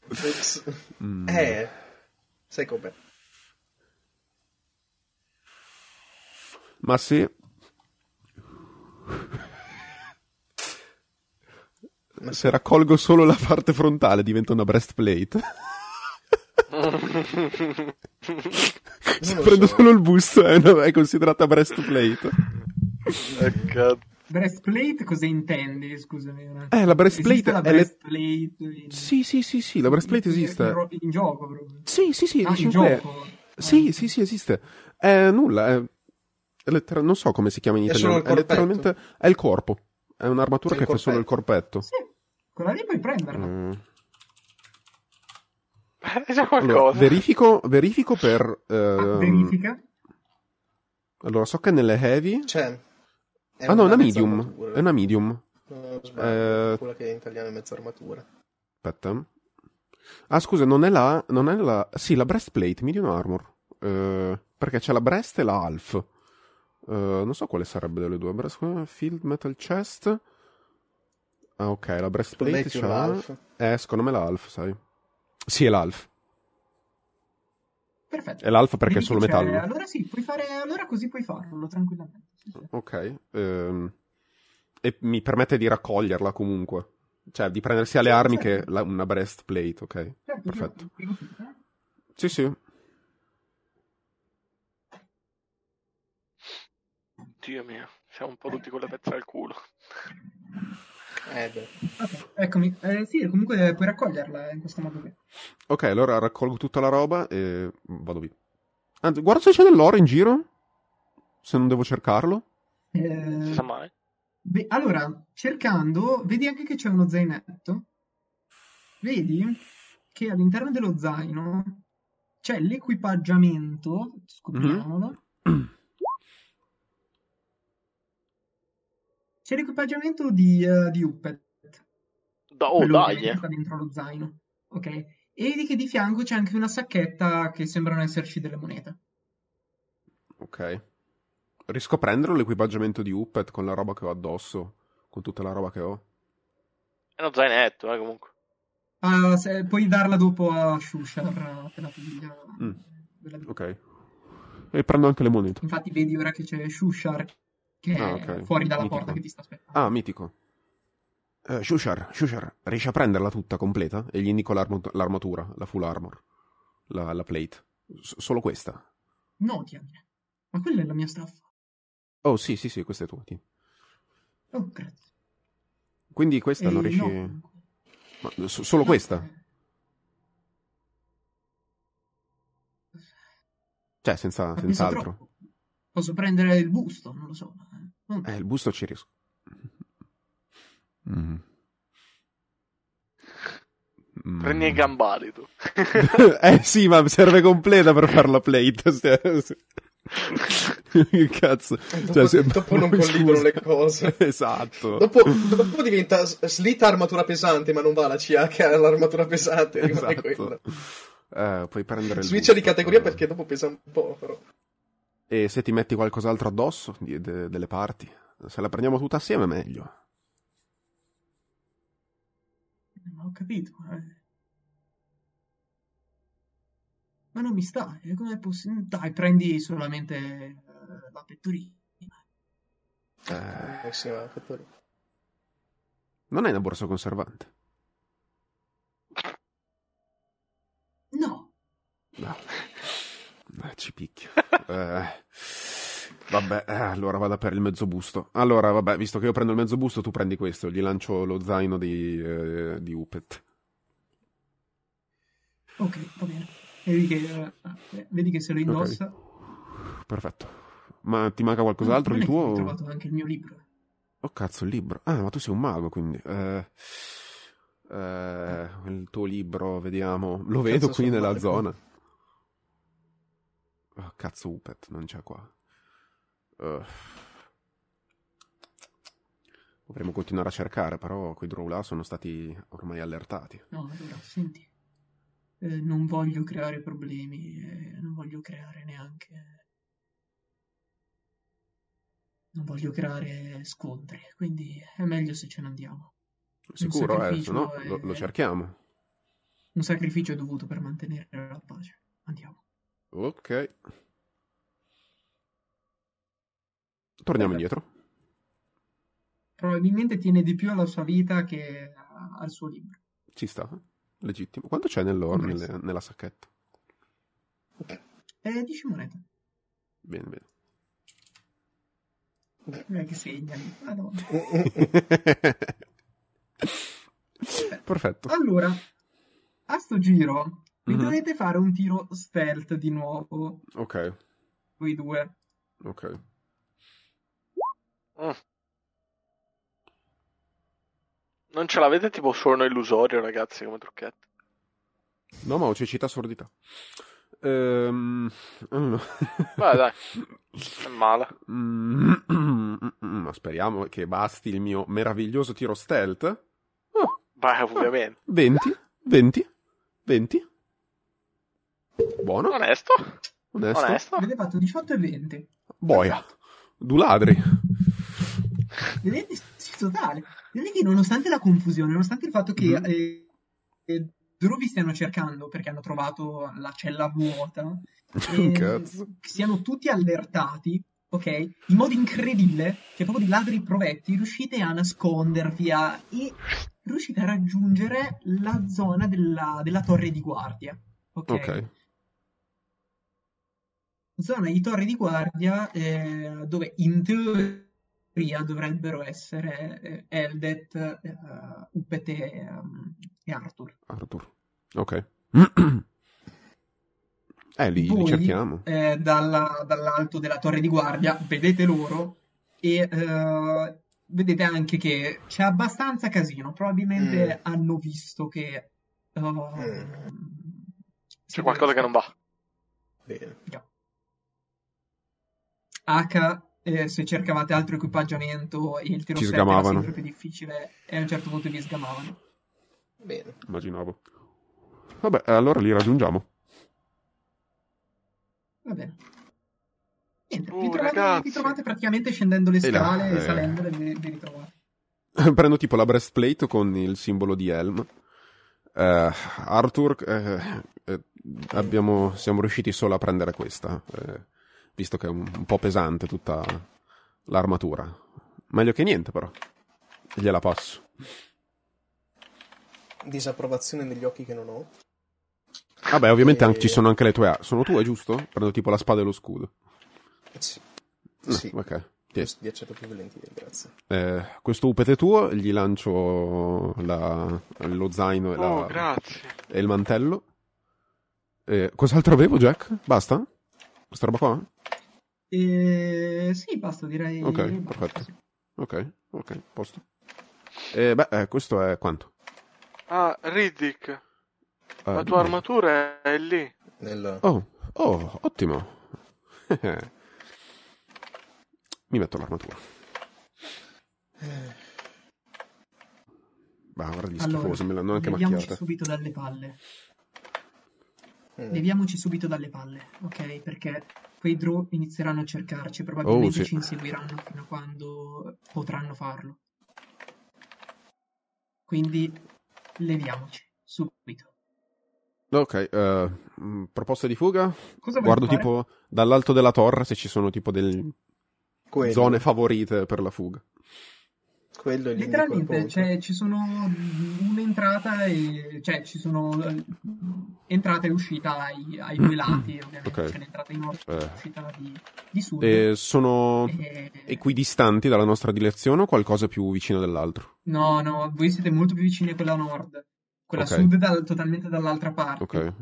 Ops. Mm. Eh, sai com'è? Ma sì. Ma Se raccolgo solo la parte frontale diventa una breastplate. Se prendo so. solo il busto è, una- è considerata breastplate. Eh, cazzo. Breastplate cosa intendi? Scusami. un attimo. Eh, la breastplate la è le- breastplate in... Sì, sì, sì, sì, la breastplate in- esiste. In, in gioco proprio. Sì, sì, sì, Ah, in gioco. Sì, Ah. sì, sì, esiste. È nulla, è... è letter- non so come si chiama in È italiano. il è letteralmente... È il corpo. È un'armatura che fa solo il corpetto. Sì. Quella lì puoi prenderla. Mm. Allora, verifico, verifico per... Ah, ehm, verifica. Allora, so che nelle heavy... C'è. È ah no, è una medium. armatura. È una medium. No, sbaglio, Eh, quella che in italiano è mezza armatura. Aspetta. Ah, scusa, non è la... Non è la... Sì, la breastplate, medium armor. Eh, perché c'è la breast e la half. Eh, non so quale sarebbe delle due. Breast, field metal chest. Ah, ok, la breastplate c'ha... half. Eh, secondo me è la half, sai. Sì, è l'half. Perfetto. È l'alfa perché è Vedi solo metallo. Allora sì, puoi fare. Allora così puoi farlo tranquillamente. Sì, sì. Ok. ehm, e mi permette di raccoglierla comunque. Cioè, di prendere sia le armi certo. che la- una breastplate, ok? Certo, Perfetto. certo. Sì, sì. Dio mio, siamo un po' tutti con le pezze al culo. Eh, beh. Eccomi. Eh, sì, comunque puoi raccoglierla in questo modo qui. Ok, allora raccolgo tutta la roba e vado via. Anzi, guarda se c'è dell'oro in giro. Se non devo cercarlo. Non si Eh, sa mai. Beh, allora, cercando, vedi anche che c'è uno zainetto. Vedi che all'interno dello zaino c'è l'equipaggiamento, scopriamolo. C'è l'equipaggiamento di, eh, di Uppet, Da- oh, dai, che eh. sta dentro lo zaino, ok? E vedi che di fianco c'è anche una sacchetta che sembrano esserci delle monete. Ok. Riesco a prendere l'equipaggiamento di Uppet con la roba che ho addosso. Con tutta la roba che ho. È uno zainetto, eh, comunque. Ah, se- puoi darla dopo a Shushar appena tu voglia Mm. Ok. E prendo anche le monete. Infatti vedi ora che c'è Shushar che Ah, è ok. fuori dalla Mitico. porta che ti sta aspettando. Ah, mitico. Eh, Shushar, Shushar, riesci a prenderla tutta completa? E gli indico l'armo- l'armatura, la full armor. La, la plate. S- solo questa. No, diamine. Ma quella è la mia staffa. Oh, sì, sì, sì, questa è tua. ti- Oh, grazie. Quindi questa non Eh, riesci... no. Ma s- solo No, questa? Cioè, senza, penso senz'altro. Posso prendere il busto, non lo so. eh. Mm. Eh, il busto ci riesco. Mm. Mm. Prendi i gambari tu. eh sì, ma serve completa per fare la plate. che cazzo. Dopo, Cioè, se- dopo non scusa. collidono le cose. esatto. Dopo, dopo diventa slita armatura pesante, ma non va la CA che ha l'armatura pesante, rimane Esatto. quella. Eh, puoi prendere il Switch di categoria però. perché dopo pesa un po', però. E se ti metti qualcos'altro addosso, di- de- delle parti, se la prendiamo tutta assieme, meglio. Ma ho capito. eh. Ma non mi sta. eh, Com'è possibile? Dai, prendi solamente eh, la pettorina. Eh, sì, non è una borsa conservante. No. No. Ci picchia. Eh, vabbè, eh, allora vado per il mezzo busto. Allora, vabbè, visto che io prendo il mezzo busto, tu prendi questo. Gli lancio lo zaino di, eh, di Upet. Ok, va bene. Vedi che, eh, vedi che se lo indossa. Perfetto. Ma ti manca qualcos'altro di che Ho tuo? trovato anche il mio libro. Oh cazzo, il libro. Ah, ma tu sei un mago, quindi. Eh, eh, il tuo libro, vediamo. Lo vedo Cazzo, qui sono nella zona. Oh, cazzo, Upet, non c'è qua. Eh. Dovremmo continuare a cercare, però quei draw là sono stati ormai allertati. No, allora, senti. Eh, non voglio creare problemi, eh, non voglio creare neanche... Non voglio creare scontri, quindi è meglio se ce ne andiamo. Sicuro, eh, se no è- lo, lo cerchiamo. Un sacrificio è dovuto per mantenere la pace. Andiamo. Ok. Torniamo indietro. Probabilmente tiene di più alla sua vita che al suo libro. Ci sta. Legittimo. Quanto c'è nell'oro, nelle- nella sacchetta? Eh, 10 monete. Bene, bene. Eh, che segnali. Madonna. Perfetto. Allora, a sto giro mi Mhm. dovete fare un tiro stealth di nuovo, Ok, voi due. ok. Mm. Non ce l'avete tipo suono illusorio, ragazzi, come trucchetto? No, ma ho cecità sordità. Ehm... Beh, dai, è male. ma speriamo che basti il mio meraviglioso tiro stealth. Oh. Beh, ovviamente. 20, 20, 20. Buono. Onesto. Onesto. Onesto. Avete fatto 18 e 20. Boia. Due ladri. Vedete? Sì, totale. Vedete che nonostante la confusione, nonostante il fatto che mm-hmm. eh, eh, loro vi stiano cercando perché hanno trovato la cella vuota, eh, siano tutti allertati, ok? In modo incredibile, che proprio di ladri provetti riuscite a nascondervi a, e riuscite a raggiungere la zona della, della torre di guardia, ok? Ok zona di torre di guardia eh, dove in teoria dovrebbero essere eh, Eldet, eh, Upete um, e Arthur. Arthur, ok. eh, li, Voi, li cerchiamo. Eh, dalla, dall'alto della torre di guardia vedete loro e eh, vedete anche che c'è abbastanza casino. Probabilmente mm. hanno visto che... Uh, mm. C'è qualcosa che non va. Bene. Yeah. H eh, se cercavate altro equipaggiamento e il tiro Ci era sempre più difficile e a un certo punto vi sgamavano. Bene. Immaginavo. Vabbè, allora li raggiungiamo. Va bene. Niente, uh, vi, trovate, vi, trovate, praticamente scendendo le scale e, là, e salendole vi, vi ritrovate. Prendo tipo la breastplate con il simbolo di Helm. Uh, Arthur, uh, abbiamo, siamo riusciti solo a prendere questa visto che è un, un po' pesante tutta l'armatura. Meglio che niente, però. Gliela passo. Disapprovazione negli occhi che non ho. Vabbè, ovviamente e... ci sono anche le tue armi. Sono tue, giusto? Prendo tipo la spada e lo scudo. Sì. No, sì. Ok. Yes. Vi accetto più volentieri, grazie. Eh, questo upete tuo, gli lancio la, lo zaino e, oh, la, e il mantello. Eh, cos'altro avevo, Jack? Basta? Questa roba qua? E... Sì, basta, direi. Ok, basta, perfetto. Sì. Ok, ok, posto. E beh, eh, questo è quanto? Ah, Riddick. Uh, la tua dove? armatura è lì. Nel... Oh, oh, ottimo. Mi metto l'armatura. Bah, guarda gli allora, schifosi, me l'hanno anche macchiata. subito dalle palle. Mm. Leviamoci subito dalle palle, ok? Perché quei draw inizieranno a cercarci, probabilmente oh, sì. ci inseguiranno fino a quando potranno farlo. Quindi leviamoci subito. Ok, uh, proposte di fuga? Cosa Guardo tipo dall'alto della torre se ci sono tipo delle zone favorite per la fuga. Quello è Letteralmente, cioè, ci sono un'entrata e cioè ci sono eh, entrata e uscita ai, ai due lati, ovviamente okay. c'è l'entrata in nord e eh. l'uscita di, di sud. E sono e... equidistanti dalla nostra direzione o qualcosa più vicino dell'altro? No, no, voi siete molto più vicini a quella nord. Quella okay. sud è totalmente dall'altra parte. Ok.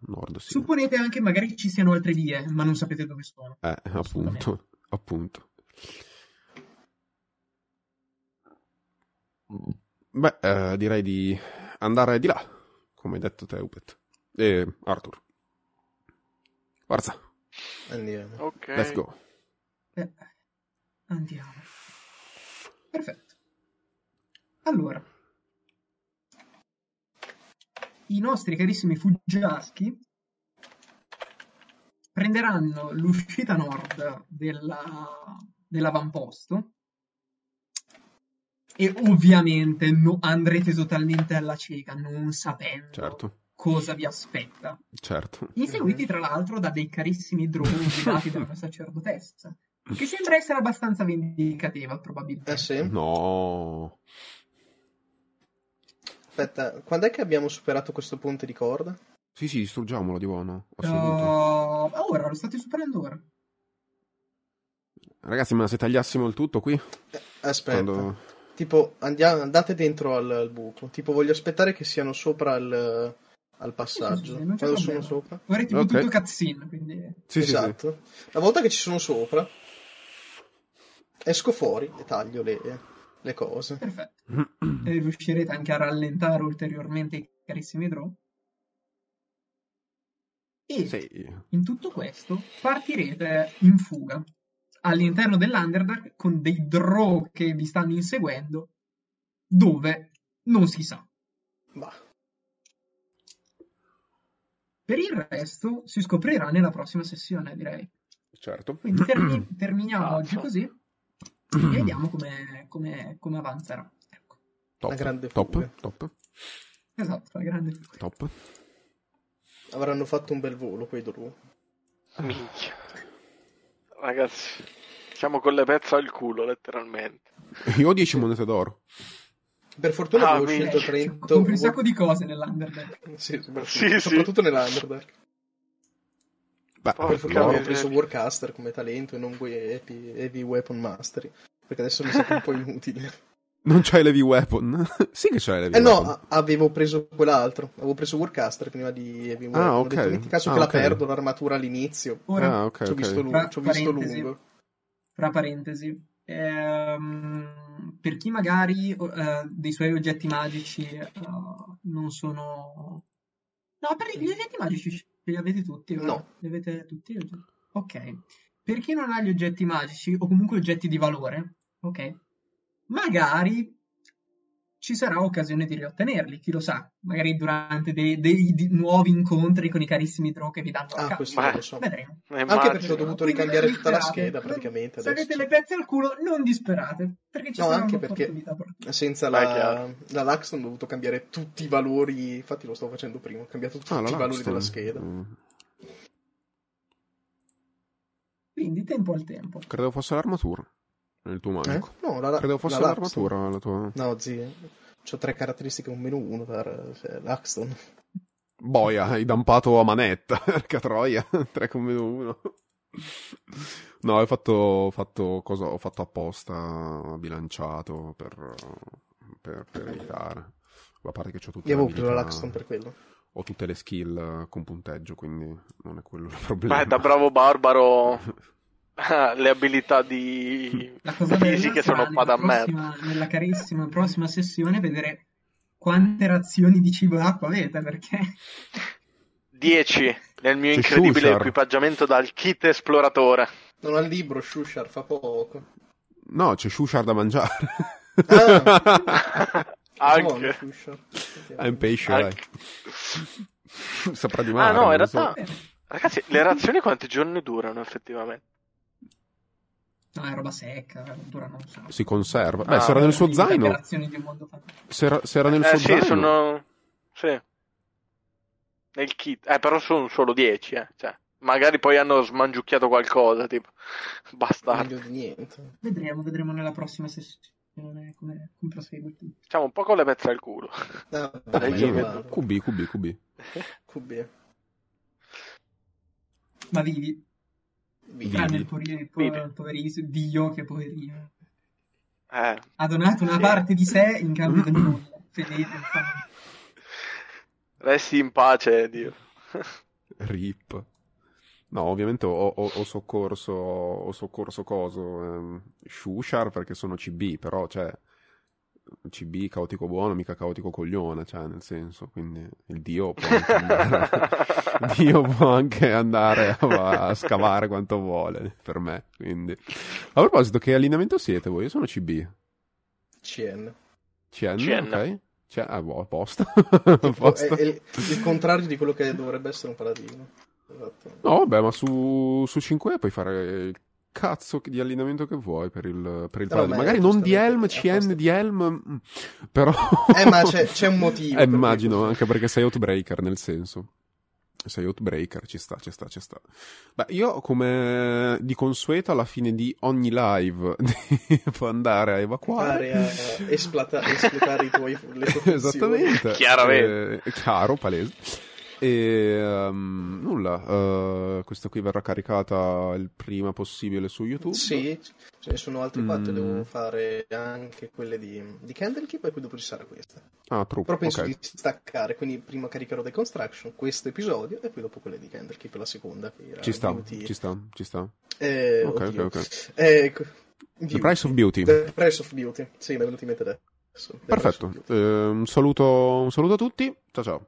Nord, sì. Supponete anche magari ci siano altre vie, ma non sapete dove sono. Eh, appunto, appunto. Beh, eh, direi di andare di là, come hai detto te, Upet. E Arthur. Forza. Andiamo. Ok. Let's go. Eh, andiamo. Perfetto. Allora. I nostri carissimi fuggiaschi prenderanno l'uscita nord della, dell'avamposto e ovviamente no, andrete totalmente alla cieca, non sapendo certo. cosa vi aspetta. Certo. Inseguiti tra l'altro da dei carissimi droni guidati da una sacerdotessa, che sembra essere abbastanza vendicativa probabilmente. Eh sì? No. Aspetta, quando è che abbiamo superato questo ponte di corda? Sì, sì, distruggiamolo di buono. Uh, ora, lo state superando ora. Ragazzi, ma se tagliassimo il tutto qui? Eh, aspetta. Quando... Tipo, andiamo, andate dentro al, al, buco. Tipo, voglio aspettare che siano sopra al, al passaggio. Sì, sì, Quando sono sopra. Vorrei tipo okay. tutto cutscene, quindi... Sì, esatto. Sì, Una volta che ci sono sopra, esco fuori e taglio le... le cose. Perfetto. e riuscirete anche a rallentare ulteriormente i carissimi draw. E sì. in tutto questo partirete in fuga all'interno dell'Underdark con dei draw che vi stanno inseguendo dove non si sa. Bah. Per il resto si scoprirà nella prossima sessione, direi. Certo. Quindi termi- terminiamo oggi così e vediamo come, come, come avanzerà. Ecco. Top, la grande top, top. Esatto, la grande fuga. Top. Avranno fatto un bel volo quei Drew. Minchia. Ragazzi, siamo con le pezze al culo, letteralmente. Io ho 10 monete d'oro. Per fortuna ah, avevo scelto Trento. Compri un sacco di cose nell'Underdark. Sì, sì, soprattutto sì. nell'Underdark. Beh, per fortuna avevo preso Warcaster come talento e non Heavy, heavy Weapon Mastery. Perché adesso mi sa un po' inutile. Non c'hai l'heavy weapon? sì che c'hai l'heavy eh weapon. no, avevo preso quell'altro. Avevo preso Warcaster prima di heavy weapon. Ah, ok. Ho detto, metti caso ah, che okay. la perdo l'armatura all'inizio. Ora, ah, ok. Ci ho visto, Fra, ci ho visto lungo. Fra parentesi, ehm, per chi magari uh, dei suoi oggetti magici uh, non sono... No, per gli oggetti magici ce li avete tutti? Ora? No. Li avete tutti? Ok. Per chi non ha gli oggetti magici o comunque oggetti di valore, ok? Magari ci sarà occasione di riottenerli, chi lo sa, magari durante dei, dei, dei nuovi incontri con i carissimi draw che vi danno ah, a questo lo so. Vedremo. Anche perché ho dovuto ricambiare tutta la scheda praticamente. Se avete le pezze al culo, non disperate. Perché ci no, anche perché senza la, la Laxton ho dovuto cambiare tutti i valori. Infatti, lo stavo facendo prima. Ho cambiato tutti ah, i valori della scheda. Mm. Quindi, tempo al tempo. Credevo fosse l'armatura. Il tuo magico. Eh? No, la, Credevo fosse la l'armatura la tua. No, zio. Ho tre caratteristiche, un meno uno per cioè, l'Axton. Boia, hai dampato a manetta, perché troia, 3 con meno 1. No, ho fatto, fatto, cosa, ho fatto apposta, bilanciato per, per, per evitare. A parte che ho tutte Io avevo preso l'Axton per quello. Ho tutte le skill con punteggio, quindi non è quello il problema. Beh, da bravo barbaro le abilità di fisiche sono un po' da merda. Nella carissima prossima sessione vedere quante razioni di cibo e acqua avete perché 10 nel mio C'è incredibile Shushar. equipaggiamento dal kit esploratore. Non ha il libro Shushar, fa poco. No, c'è Shushar da mangiare. Ah. Anche. È un pesce, dai. Saprà di male. Ah no, in realtà... So. Ragazzi, le razioni quanti giorni durano effettivamente? No, è roba secca, dura non so. Si conserva. Beh, ah, se era nel suo zaino. Se era, se era nel eh, suo sì, zaino. Sono... Sì. Nel kit. Eh, però sono solo 10, eh. Cioè, magari poi hanno smangiucchiato qualcosa, tipo. Bastardo. Meglio di niente. Vedremo, vedremo nella prossima sessione come, come prosegue tutto. Diciamo un po' con le pezze al culo. No, QB, QB, QB. QB. Ma vivi. Tranne il, poverino, il, po- poverino Dio che poverino. Eh. Ha donato una sì. parte di sé in cambio del nulla. Fedele. Resti in pace, Dio. Rip. No, ovviamente ho, ho, ho soccorso, ho soccorso coso, ehm, Shushar perché sono CB, però, cioè, CB caotico buono, mica caotico coglione, cioè nel senso, quindi il dio può anche andare, dio può anche andare a, a, scavare quanto vuole per me, quindi. A proposito, che allineamento siete voi? Io sono CB. CN. CN, CN. ok. Cioè, ah, boh, posto. posto. È, è, il contrario di quello che dovrebbe essere un paladino. Esatto. No, vabbè, ma su, su 5E puoi fare cazzo di allineamento che vuoi per il, per il no, Magari non di Helm, CN di Helm, mm, però... eh, ma c'è, c'è un motivo. Eh, immagino, anche perché sei Outbreaker, nel senso. Sei Outbreaker, ci sta, ci sta, ci sta. Beh, io come di consueto alla fine di ogni live devo andare a evacuare. a esplata- espletare i tuoi, le tue Esattamente. Chiaramente. Eh, chiaro, palese. E um, nulla, uh, questa qui verrà caricata il prima possibile su YouTube. Sì, ce ne sono altri quattro, mm. devo fare anche quelle di, di Candlekeep e poi dopo ci sarà questa. Ah, true. Però penso okay. di staccare, quindi prima caricherò The Construction, questo episodio, e poi dopo quelle di Candlekeep, la seconda. ci sta, ci sta, ci sta. Eh, ok, oddio. ok, ok. Eh. The Price of Beauty. The Price of Beauty, sì, mi è venuto in mente adesso. Perfetto, eh, un, saluto, un saluto a tutti, ciao ciao.